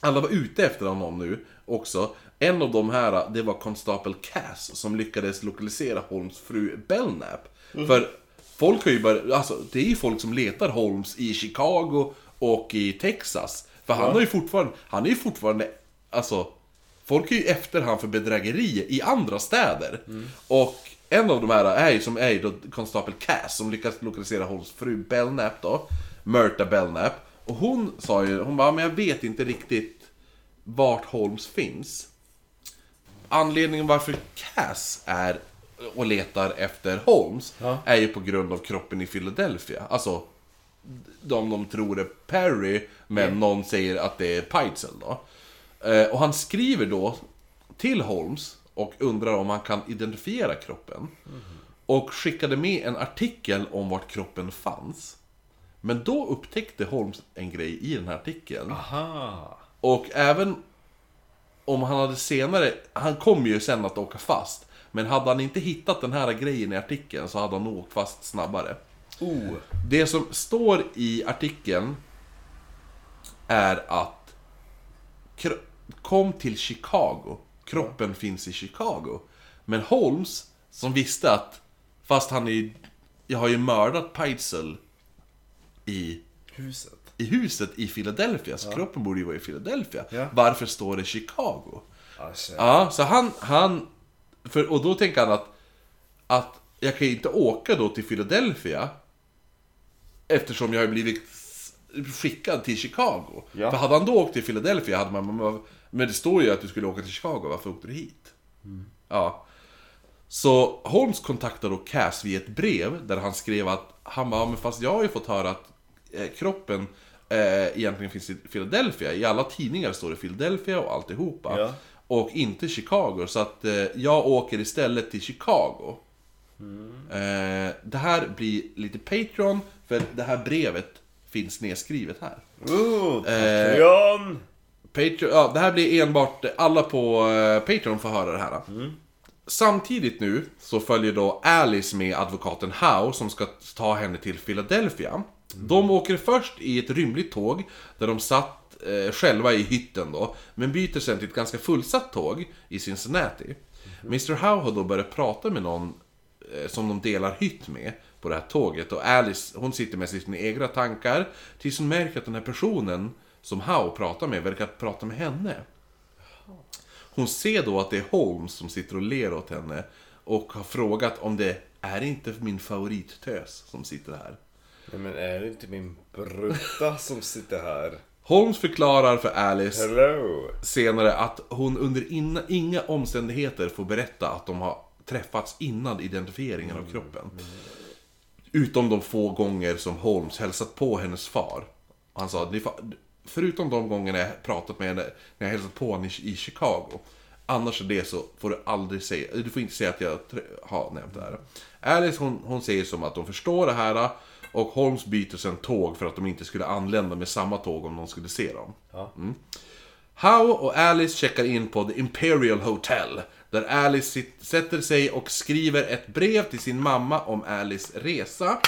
alla var ute efter honom nu också. En av de här, det var konstapel Cass som lyckades lokalisera Holmes fru Belknap. För folk har ju bara, alltså det är ju folk som letar Holmes i Chicago och i Texas. För han har ju fortfarande, han är ju fortfarande, alltså Folk är ju efter han för bedrägeri i andra städer. Och en av de här är ju som är ju då konstapel Cass som lyckas lokalisera Holmes fru Belknap då. Myrta Belknap. Och hon sa ju, hon bara, men jag vet inte riktigt vart Holmes finns. Anledningen varför Cass är och letar efter Holmes Ja. är ju på grund av kroppen i Philadelphia. Alltså, de de tror är Perry, men någon säger att det är Peitzel då. Eh, och han skriver då till Holmes och undrar om han kan identifiera kroppen. Och skickade med en artikel om vart kroppen fanns. Men då upptäckte Holmes en grej i den här artikeln. Aha. Och även om han hade senare, han kom ju sen att åka fast. Men hade han inte hittat den här grejen i artikeln så hade han nog åkt fast snabbare. Oh. Det som står i artikeln är att kom till Chicago. Kroppen finns i Chicago. Men Holmes, som visste att fast han är ju, jag har ju mördat Peitzel i, Huset. i huset i Philadelphia, så kroppen borde ju vara i Philadelphia. Ja. Varför står det Chicago? Alltså. Ja, så han, han för, och då tänker han att, att jag kan ju inte åka då till Philadelphia Eftersom jag har blivit skickad till Chicago. Ja. För hade han då åkt till Philadelphia hade man... men det står ju att du skulle åka till Chicago, varför åkte du hit? Ja. Så Holmes kontaktade då Cass via ett brev där han skrev att han bara, "Ja, men fast jag har ju fått höra att eh, kroppen eh, egentligen finns i Philadelphia. I alla tidningar står det Philadelphia och alltihopa. Ja. Och inte Chicago, så att eh, jag åker istället till Chicago. Eh, det här blir lite Patreon, för det här brevet finns nedskrivet här. Ooh, Eh, Patreon! Patreon, ja, det här blir enbart, alla på eh, Patreon får höra det här. Samtidigt nu så följer då Alice med advokaten Howe som ska ta henne till Philadelphia. De åker först i ett rymligt tåg där de satt eh, själva i hytten då, men byter sen till ett ganska fullsatt tåg i Cincinnati. Mr Howe har då börjat prata med någon eh, som de delar hytt med på det här tåget och Alice hon sitter med sina egna tankar tills hon märker att den här personen som Howe pratar med verkar prata med henne. Hon ser då att det är Holmes som sitter och ler åt henne och har frågat om det är inte min favorittös som sitter här. Nej, men är det inte min brutta som sitter här? Holmes förklarar för Alice Hello! senare att hon under inna, inga omständigheter får berätta att de har träffats innan identifieringen av kroppen. Utom de få gånger som Holmes hälsat på hennes far. Han sa, "Ni fa- förutom de gångerna jag pratat med henne när jag hälsat på henne i, Chicago. Annars är det så får du aldrig säga, du får inte säga att jag har nämnt det här. Alice hon, hon säger som att de förstår det här och Holmes byter sen tåg för att de inte skulle anlända med samma tåg om de skulle se dem. Mm. Howe och Alice checkar in på The Imperial Hotel. Där Alice sätter sig och skriver ett brev till sin mamma om Alice resa.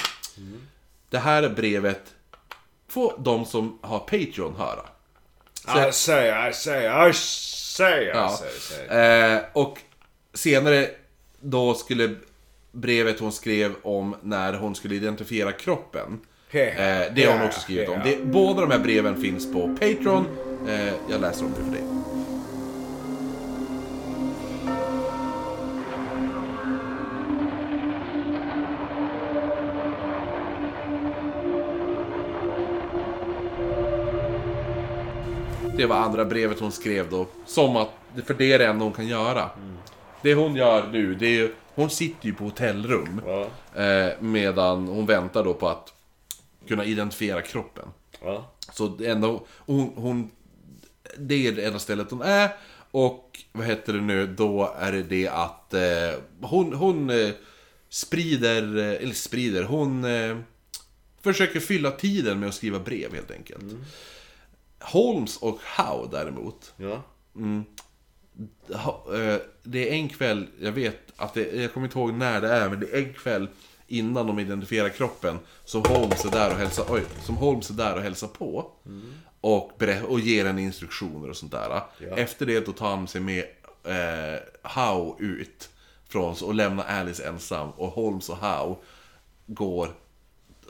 Det här brevet får de som har Patreon höra. I say, I say, I say, I Ja. say, say. Eh, och senare då skulle brevet hon skrev om när hon skulle identifiera kroppen. Eh, det har hon också skrivit om. Det, båda de här breven finns på Patreon. Eh, jag läser om det för dig. Det var andra brevet hon skrev då. Som att, för det är det enda hon kan göra. Det hon gör nu, det är ju, hon sitter ju på hotellrum. Ja. Eh, medan hon väntar då på att kunna identifiera kroppen. Ja. Så det enda, hon, hon, det är det enda stället hon är. Och vad heter det nu, då är det det att eh, hon, hon eh, sprider, eh, eller sprider, hon eh, försöker fylla tiden med att skriva brev helt enkelt. Holmes och Howe däremot, Ja. ha- eh, det är en kväll, jag vet att det, jag kommer inte ihåg när det är, men det är en kväll innan de identifierar kroppen som Holmes är där och hälsar, oj, som Holmes är där och hälsar på. Och, berä- och ger henne instruktioner och sånt där. Ja. Efter det då tar han sig med eh, Howe ut från och lämnar Alice ensam. Och Holmes och Howe går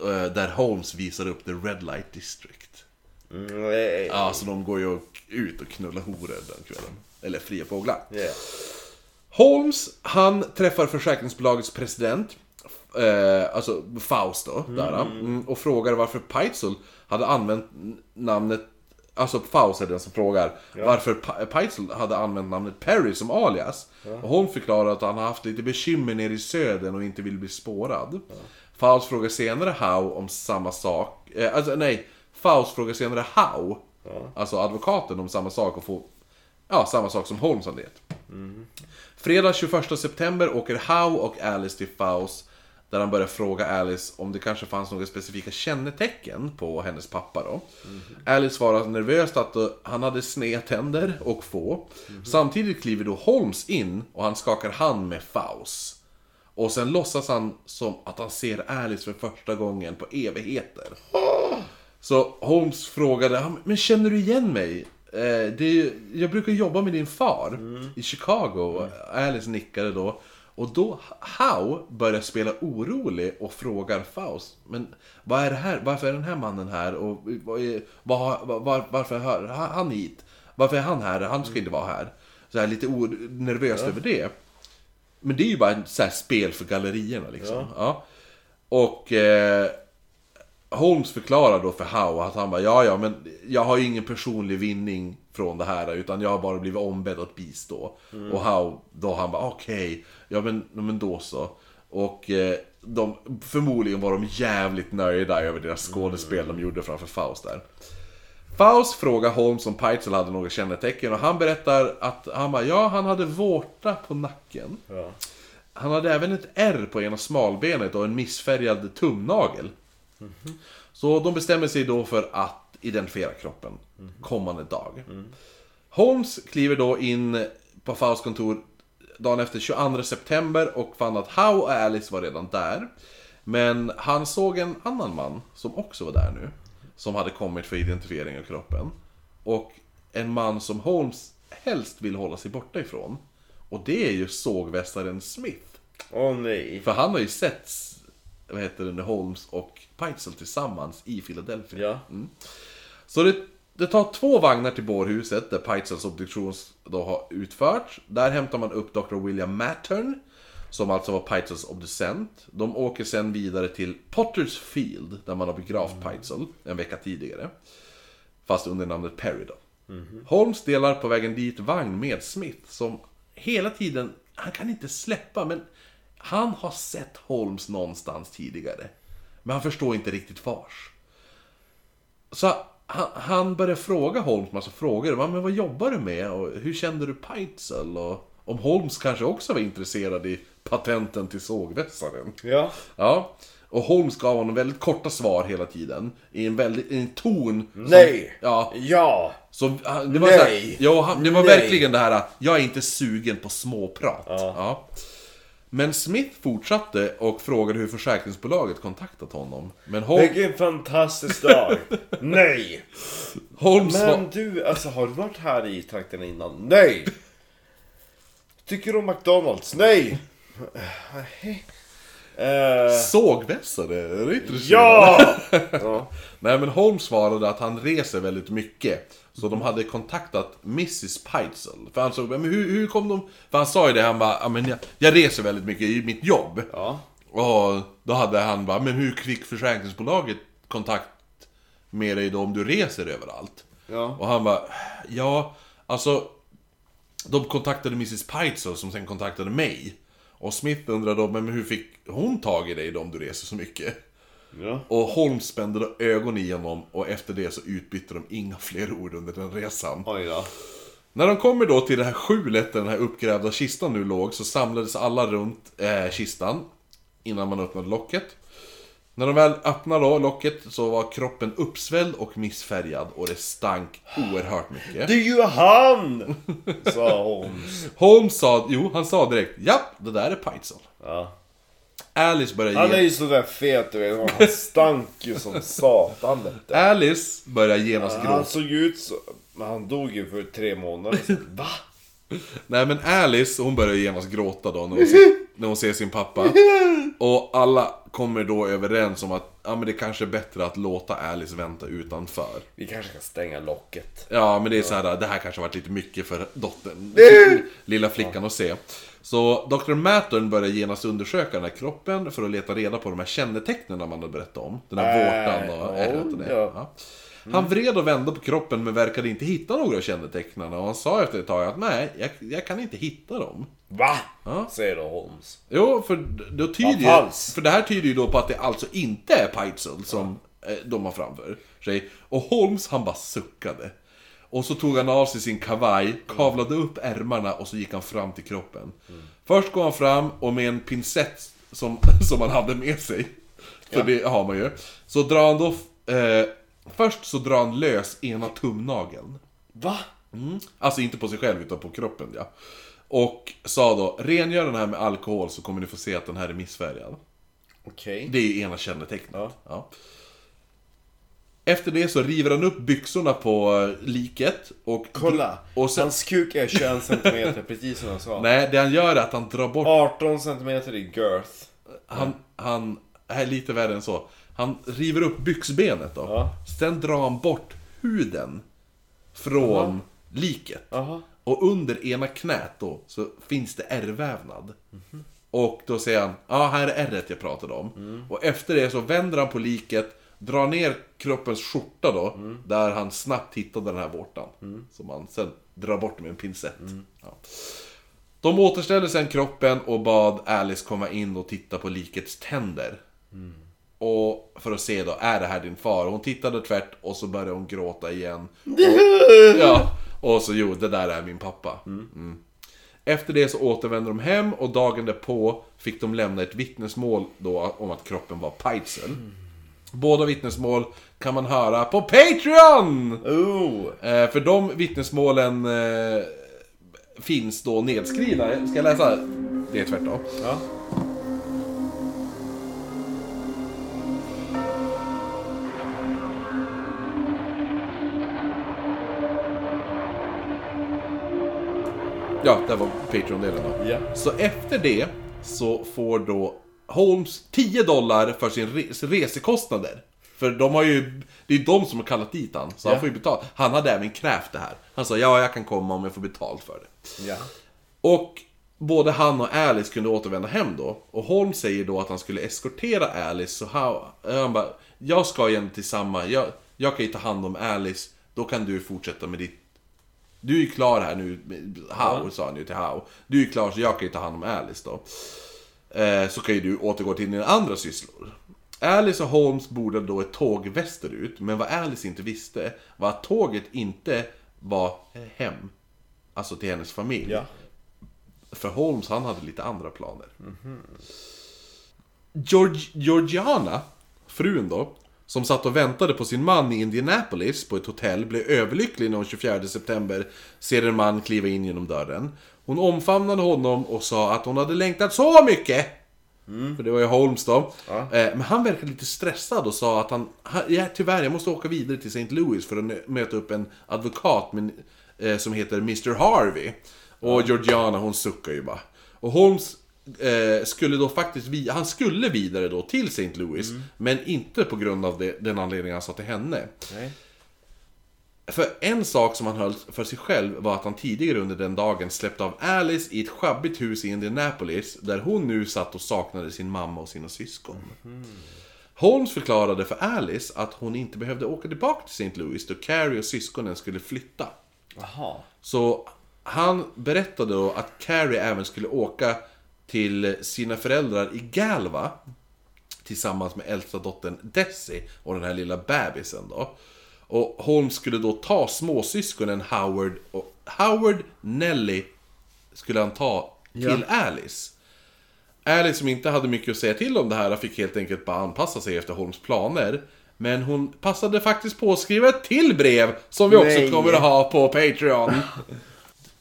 eh, där Holmes visar upp the Red Light District. Nej. Ja, så de går ju ut och knullar horor den kvällen. Eller fria fåglar. Yeah. Holmes, han träffar försäkringsbolagets president, eh, alltså Faust då, där, mm, och frågar varför Peitzel hade använt namnet, alltså Faust är den som frågar varför Pa- Peitzel hade använt namnet Perry som alias. Och Holmes förklarar att han har haft lite bekymmer nere i södern och inte vill bli spårad. Faust frågar senare Howe om samma sak, eh, alltså nej, Faust frågar senare Howe, alltså advokaten om samma sak och får, ja, samma sak som Holmes hade gett. Fredag 21 september åker Howe och Alice till Faust där han börjar fråga Alice om det kanske fanns några specifika kännetecken på hennes pappa då. Alice svarar nervöst att eh, han hade sneda tänder och få. Samtidigt kliver då Holmes in och han skakar hand med Faust. Och sen låtsas han som att han ser Alice för första gången på evigheter. Så Holmes frågade, "Ja, men känner du igen mig? Eh, det ju- jag brukar jobba med din far i Chicago. Alice nickade då. Och då Howe börjar spela orolig och frågar Faust, men vad är det här? Varför är den här mannen här? Och vad är, var, var, varför hör han hit? Varför är han här? Han ska inte vara här. Så här lite nervös över det. Men det är ju bara ett så spel för gallerierna liksom. Ja. Och eh, Holmes förklarar då för Howe att han bara ja ja men jag har ju ingen personlig vinning från det här utan jag har bara blivit ombedd att bistå. Och Howe då han bara okej, ja men, men då så. Och eh, de, förmodligen var de jävligt nöjda över deras skådespel de gjorde framför Faust där. Faust frågar Holmes om Peitzel hade några kännetecken och han berättar att han bara, ja han hade vårta på nacken. Ja. Han hade även ett R på ena smalbenet och en missfärgad tumnagel. Så de bestämmer sig då för att identifiera kroppen kommande dag. Holmes kliver då in på Fausts kontor dagen efter 22 september och fann att Howe och Alice var redan där. Men han såg en annan man som också var där nu. Som hade kommit för identifiering av kroppen. Och en man som Holmes helst vill hålla sig borta ifrån. Och det är ju sågvästaren Smith. Åh nej. För han har ju sett, vad heter det Holmes och Peitzel tillsammans i Philadelphia. Ja. Så det, det tar två vagnar till bårhuset där Peitzels obduktion då har utförts. Där hämtar man upp Dr. William Mattern, som alltså var Peitzels obducent. De åker sen vidare till Potters Field, där man har begravt Peitzel en vecka tidigare. Fast under namnet Perry då. Holmes delar på vägen dit vagn med Smith, som hela tiden, han kan inte släppa, men han har sett Holmes någonstans tidigare. Men han förstår inte riktigt vars. Så han, han började fråga Holmes massa frågor. Men vad jobbar du med? Och hur kände du Peitzel? Och om Holmes kanske också var intresserad i patenten till sågvässaren. Ja. Ja. Och Holmes gav honom väldigt korta svar hela tiden. I en väldigt, i en ton. som- Nej. Ja. Ja. Så han- det var, Nej. här, ja, det var Nej. verkligen det här, jag är inte sugen på småprat. Ja. Ja. Men Smith fortsatte och frågade hur försäkringsbolaget kontaktat honom. Men Holmes, Vilken fantastisk dag. nej. Holmes Men var... du, alltså har du varit här i trakten innan? Nej. Tycker du om McDonalds? Nej. Eh, Sågvässare? Är det intressant? ja! ja! Nej men Holmes svarade att han reser väldigt mycket. Så de hade kontaktat Mrs Peitzel. För han såg, men hur, hur kom de... För han sa ju det, han bara, men jag, jag reser väldigt mycket i mitt jobb. Ja. Och då hade han bara, men hur fick försäkringsbolaget kontakt med dig då om du reser överallt? Ja. Och han bara, ja, alltså... De kontaktade Mrs Peitzel som sen kontaktade mig. Och Smith undrade då, men hur fick hon tag i dig då om du reser så mycket? Ja. Och Holmes spände då ögon i honom och efter det så utbytte de inga fler ord under den resan. Oj då. När de kommer då till det här skjulet där den här uppgrävda kistan nu låg så samlades alla runt eh, kistan innan man öppnade locket. När de väl öppnade då locket så var kroppen uppsvälld och missfärgad och det stank oerhört mycket. Det är ju han! Sa Holmes. Holmes sa, jo han sa direkt, ja det där är Peitzel. Ja. Alice började Han är ge... ju sådär fet du vet. Han stank ju som satan du. Alice började genast gråta. Han såg ut så... Men han dog ju för tre månader sedan. Va? Nej men Alice, hon börjar genast gråta då när hon, ser, när hon ser sin pappa. Och alla kommer då överens om att ja, men det kanske är bättre att låta Alice vänta utanför. Vi kanske kan stänga locket. Ja men det är så här, det här kanske har varit lite mycket för dottern, lilla flickan att se. Så Dr. Mattern börjar genast undersöka den här kroppen för att leta reda på de här kännetecknen man hade berättat om. Den här Äh, vårtan och ärret och det. ja. Ja. Han vred och vände på kroppen men verkade inte hitta några kännetecknen och han sa efter ett tag att nej, jag, jag kan inte hitta dem. Va? Ja. Säger då Holmes. Jo, för, då tyder för det här tyder ju då på att det alltså inte är Peitzel som eh, de har framför sig. Och Holmes han bara suckade. Och så tog han av sig sin kavaj, kavlade upp ärmarna och så gick han fram till kroppen. Först går han fram och med en pincett som, som han hade med sig, för det har man ju, så drar han då... Eh, först så drar han lös ena tumnageln. Va? Mm. Alltså inte på sig själv utan på kroppen ja. Och sa då, rengör den här med alkohol så kommer ni få se att den här är missfärgad. Okej. Det är ju ena kännetecknet. Ja. Ja. Efter det så river han upp byxorna på eh, liket och... Kolla. Och sen, Hans kuk är 21 cm precis som jag sa. nej, det han gör är att han drar bort... 18 cm i girth. Han, han är lite värre än så. Han river upp byxbenet då. Ja. Sen drar han bort huden från Aha. liket. Jaha. Och under ena knät då så finns det ärrvävnad. Mhm. Och då säger han, ja här är ärret jag pratade om. Mm. Och efter det så vänder han på liket, drar ner kroppens skjorta då, där han snabbt hittade den här vårtan. Som han sen drar bort med en pincett. Ja. De återställde sen kroppen och bad Alice komma in och titta på likets tänder. Och för att se då, är det här din far? Hon tittade tvärt och så började hon gråta igen. Och, ja, och så jo, det där är min pappa. Mm. Efter det så återvände de hem och dagen därpå fick de lämna ett vittnesmål då om att kroppen var Peitzel. Båda vittnesmål kan man höra på Patreon! Oh! Eh, för de vittnesmålen eh, finns då nedskrivna. Ska jag läsa det tvärtom? Ja. Ja, det var Patreon-delen då. Ja. Så efter det så får då Holmes 10 dollar för sin res resekostnader. För de har ju, det är de som har kallat dit han, så han Ja. får ju betalt. Han hade även krävt det här. Han sa ja, jag kan komma om jag får betalt för det. Ja. Och både han och Alice kunde återvända hem då. Och Holmes säger då att han skulle eskortera Alice, så han bara, jag ska igen till samma, jag, jag kan ju ta hand om Alice, då kan du fortsätta med ditt du är ju klar här nu, How sa han ju till How. Du är klar så jag kan ju ta hand om Alice då. Eh, så kan ju du återgå till dina andra sysslor. Alice och Holmes bordade då ett tåg västerut, men vad Alice inte visste var att tåget inte var hem. Alltså till hennes familj. Ja. För Holmes han hade lite andra planer. Georg, Georgiana, frun då, som satt och väntade på sin man i Indianapolis på ett hotell, blev överlycklig när hon 24 september ser en man kliva in genom dörren. Hon omfamnade honom och sa att hon hade längtat så mycket! För det var ju Holmes då. Ja. Eh, Men han verkade lite stressad och sa att han, han ja, tyvärr, jag måste åka vidare till St. Louis för att möta upp en advokat med, eh, som heter Mr. Harvey. Och Georgiana hon suckar ju bara. Och Holmes eh, skulle då faktiskt, vi, han skulle vidare då till St. Louis, men inte på grund av det, den anledningen han sa till henne. Nej. För en sak som han höll för sig själv var att han tidigare under den dagen släppte av Alice i ett sjabbigt hus i Indianapolis där hon nu satt och saknade sin mamma och sina syskon. Holmes förklarade för Alice att hon inte behövde åka tillbaka till St. Louis då Carrie och syskonen skulle flytta. Jaha. Så han berättade då att Carrie även skulle åka till sina föräldrar i Galva tillsammans med äldsta dottern Desi och den här lilla bebisen då. Och Holmes skulle då ta småsyskonen Howard och Howard Nelly skulle han ta till Alice. Alice som inte hade mycket att säga till om det här fick helt enkelt bara anpassa sig efter Holmes planer. Men hon passade faktiskt på att skriva ett till brev som vi också Nej. kommer att ha på Patreon.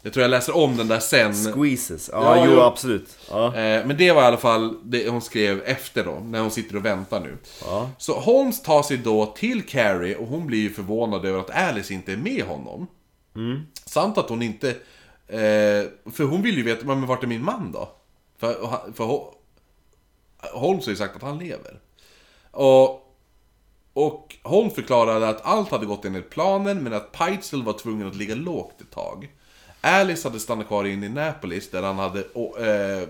Jag tror jag läser om den där sen. Squeezes. Ja, Ja, jo absolut. Ja. Eh, Men det var i alla fall det hon skrev efter då, när hon sitter och väntar nu. Ja. Så Holmes tar sig då till Carrie och hon blir ju förvånad över att Alice inte är med honom. Samt att hon inte... Eh, för hon vill ju veta, men vart är min man då? För, för Ho- Holmes har ju sagt att han lever. Och, och Holmes förklarade att allt hade gått enligt planen, men att Peitzel var tvungen att ligga lågt ett tag. Alice hade stannat kvar i Indianapolis där han hade eh,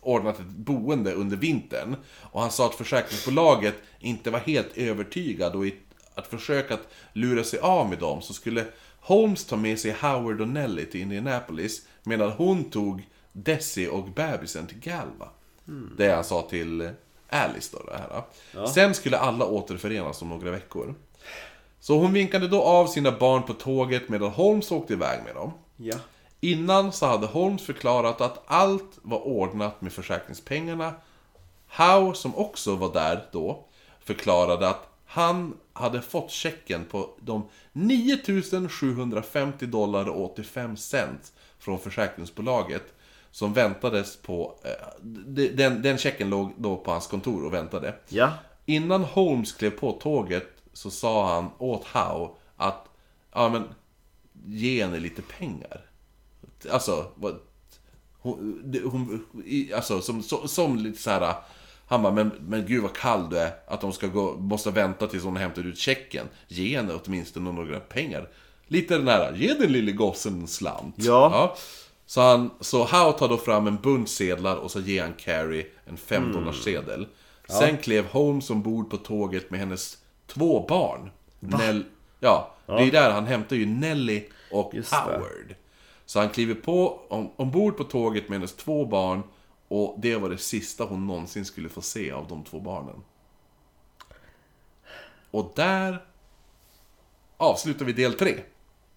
ordnat ett boende under vintern. Och han sa att försäkringsbolaget inte var helt övertygad och i att försöka att lura sig av med dem så skulle Holmes ta med sig Howard och Nelly till Indianapolis medan hon tog Desi och bebisen till Galva. Det han sa till Alice då det här. Sen skulle alla återförenas om några veckor. Så hon vinkade då av sina barn på tåget medan Holmes åkte iväg med dem. Ja. Innan så hade Holmes förklarat att allt var ordnat med försäkringspengarna. Howe, som också var där då, förklarade att han hade fått checken på de 9750 dollar och 85 cent från försäkringsbolaget som väntades på... Eh, den, den checken låg då på hans kontor och väntade. Ja. Innan Holmes klev på tåget så sa han åt Howe att ja men ge henne lite pengar. Alltså, vad, hon, hon, alltså som, som, som lite så här. Han bara, men, men gud vad kall du är. Att de ska gå, måste vänta tills hon hämtar ut checken. Ge henne åtminstone några pengar. Lite den här, ge den lille gossen en slant. Ja. Så, han, så Howe tar då fram en bunt sedlar och så ger han Carrie en 5 dollars sedel. Sen klev Holmes ombord på tåget med hennes två barn. Nell, ja, det är där han hämtar ju Nelly och Just det. Så han kliver på, om, ombord på tåget med hennes två barn och det var det sista hon någonsin skulle få se av de två barnen. Och där avslutar vi del 3.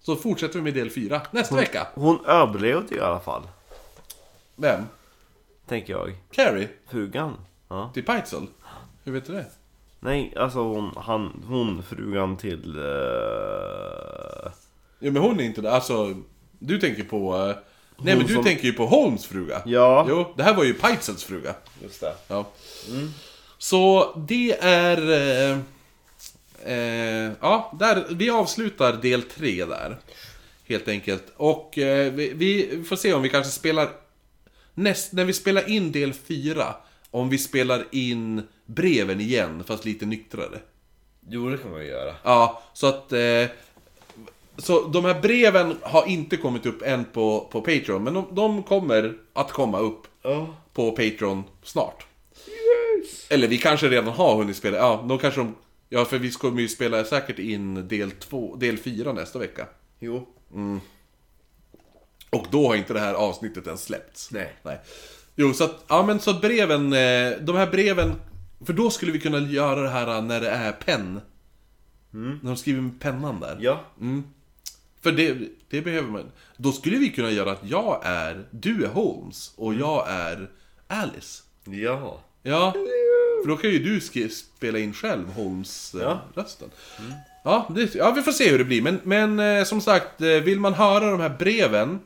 Så fortsätter vi med del 4 nästa vecka. Hon överlevde ju i alla fall. Vem? Tänker jag. Carrie? Frugan. Ja. Till Peitzel? Hur vet du det? Nej, alltså hon, han, hon frugan till... eh, Ja men hon är inte där, alltså... Du tänker på... eh, nej men du som- tänker ju på Holmes fruga. Ja. Jo, det här var ju Peitzels fruga. Just det. Ja. Så det är... Eh, eh, ja, där, vi avslutar del 3 där. Helt enkelt. Och eh, vi, vi får se om vi kanske spelar... Näst, när vi spelar in del 4, om vi spelar in breven igen, fast lite nyktrare. Jo, det kan man ju göra. Ja, så att... Eh, så de här breven har inte kommit upp än på, på Patreon, men de, de kommer att komma upp Ja. på Patreon snart. Eller vi kanske redan har hunnit spela, ja, de kanske de... Ja, för vi kommer ju spela säkert in del 2, del 4 nästa vecka. Jo. Och då har inte det här avsnittet ens släppts. Nej. Nej. Jo, så att, ja men så att breven, eh, de här breven, för då skulle vi kunna göra det här när det är penn. När de skriver med pennan där. Ja. För det, det behöver man. Då skulle vi kunna göra att jag är, du är Holmes och jag är Alice. Ja. Ja, för då kan ju du spela in själv Holmes-rösten. Ja, det, ja, vi får se hur det blir. Men, men eh, som sagt, eh, vill man höra de här breven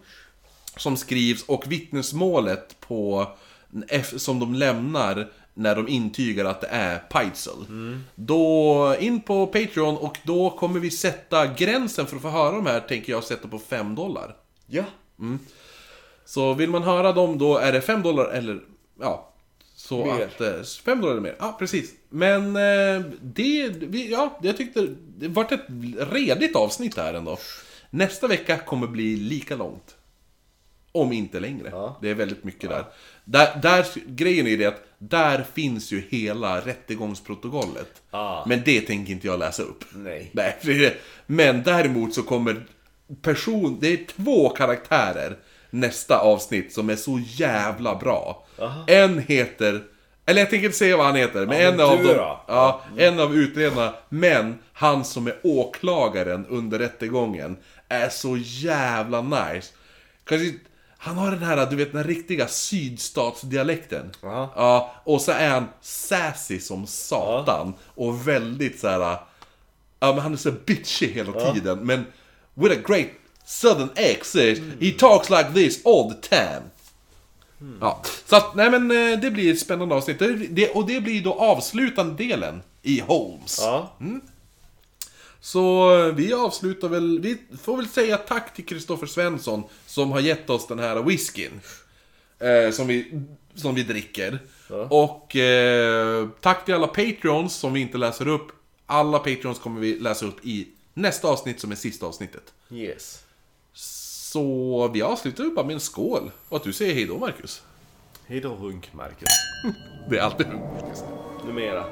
som skrivs och vittnesmålet på, som de lämnar när de intygar att det är Peitzel. Då in på Patreon och då kommer vi sätta gränsen för att få höra de här, tänker jag sätta på 5 dollar. Ja. Så vill man höra dem då är det 5 dollar eller ja. Så Mer. att... eh, 5 dollar eller mer. Ja, precis. Men eh, det... Vi, ja, jag tyckte det vart ett redigt avsnitt här ändå. Nästa vecka kommer bli lika långt. Om inte längre. Ja. Det är väldigt mycket där. Där. Där, grejen är ju det att där finns ju hela rättegångsprotokollet. Ah. Men det tänker inte jag läsa upp. Nej. Nej, men däremot så kommer person, det är två karaktärer nästa avsnitt som är så jävla bra. En heter, eller jag tänker inte säga vad han heter, men Ja, en men av dem, ja, en av utredarna, men han som är åklagaren under rättegången är så jävla nice. Kanske, han har den här, du vet den riktiga sydstatsdialekten. Ja. Ja, och så är han sassy som satan. Och väldigt så här. Ja men han är så bitchy hela tiden. Men with a great southern accent. He talks like this all the time. Ja, så att, nej men eh, det blir ett spännande avsnitt. Det, och det blir då avslutande delen i Holmes. Ja. Så vi avslutar väl, vi får väl säga tack till Kristoffer Svensson som har gett oss den här whiskyn. Eh, som, vi, som vi dricker. Och eh, tack till alla Patreons som vi inte läser upp. Alla Patreons kommer vi läsa upp i nästa avsnitt som är sista avsnittet. Yes. Så vi avslutar ju bara med en skål. Och att du säger hejdå Marcus. Hej då Runk Marcus. Det är alltid Numera.